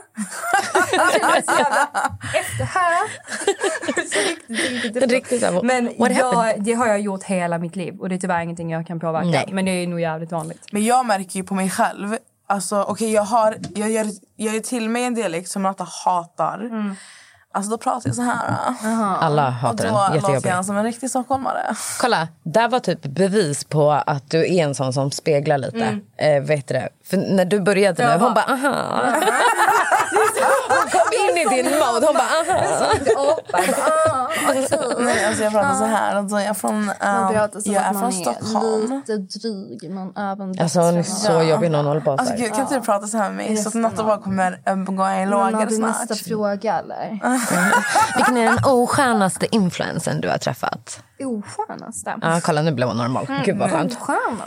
Efter ha? Riktigt, riktigt, Riktigt Men jag, det har jag gjort hela mitt liv och det är tyvärr ingenting jag kan påverka. Nej. Men det är nog jävligt vanligt. Men jag märker ju på mig själv. Alltså, okay, jag, har, jag, gör, jag gör till mig en dialekt som Natta hatar. Alltså då pratar jag så här. Alla Och hatar då den. låter Jättejobbig. jag som en riktig stockholmare. Kolla, där var typ bevis på att du är en sån som speglar lite. Mm. Eh, vet du det? För när du började nu, hon bara aha. hon i din mode, hon bara aha. Nej, alltså jag pratar så här. Alltså jag är från, um, jag är från Stockholm. lite dryg men även Alltså hon är så jobbig när hon håller på så Alltså, här. kan inte du prata så här med mig? Så att Natta bara kommer um, gå en lågare snart. fråga eller? Vilken är den oskönaste influensen du har träffat? Oskönaste? Ja, kolla nu blev hon normal. Gud vad skönt.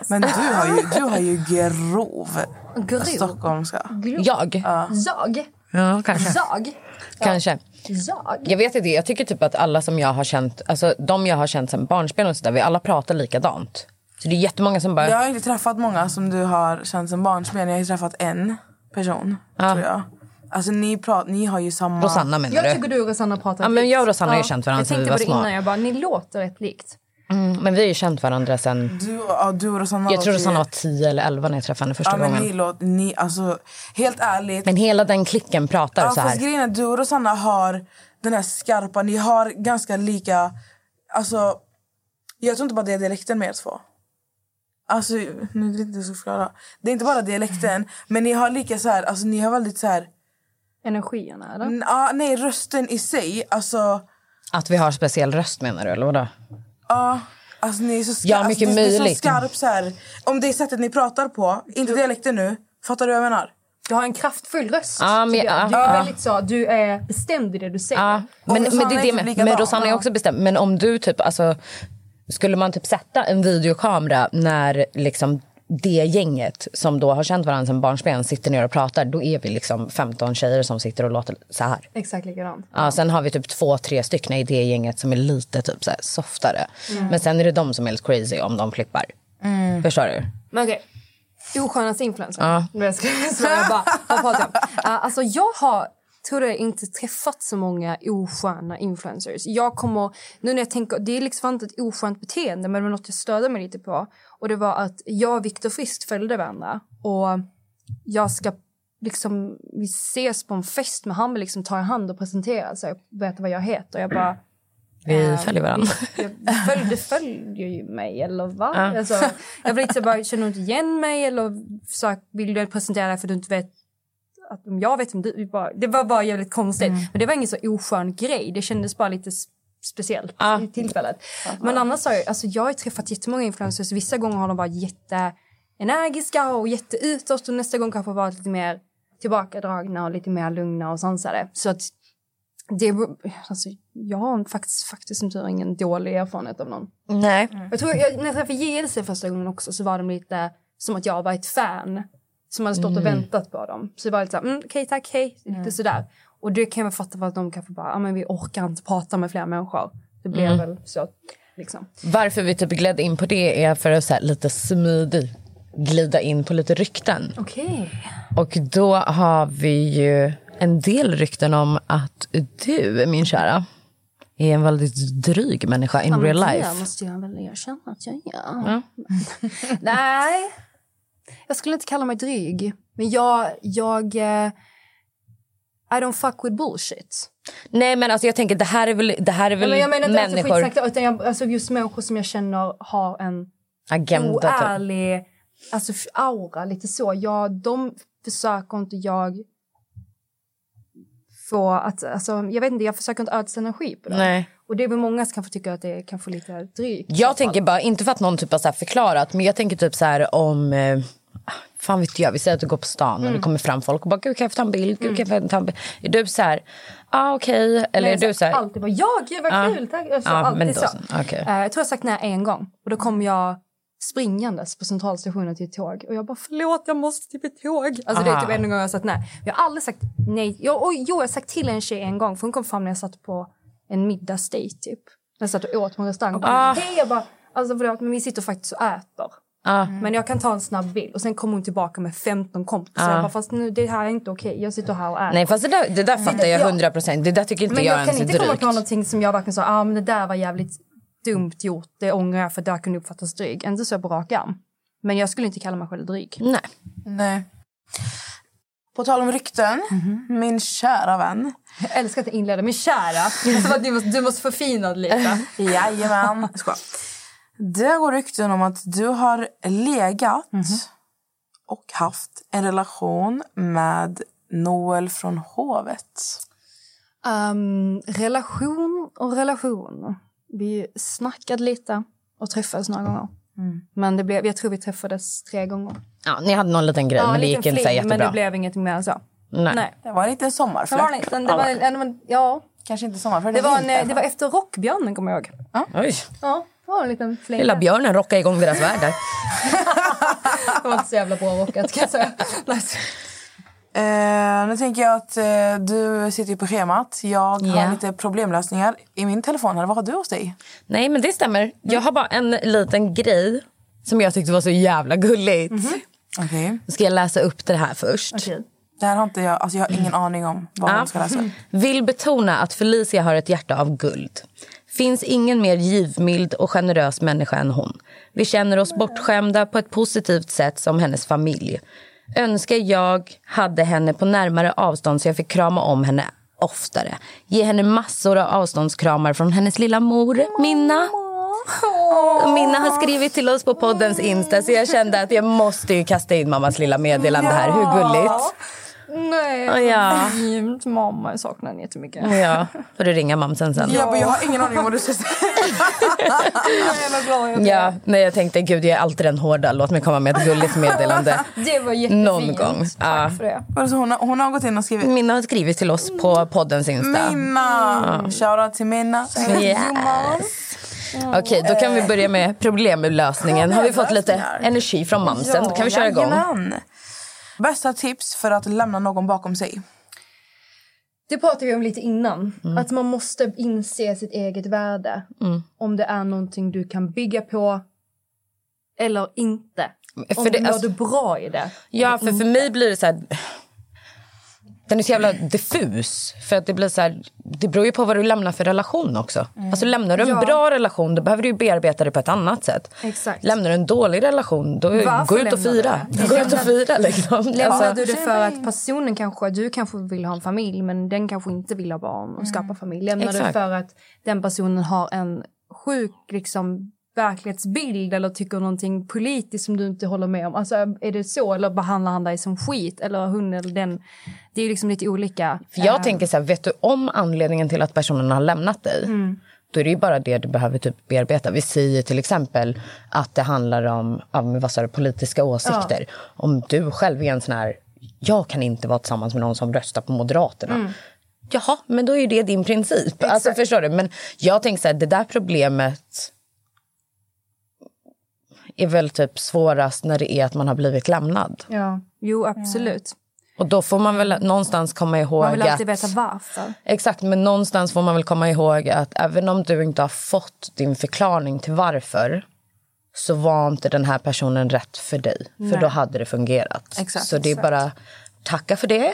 Men du har ju, du har ju grov Grov? stockholmska. Jag? Jag? Ja, kanske. Jag? Kanske. Jag? Jag vet inte, jag tycker typ att alla som jag har känt, alltså de jag har känt sen barnsben och sådär, vi alla pratar likadant. Så det är jättemånga som bara, Jag har inte träffat många som du har känt som barnsben. Jag har ju träffat en person, tror jag. Alltså ni, pratar, ni har ju samma... Rosanna menar Jag du? tycker du och Rosanna pratar Ja, men jag och Rosanna har ju känt varandra Jag sedan vi tänkte var på det små. innan, jag bara, ni låter rätt likt. Mm, men vi har ju känt varandra sen, Du, ja, du och Rosanna jag tror Rosanna var 10 eller 11 när jag träffade henne första Ja, men gången. ni låter... Ni, alltså, helt ärligt. Men hela den klicken pratar ja, så här. grejen är, du och Rosanna har den här skarpa... Ni har ganska lika... Alltså, jag tror inte bara det är dialekten med er två. Alltså, nu vet inte jag ska förklara. Det är inte bara dialekten, men ni har lika så här... Alltså, ni har väldigt så här... Energierna eller? n- Ja, nej, rösten i sig. Alltså, Att vi har speciell röst menar du eller vadå? Ja... Alltså, ni är så skarp. Ja, mycket alltså, det, det är så möjligt. skarp så här. Om det är sättet ni pratar på, inte dialekten nu. Fattar du vad jag menar? Du har en kraftfull röst. Ja, men- tycker jag. ja, du är ja. väldigt så, du är bestämd i det du säger. Ja, men, Rosanna men det är är det typ med. likadan, Men Rosanna är ja. också bestämd. Men om du typ, alltså, skulle man typ sätta en videokamera när liksom det gänget som då har känt varandra sedan barnsben sitter ner och pratar, då är vi liksom 15 tjejer som sitter och låter så här. Exakt likadant. Ja, sen har vi typ två, tre stycken i det gänget som är lite typ så här softare. Mm. Men sen är det de som är helt crazy om de flippar. Förstår du? Men okej. Oskönaste influencer. Ja. Jag ska svara bara. Jag? Uh, alltså jag har tror jag inte träffat så många osköna influencers. Jag kommer, nu när jag tänker, det är liksom inte ett oskönt beteende men det var något jag störde mig lite på. Och det var att jag och Viktor Frisk följde varandra och jag ska liksom, vi ses på en fest men han vill liksom ta i hand och presentera sig och berätta vad jag heter. Jag bara, Vi Ehm, följer varandra. jag följ, du följer ju mig, eller va? Ja. Alltså, jag blir lite så bara, känner du inte igen mig? Eller så, vill du presentera dig för att du inte vet att om jag vet om du... vi Bara, det var bara jävligt konstigt. Mm. Men det var ingen så oskön grej. Det kändes bara lite speciellt i tillfället. Men annars har jag, alltså jag har träffat jättemånga influencers. Vissa gånger har de varit jätteenergiska och jätteutåt och nästa gång kanske varit lite mer tillbakadragna och lite mer lugna och sansade. Så att det, alltså, jag har faktiskt, faktiskt som tur ingen dålig erfarenhet av någon. Nej. Jag tror, jag, när jag träffade JLC första gången också så var de lite som att jag var ett fan som hade stått och Mm. väntat på dem. Så det var lite såhär, mm, okej tack, hej, lite sådär. Och det kan jag fatta för att de kanske bara, ja men vi orkar inte prata med fler människor. Det blev Mm. väl så, liksom. Varför vi typ gled in på det är för att så här, lite smidig glida in på lite rykten. Okej. Och då har vi ju en del rykten om att du, min kära, är en väldigt dryg människa in Ja, real life. måste jag väl erkänna att jag är. Ja. Nej, jag skulle inte kalla mig dryg. Men jag, jag... eh, I don't fuck with bullshit. Nej men alltså jag tänker det här är väl, det här är Nej, väl men jag menar inte alltså människor, utan jag, alltså just människor som jag känner har en agenda typ. oärlig alltså, f- aura. Lite så. Jag, de försöker inte jag få att... Alltså, jag vet inte, jag försöker inte ödsla energi på dem. Nej. Och det är väl många som kanske tycker att det är kanske lite drygt. Jag tänker bara, inte för att någon typ har så här förklarat, men jag tänker typ så här om... Fan vet jag, vi säger att du går på stan och det Mm. kommer fram folk och bara “gud kan jag få ta en bild?” Gud, kan jag ta en bild? Är du så här, ah, okej, eller är du så här... Alltid bara, ja gud vad kul, tack. Alltså, Ja, alltid då så. så, okej. Eh, jag tror jag sagt nej en gång. Och då kom jag springandes på centralstationen till ett tåg. Och jag bara, förlåt jag måste till ett tåg. Alltså det är Aha. typ en gång jag har sagt nej. Jag har aldrig sagt nej. Jag, och, jo, jag har sagt till en tjej en gång, för hon kom fram när jag satt på en middagsdejt typ. Jag satt och åt på en restaurang och bara, Ah. hej jag bara, alltså förlåt men vi sitter faktiskt och äter. Ja. Men jag kan ta en snabb bild och sen kommer hon tillbaka med 15 kompisar. Ja. Jag bara, fast nu, det här är inte okej, jag sitter här och äter. Nej fast det där, det där fattar jag Ja. 100 procent. Det där tycker inte Men jag, jag kan ens är inte komma drygt. på någonting som jag verkligen sa, ah, men det där var jävligt dumt gjort, det ångrar jag för det där kunde uppfattas dryg. Inte så på rak arm. Men jag skulle inte kalla mig själv dryg. Nej. Nej. På tal om rykten, min kära vän. Jag älskar att du inleder med kära. Som att du måste, du måste förfina det lite. Jajamän. Jag skojar. Det går rykten om att du har legat och haft en relation med Noel från Hovet. Um, relation och relation. Vi snackade lite och träffades några gånger. Men det blev, jag tror vi träffades tre gånger. Ja, ni hade någon liten grej Ja, men en det gick inte så fling, Men jättebra. det blev ingenting mer än så. Nej. Nej. Det var en liten Det sommarflört. var, en liten, det var, en, en, ja, Kanske inte sommarflört. det var, inte. en, det var efter Rockbjörnen kommer jag ihåg. Oj. Ja, en liten. Lilla björnen rockade igång deras värld där. Det var inte så jävla bra rockat kan jag säga. Nice. Eh, nu tänker jag att eh, du sitter ju på schemat. Jag Ja. har lite problemlösningar i min telefon. Eller vad har du hos dig? Nej men det stämmer. Jag har bara en liten grej som jag tyckte var så jävla gulligt. Okej. Ska jag läsa upp det här först? Det här har inte jag, alltså jag har ingen aning om vad Ja. hon ska läsa. Vill betona att Felicia har ett hjärta av guld. Finns ingen mer givmild och generös människa än hon. Vi känner oss bortskämda på ett positivt sätt som hennes familj. Önskar jag hade henne på närmare avstånd så jag fick krama om henne oftare. Ge henne massor av avståndskramar från hennes lilla mor, Minna. Minna har skrivit till oss på poddens Insta så jag kände att jag måste ju kasta in mammas lilla meddelande här. Hur gulligt? Nej, Ja, ja. fint. Mamma, jag saknar henne jättemycket. Ja, får du ringa mamsen sen. Jag, bara, jag har ingen aning om vad du ska säga. Ja, nej, jag tänkte gud jag är alltid den hårda. Låt mig komma med ett gulligt meddelande. Det var jättefint. Någon gång. Tack Ja. för det. Alltså hon, har, hon har gått in och skrivit Minna har skrivit till oss på poddens Insta. Minna! Shoutout till Minna. Yes. Okej, då kan vi börja med problemlösningen. Har vi fått lite energi från mamsen? Då kan vi köra igång. Jajamän. Bästa tips för att lämna någon bakom sig? Det pratade vi om lite innan. Mm. Att man måste inse sitt eget värde. Om det är någonting du kan bygga på eller inte. För Om det- du mår alltså- du bra i det. Ja, för för mig blir det så här... Den är så jävla diffus. För att det blir så här, det beror ju på vad du lämnar för relation också. Alltså lämnar du en Ja. bra relation då behöver du bearbeta det på ett annat sätt. Exakt. Lämnar du en dålig relation då Varför gå ut och fira. du? Gå ut och fira liksom. Lämnar Alltså, du det för att personen kanske, du kanske vill ha en familj men den kanske inte vill ha barn och skapa familj. Lämnar du Exakt. för att den personen har en sjuk liksom, verklighetsbild eller tycker någonting politiskt som du inte håller med om. Alltså är det så eller behandlar han dig som skit eller hon eller den. Det är ju liksom lite olika. För jag Eh, tänker så här, vet du om anledningen till att personen har lämnat dig? Mm. Då är det ju bara det du behöver typ bearbeta. Vi säger till exempel att det handlar om ja, vad sa du, politiska åsikter. Om du själv är en sån här, jag kan inte vara tillsammans med någon som röstar på Moderaterna. Mm. Jaha, men då är det din princip. Alltså, förstår du? Men jag tänker så här, det där problemet är väl typ svårast när det är att man har blivit lämnad. Ja, jo absolut. Och då får man väl någonstans komma ihåg Man vill alltid att... veta varför. Exakt, men någonstans får man väl komma ihåg att även om du inte har fått din förklaring till varför så var inte den här personen rätt för dig. För Nej. då hade det fungerat. Exakt, så det är exakt. bara tacka för det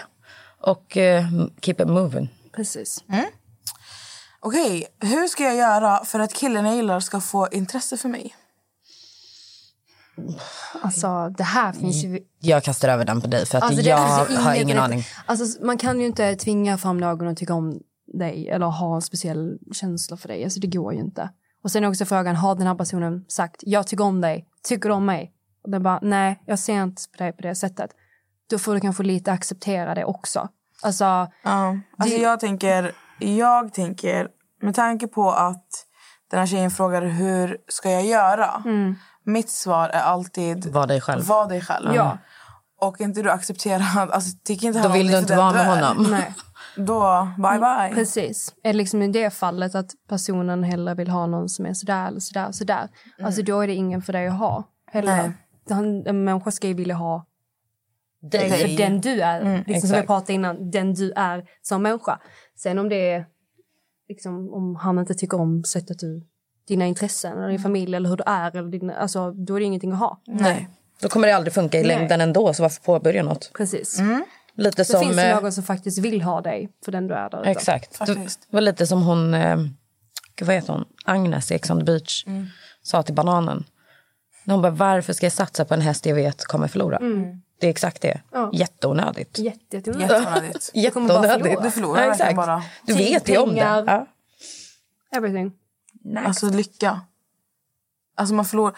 och eh, keep it moving. Precis. Okej, hur ska jag göra för att killen jag gillar ska få intresse för mig? Alltså det här finns ju Jag kastar över den på dig för att Alltså, det jag har ingen aning. Alltså, man kan ju inte tvinga fram någon att tycka om dig eller ha en speciell känsla för dig. Alltså, det går ju inte. Och sen är också frågan, har den här personen sagt jag tycker om dig, tycker du om mig? Och den bara, nej, jag ser inte på dig på det sättet. Då får du kanske lite acceptera det också. Alltså, Ja, alltså jag tänker, jag tänker med tanke på att den här tjejen frågar hur ska jag göra? Mitt svar är alltid Var dig själv. var dig själv. Ja. Och inte du accepterar, alltså tycker inte Då vill du inte vara med är, honom. nej. Då, bye bye. Precis. Är liksom i det fallet att personen hellre vill ha någon som är sådär eller sådär, sådär. Alltså då är det ingen för dig att ha. Heller. Nej. Han, en människa ska ju vilja ha dig Dig. för den du är. liksom som vi pratade innan, den du är som människa. Sen om det är liksom, om han inte tycker om sättet du, dina intressen eller din familj eller hur du är, eller din, alltså, då är det ingenting att ha. Nej. Då kommer det aldrig funka i Nej. längden ändå, så varför påbörja något? Precis. Lite Det som... finns ju eh, någon som faktiskt vill ha dig för den du är där ute. Exakt. Det Faktiskt. var lite som hon, eh, vad heter hon, Agnes i Ex on the beach sa till bananen. När hon bara, varför ska jag satsa på en häst jag vet kommer förlora? Det är exakt det. Ja. Jätteonödigt. Jätte, jätte, Jätteonödigt. kommer bara Jätteonödigt. förlora. Du förlorar Ja, exakt. bara. Du vet ju om det. Ja. Everything. Alltså lycka. Alltså man förlorar...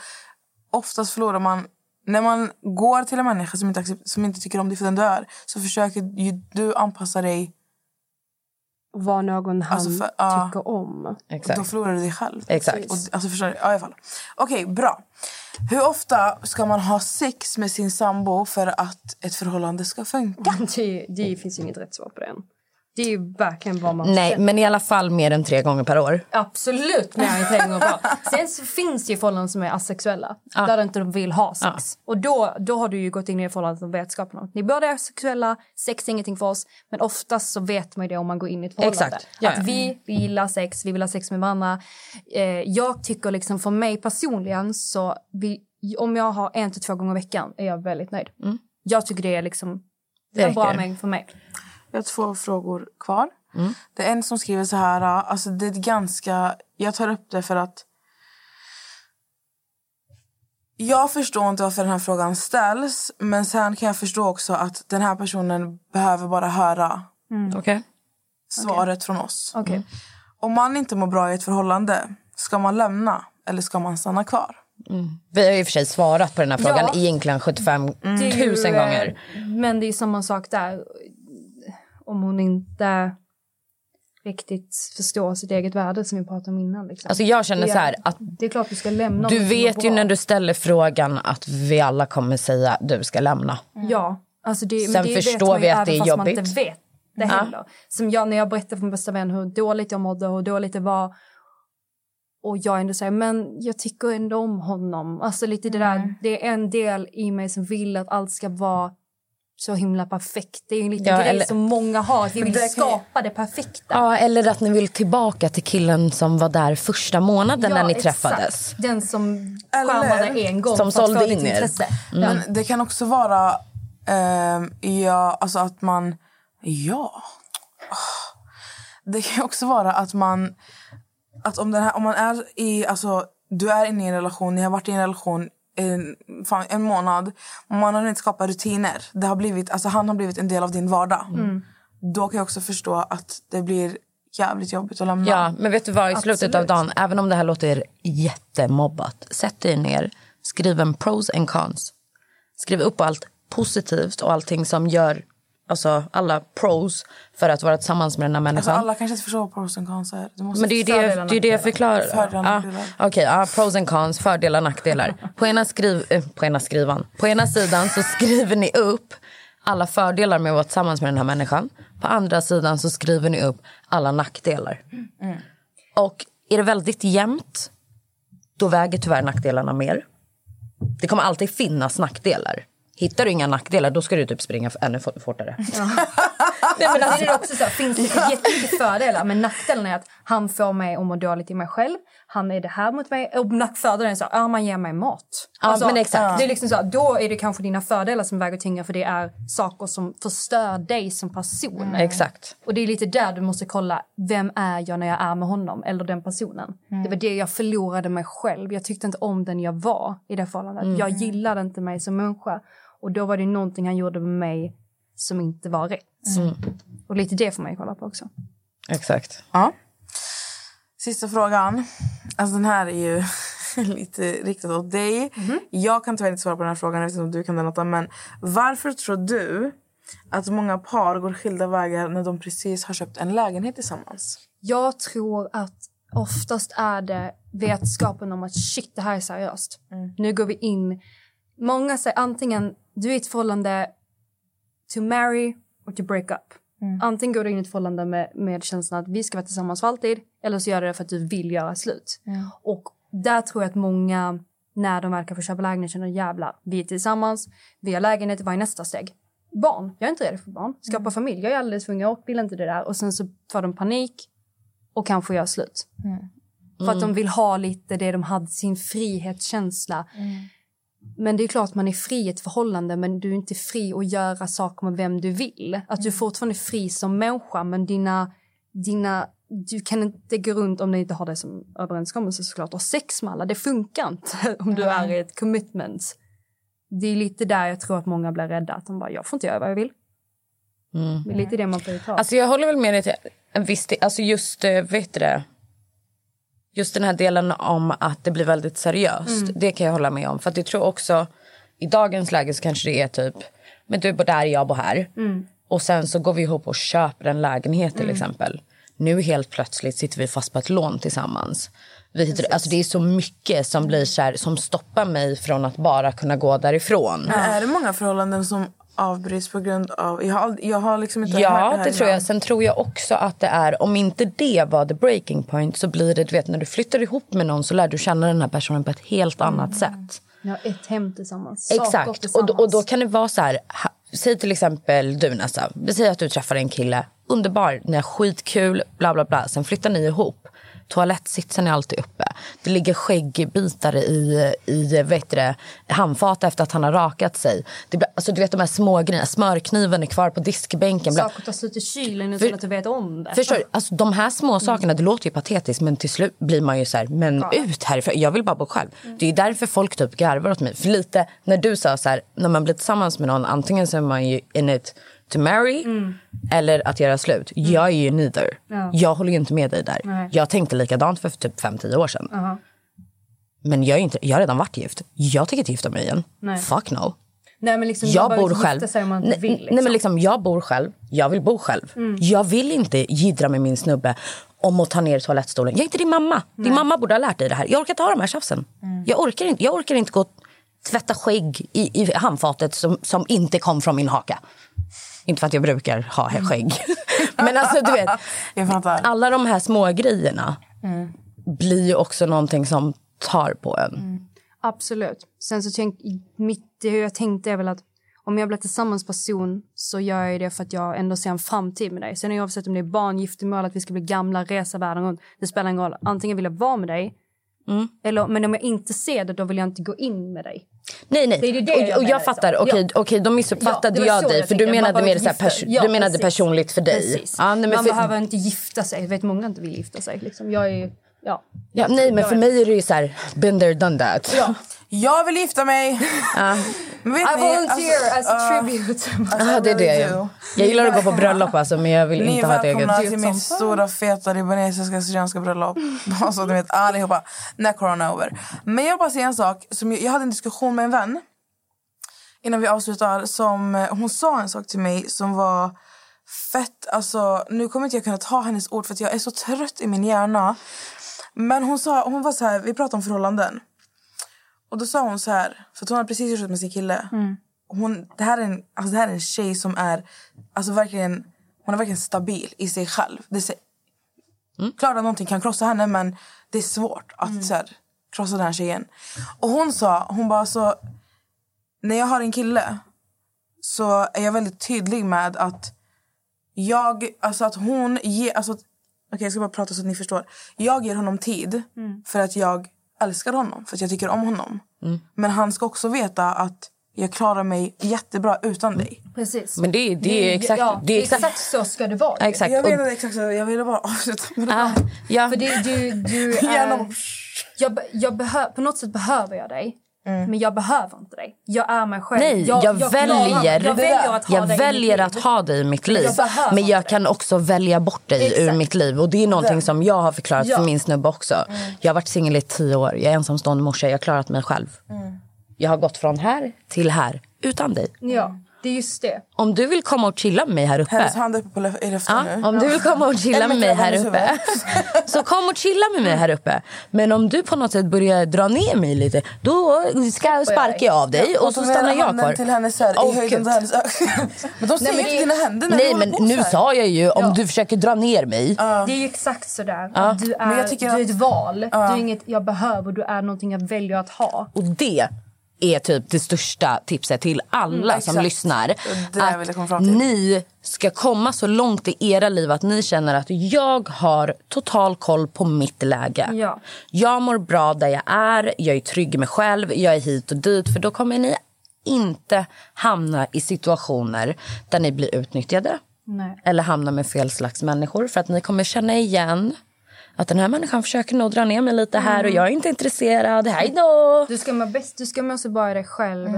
Oftast förlorar man... När man går till en människa som inte, accept- som inte tycker om dig för den du är så försöker ju du anpassa dig. Vad någon han Alltså för- ja. tycker om. Och då Exakt. förlorar du dig själv. Exakt. Och, alltså förstår du? Ja, i alla fall. Okej, bra. Hur ofta ska man ha sex med sin sambo för att ett förhållande ska funka? Det, det finns inget rätt svar på det än. Det är ju verkligen vad man Nej, men i alla fall mer än tre gånger per år. Absolut mer än tre gånger per år. Sen så finns det ju förhållanden som är asexuella. Där inte de vill ha sex. Och då, då har du ju gått in i det förhållandet och vetskapen om att ni båda är sexuella, sex är ingenting för oss. Men oftast så vet man ju det om man går in i ett förhållande. Exakt. Ja, ja. Att vi, vi gillar sex, vi vill ha sex med varandra. Eh, jag tycker liksom för mig personligen så vi, om jag har en till två gånger i veckan är jag väldigt nöjd. Jag tycker det är liksom Det en bra mängd för mig. Jag har två frågor kvar. Det är en som skriver så här. Alltså det är ganska... Jag tar upp det för att... Jag förstår inte varför den här frågan ställs. Men sen kan jag förstå också att den här personen behöver bara höra Okej. svaret från oss. Okej. Om man inte mår bra i ett förhållande, ska man lämna eller ska man stanna kvar? Vi har ju för sig svarat på den här frågan Ja. egentligen 75 Det är ju, 000 gånger. Men det är samma sak där. Om hon inte riktigt förstår sitt eget värde som vi pratade om innan. Liksom. Alltså jag känner det, så här att det är klart du ska lämna. du vet ju när du ställer frågan att vi alla kommer säga du ska lämna. Ja. Alltså det, Sen det förstår vi att det är fast man jobbigt. inte vet det heller. Som jag när jag berättade för min bästa vän hur dåligt jag mådde och hur dåligt det var. Och jag ändå säger men jag tycker ändå om honom. Alltså lite det där, det är en del i mig som vill att allt ska vara så himla perfekt. Det är ju en liten Ja, grej eller- som många har. Att vi vill det skapa det perfekta. Ja, eller att ni vill tillbaka till killen som var där första månaden när ni exakt. träffades. Den som Eller- skärmade en gång Som sålde in er. intresse. Men det kan också vara... ehm, ja, alltså att man... Ja. Det kan också vara att man... Att om, den här, om man är i... Alltså, du är inne i en relation, ni har varit i en relation en, fan, en månad. Man har inte skapat rutiner. Det har blivit, alltså, han har blivit en del av din vardag. Då kan jag också förstå att det blir jävligt jobbigt att lämna. Ja, men vet du vad? I slutet av Absolut. dagen, även om det här låter jättemobbat, sätt dig ner, skriv en pros and cons. Skriv upp allt positivt och allting som gör, alltså alla pros för att vara tillsammans med den här Alltså, människan. alla kanske inte förstår pros and cons är. Du måste Men det är ju det, det, är det jag förklarar. Fördelar, nackdelar. Okej, ja, pros and cons, fördelar nackdelar. På ena, skriv, eh, på ena skrivan. På ena sidan så skriver ni upp alla fördelar med att vara tillsammans med den här människan. På andra sidan så skriver ni upp alla nackdelar. Och är det väldigt jämnt, då väger tyvärr nackdelarna mer. Det kommer alltid finnas nackdelar. Hittar du inga nackdelar, då ska du typ springa ännu fort- fortare. Nej, men alltså, det är också så finns det jättemycket fördelar men nackdelen är att han får mig att må dåligt i mig själv. Han är det här mot mig. Och nackfördelen är så ja, man ger mig mat. Alltså, Ja, men exakt. Det är liksom så då är det kanske dina fördelar som väger tyngre för det är saker som förstör dig som person. Exakt. Och det är lite där du måste kolla, vem är jag när jag är med honom eller den personen. Det var det jag förlorade mig själv. Jag tyckte inte om den jag var i det förhållandet. Jag gillade inte mig som människa. Och då var det någonting han gjorde med mig som inte var rätt. Och lite det får man ju kolla på också. Exakt. Ja. Sista frågan. Alltså den här är ju lite riktad åt dig. Jag kan tyvärr inte svara på den här frågan eftersom du kan den Lotta. Men varför tror du att många par går skilda vägar när de precis har köpt en lägenhet tillsammans? Jag tror att oftast är det vetskapen om att shit, det här är seriöst. Nu går vi in... Många säger antingen du är i ett förhållande to marry or to break up. Antingen går du in i ett förhållande med, med känslan att vi ska vara tillsammans för alltid eller så gör du det för att du vill göra slut. Och där tror jag att många när de verkar få köpa lägenhet känner jävlar, vi är tillsammans, vi har lägenhet, vad är nästa steg? Barn, jag är inte redo för barn. Skapa familj, jag är alldeles för ung, jag vill inte det där. Och sen så får de panik och kanske göra slut. För att de vill ha lite det de hade, sin frihetskänsla. Men det är klart man är fri i ett förhållande men du är inte fri att göra saker med vem du vill. Att du är fortfarande fri som människa men dina, dina du kan inte gå runt om du inte har det som överenskommelse såklart och sex med alla. Det funkar inte om du är i ett commitment. Det är lite där jag tror att många blir rädda. Att de bara, jag får inte göra vad jag vill. Det är lite det man får ta. Alltså jag håller väl med dig till en viss del. Alltså just, eh, vet du det? Just den här delen om att det blir väldigt seriöst. Det kan jag hålla med om. För jag tror också, i dagens läge så kanske det är typ, men du bor där, jag bor här. Och sen så går vi ihop och köper en lägenhet till exempel. Nu helt plötsligt sitter vi fast på ett lån tillsammans. Vi, hittar- alltså det är så mycket som blir så här, som stoppar mig från att bara kunna gå därifrån. Är det många förhållanden som avbryts på grund av... Jag har, jag har liksom inte hört Ja, det här det tror jag. Sen tror jag också att det är, om inte det var the breaking point så blir det, du vet när du flyttar ihop med någon så lär du känna den här personen på ett helt annat sätt. Ni har ett hem tillsammans. Exakt. Och, tillsammans. då- och då kan det vara så här, ha, säg till exempel du Nessa, vi säger att du träffar en kille, underbar, ni har skitkul, bla bla bla, sen flyttar ni ihop. Toalettsitsen är alltid uppe. Det ligger skäggbitar i, i vet det, handfat efter att han har rakat sig. Det blir, alltså, du vet de här små grejerna, smörkniven är kvar på diskbänken. Bla- Saker tar slut i kylen utan För- att du vet om det. Förstår du? Alltså, de här små sakerna, det låter ju patetiskt men till slut blir man ju så här, men ut härifrån. Jag vill bara bo själv. Det är därför folk typ garvar åt mig. För lite, när du sa så här, när man blir tillsammans med någon, antingen så är man ju in it to marry eller att göra slut. Jag är ju neither. Jag håller ju inte med dig där. Jag tänkte likadant för typ 5-10 år sedan. Men jag, är inte, jag har redan varit gift. Jag tänker inte gifta mig igen. Fuck no. Nej, men liksom, Jag bor själv. nej, vill. nej, Liksom. men liksom, jag bor själv. Jag vill bo själv. Jag vill inte jiddra med min snubbe om att ta ner toalettstolen. Jag är inte din mamma. Din mamma borde ha lärt dig det här. Jag orkar inte ha de här tjafsen. Jag, orkar inte, jag orkar inte gå och tvätta skägg i, i handfatet som, som inte kom från min haka. Inte för att jag brukar ha skägg. men alltså du vet. Alla de här små grejerna blir ju också någonting som tar på en. Absolut. Sen så tänk, mitt, det jag tänkte är väl att om jag blir tillsammans person så gör jag det för att jag ändå ser en framtid med dig. Sen oavsett om det är barn, giftermål, att vi ska bli gamla, resa världen runt. Det spelar ingen roll. Antingen vill jag vara med dig eller, men om jag inte ser det då vill jag inte gå in med dig. Nej, nej. Det det jag och, och menar, jag fattar. liksom. Okej, Ja. okej, då missuppfattade Ja, det jag dig. jag För du menade, mer så här, inte gifta- pers- Ja, du menade precis. personligt för dig. Precis. Ja, nej, men Man för, behöver inte gifta sig. Jag vet många inte vill gifta sig. Liksom. Jag är ja. ja, nej, men för mig är det ju så här, been there, done that. Jag vill gifta mig! Vet I ni, volunteer alltså, as a uh, tribute. Ja, det är det. Jag, jag gillar att gå på bröllop alltså, men jag vill Ni inte är ha ett välkomna eget. till mitt stora feta libanesiska syrianska bröllop. Bara så att ni vet allihopa. När corona är över. Men jag vill bara säga en sak. Som jag, jag hade en diskussion med en vän. Innan vi avslutar. Som, eh, hon sa en sak till mig som var fett. Alltså, nu kommer inte jag kunna ta hennes ord för att jag är så trött i min hjärna. Men hon sa, hon var så här, vi pratade om förhållanden. Och då sa hon så här, för att hon hade precis gjort slut med sin kille. Hon, det, här är en, alltså det här är en tjej som är alltså verkligen, hon är verkligen stabil i sig själv. Det är så, Klart att någonting kan krossa henne men det är svårt att så här, krossa den här tjejen. Och hon sa, hon bara så, när jag har en kille så är jag väldigt tydlig med att jag, alltså att hon ger, alltså okej jag ska bara prata så att ni förstår. Jag ger honom tid för att jag älskar honom, för att jag tycker om honom. Men han ska också veta att jag klarar mig jättebra utan dig. Precis. Men det, det är exakt... ja, det är exakt, så ska det vara. ja, exakt. Jag vet exakt så, jag ville bara avsluta med det. ah, ja. För det, du, du är, bara- jag, jag behö, på något sätt behöver jag dig. Men jag behöver inte dig. Jag är mig själv. Nej, jag, klarar- väljer, jag väljer att ha jag dig väljer att mitt liv. ha dig i mitt liv. jag Men jag kan också välja bort dig ur Exakt. mitt liv. Och Det är någonting som jag har förklarat Ja. för min snubbe också. Jag har varit singel i tio år. Jag är ensamstående morsa. Jag har klarat mig själv. Jag har gått från här till här utan dig. Ja, det är just det. Om du vill komma och chilla med mig här uppe. Hennes hand uppe på lef- i luften Ja, nu. om du vill komma och chilla med mig här uppe. Så kom och chilla med mig här uppe. Men om du på något sätt börjar dra ner mig lite. Då ska jag sparka jag av dig och så tog ner stannar jag kvar. till hennes så här, Åh, i höjden till hennes. Men de ser men inte dina händer när Nej men nu så sa jag ju om Ja. du försöker dra ner mig. Det är ju exakt så där. Att Du, är, Men jag tycker du är ett val. Du är inget jag behöver, du är någonting jag väljer att ha. Och det är typ det största tipset till alla Mm, som lyssnar. Till. ni ska komma så långt i era liv att ni känner att jag har total koll på mitt läge. Ja. Jag mår bra där jag är, jag är trygg med mig själv, jag är hit och dit. För då kommer ni inte hamna i situationer där ni blir utnyttjade. Nej. Eller hamna med fel slags människor. För att ni kommer känna igen att den här människan försöker nog dra ner mig lite här och jag är inte intresserad. Hej då! Du ska må bäst, du ska må så bra i dig själv.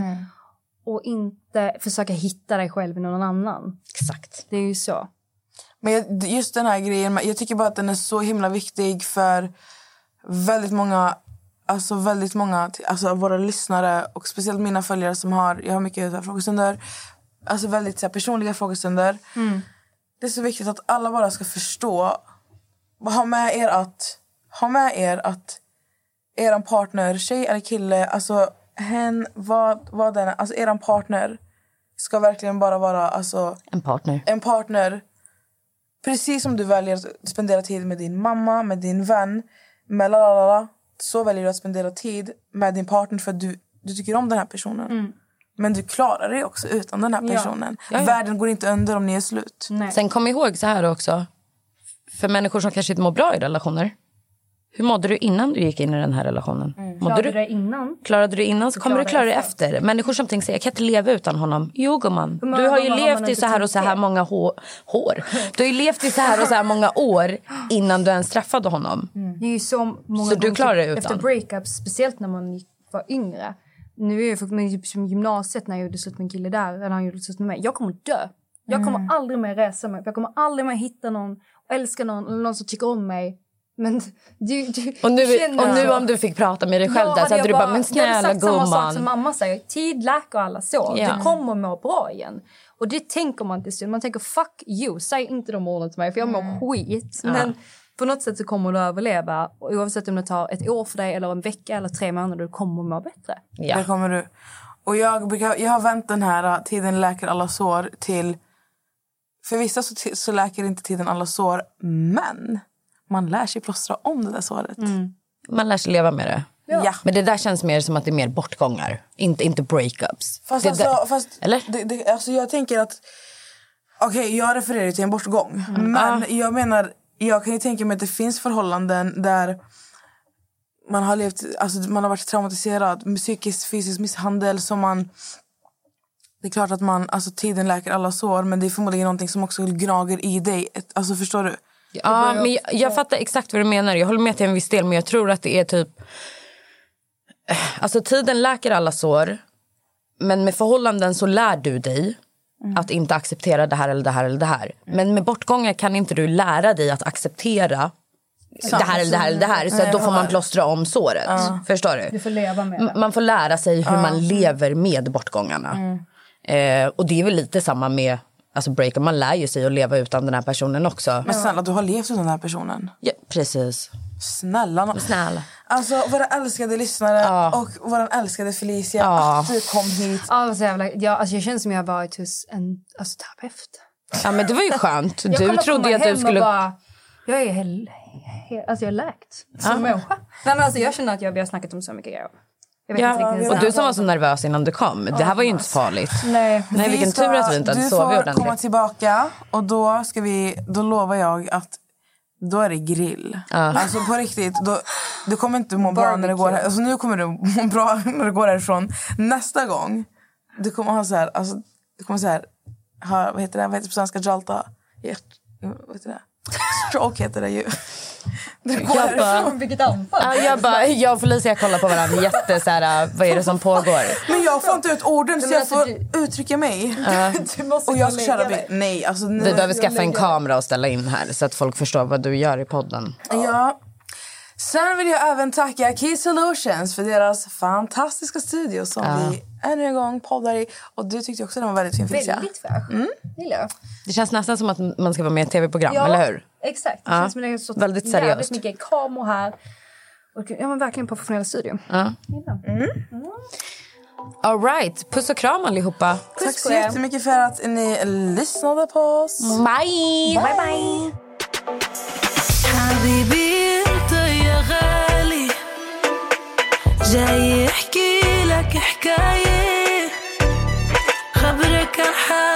Och inte försöka hitta dig själv i någon annan. Exakt. Det är ju så. Men jag, just den här grejen, jag tycker bara att den är så himla viktig för väldigt många Alltså väldigt många alltså våra lyssnare och speciellt mina följare som har, jag har mycket så här frågestunder, alltså väldigt så här, personliga frågestunder. Det är så viktigt att alla bara ska förstå, ha med er att, ha med er att er partner, tjej eller kille, alltså hen, vad, vad den är, alltså er partner ska verkligen bara vara alltså En partner. en partner precis som du väljer att spendera tid med din mamma, med din vän med lalala, så väljer du att spendera tid med din partner för att du, du tycker om den här personen. Men du klarar dig också utan den här personen. Ja, ja. Världen går inte under om ni är slut. Nej. Sen kom ihåg så här också. För människor som kanske inte mår bra i relationer. Hur mådde du innan du gick in i den här relationen? Mådde Klarade du, det innan? klarade du innan så kommer du klara jag dig efter. Människor som tänker sig jag kan inte leva utan honom. Jo gumman, du har ju levt i så här och så här det. många hår. hår. Du har ju levt i så här och så här många år innan du ens träffade honom. Det är ju så många Så du klarar typ utan? Efter breakups, speciellt när man var yngre. Nu är jag men typ gymnasiet när jag gjorde slut med en kille där, eller han gjorde slut med mig. Jag kommer dö. Jag kommer Mm. aldrig mer resa mig. Jag kommer aldrig mer hitta någon, och älska någon, eller någon som tycker om mig. Men du, du, Och nu, känner och nu om du fick prata med dig själv Ja, där så hade du bara, men jag hade snälla sagt samma sak som gumman. mamma säger. Tid läker alla sår. Ja. Du kommer må bra igen. Och det tänker man till stund. Man tänker fuck you, säg inte de orden till mig för jag mår Mm. skit. Men på något sätt så kommer du överleva. Och Oavsett om det tar ett år för dig eller en vecka eller tre månader, du kommer må bättre. Där Ja. kommer du. Och jag, brukar, jag har vänt den här tiden läker alla sår till... För vissa så, så läker inte tiden alla sår, men man lär sig plåstra om det där såret. Man lär sig leva med det. Ja. Men det där känns mer som att det är mer bortgångar, inte, inte breakups. Fast, det alltså, där- fast Eller? Det, det, alltså jag tänker att... Okej, jag refererar till en bortgång. Men jag menar, jag kan ju tänka mig att det finns förhållanden där man har levt, alltså man har varit traumatiserad, psykisk, fysisk misshandel som man... Det är klart att man, alltså tiden läker alla sår men det är förmodligen någonting som också gnager i dig. Alltså förstår du? Ja, men jag, jag fattar exakt vad du menar. Jag håller med till en viss del, men jag tror att det är typ... Alltså tiden läker alla sår, men med förhållanden så lär du dig att inte acceptera det här eller det här eller det här. Men med bortgångar kan inte du lära dig att acceptera det här eller det här eller det här. Så då får man plåstra om såret. Förstår du? Du får leva med M- Man får lära sig hur man lever med bortgångarna. Eh, och det är väl lite samma med alltså breakup. Man lär ju sig att leva utan den här personen också. Men snälla, du har levt utan den här personen. Ja, precis. Snälla. Snälla. Alltså våra älskade lyssnare Ja. och vår älskade Felicia, Ja. att du kom hit. Ja, så jävla, jag, alltså, jag känner som jag har varit hos en alltså, terapeut. Ja, men det var ju skönt. Jag Du kommer trodde att du skulle... Bara, jag är hel, hel, alltså jag är läkt som människa. Nej, men alltså, jag känner att jag, vi har snackat om så mycket grejer. Jag vet inte Ja, riktigt. och du som var så nervös innan du kom. Det här var ju inte farligt. Nej. Nej, vilken ska- tur att vi inte hade du sovit får komma ordentligt. tillbaka och då, ska vi, då lovar jag att då är det grill. Alltså på riktigt. Då, du kommer inte må bra när du går här. Alltså nu kommer du må bra när du går härifrån. Nästa gång, du kommer ha så här, alltså, du kommer så här, ha, vad heter det, vad heter det på svenska, jalta? Hjärt, vad heter det? Stroke heter det ju. Du går Jag bara, Vilket anfall. ja, jag, bara, jag och Felicia kollar på varandra jätte så här, vad är det som pågår? Men jag får inte ut orden så jag alltså, får uttrycka mig. Du måste Och jag ska köra bil. Nej, alltså nu. Vi behöver skaffa en kamera och ställa in här så att folk förstår vad du gör i podden. Ja. Sen vill jag även tacka Key Solutions för deras fantastiska studio som vi ännu en gång poddar i. Och du tyckte också den var väldigt fin Felicia. Väldigt fräsch. Mm. Gillar. Det känns nästan som att man ska vara med i ett tv-program, eller hur? Exakt. Det Ja. känns som det är så Väldigt jävligt seriöst. mycket kameror här. Och, ja, men verkligen professionell studio. Ja. All right. Puss och kram allihopa. Tack så jättemycket för att ni lyssnade på oss. Bye! Bye, bye. حبيبي انت يا غالي جاي احكي لك حكاية خبرك عن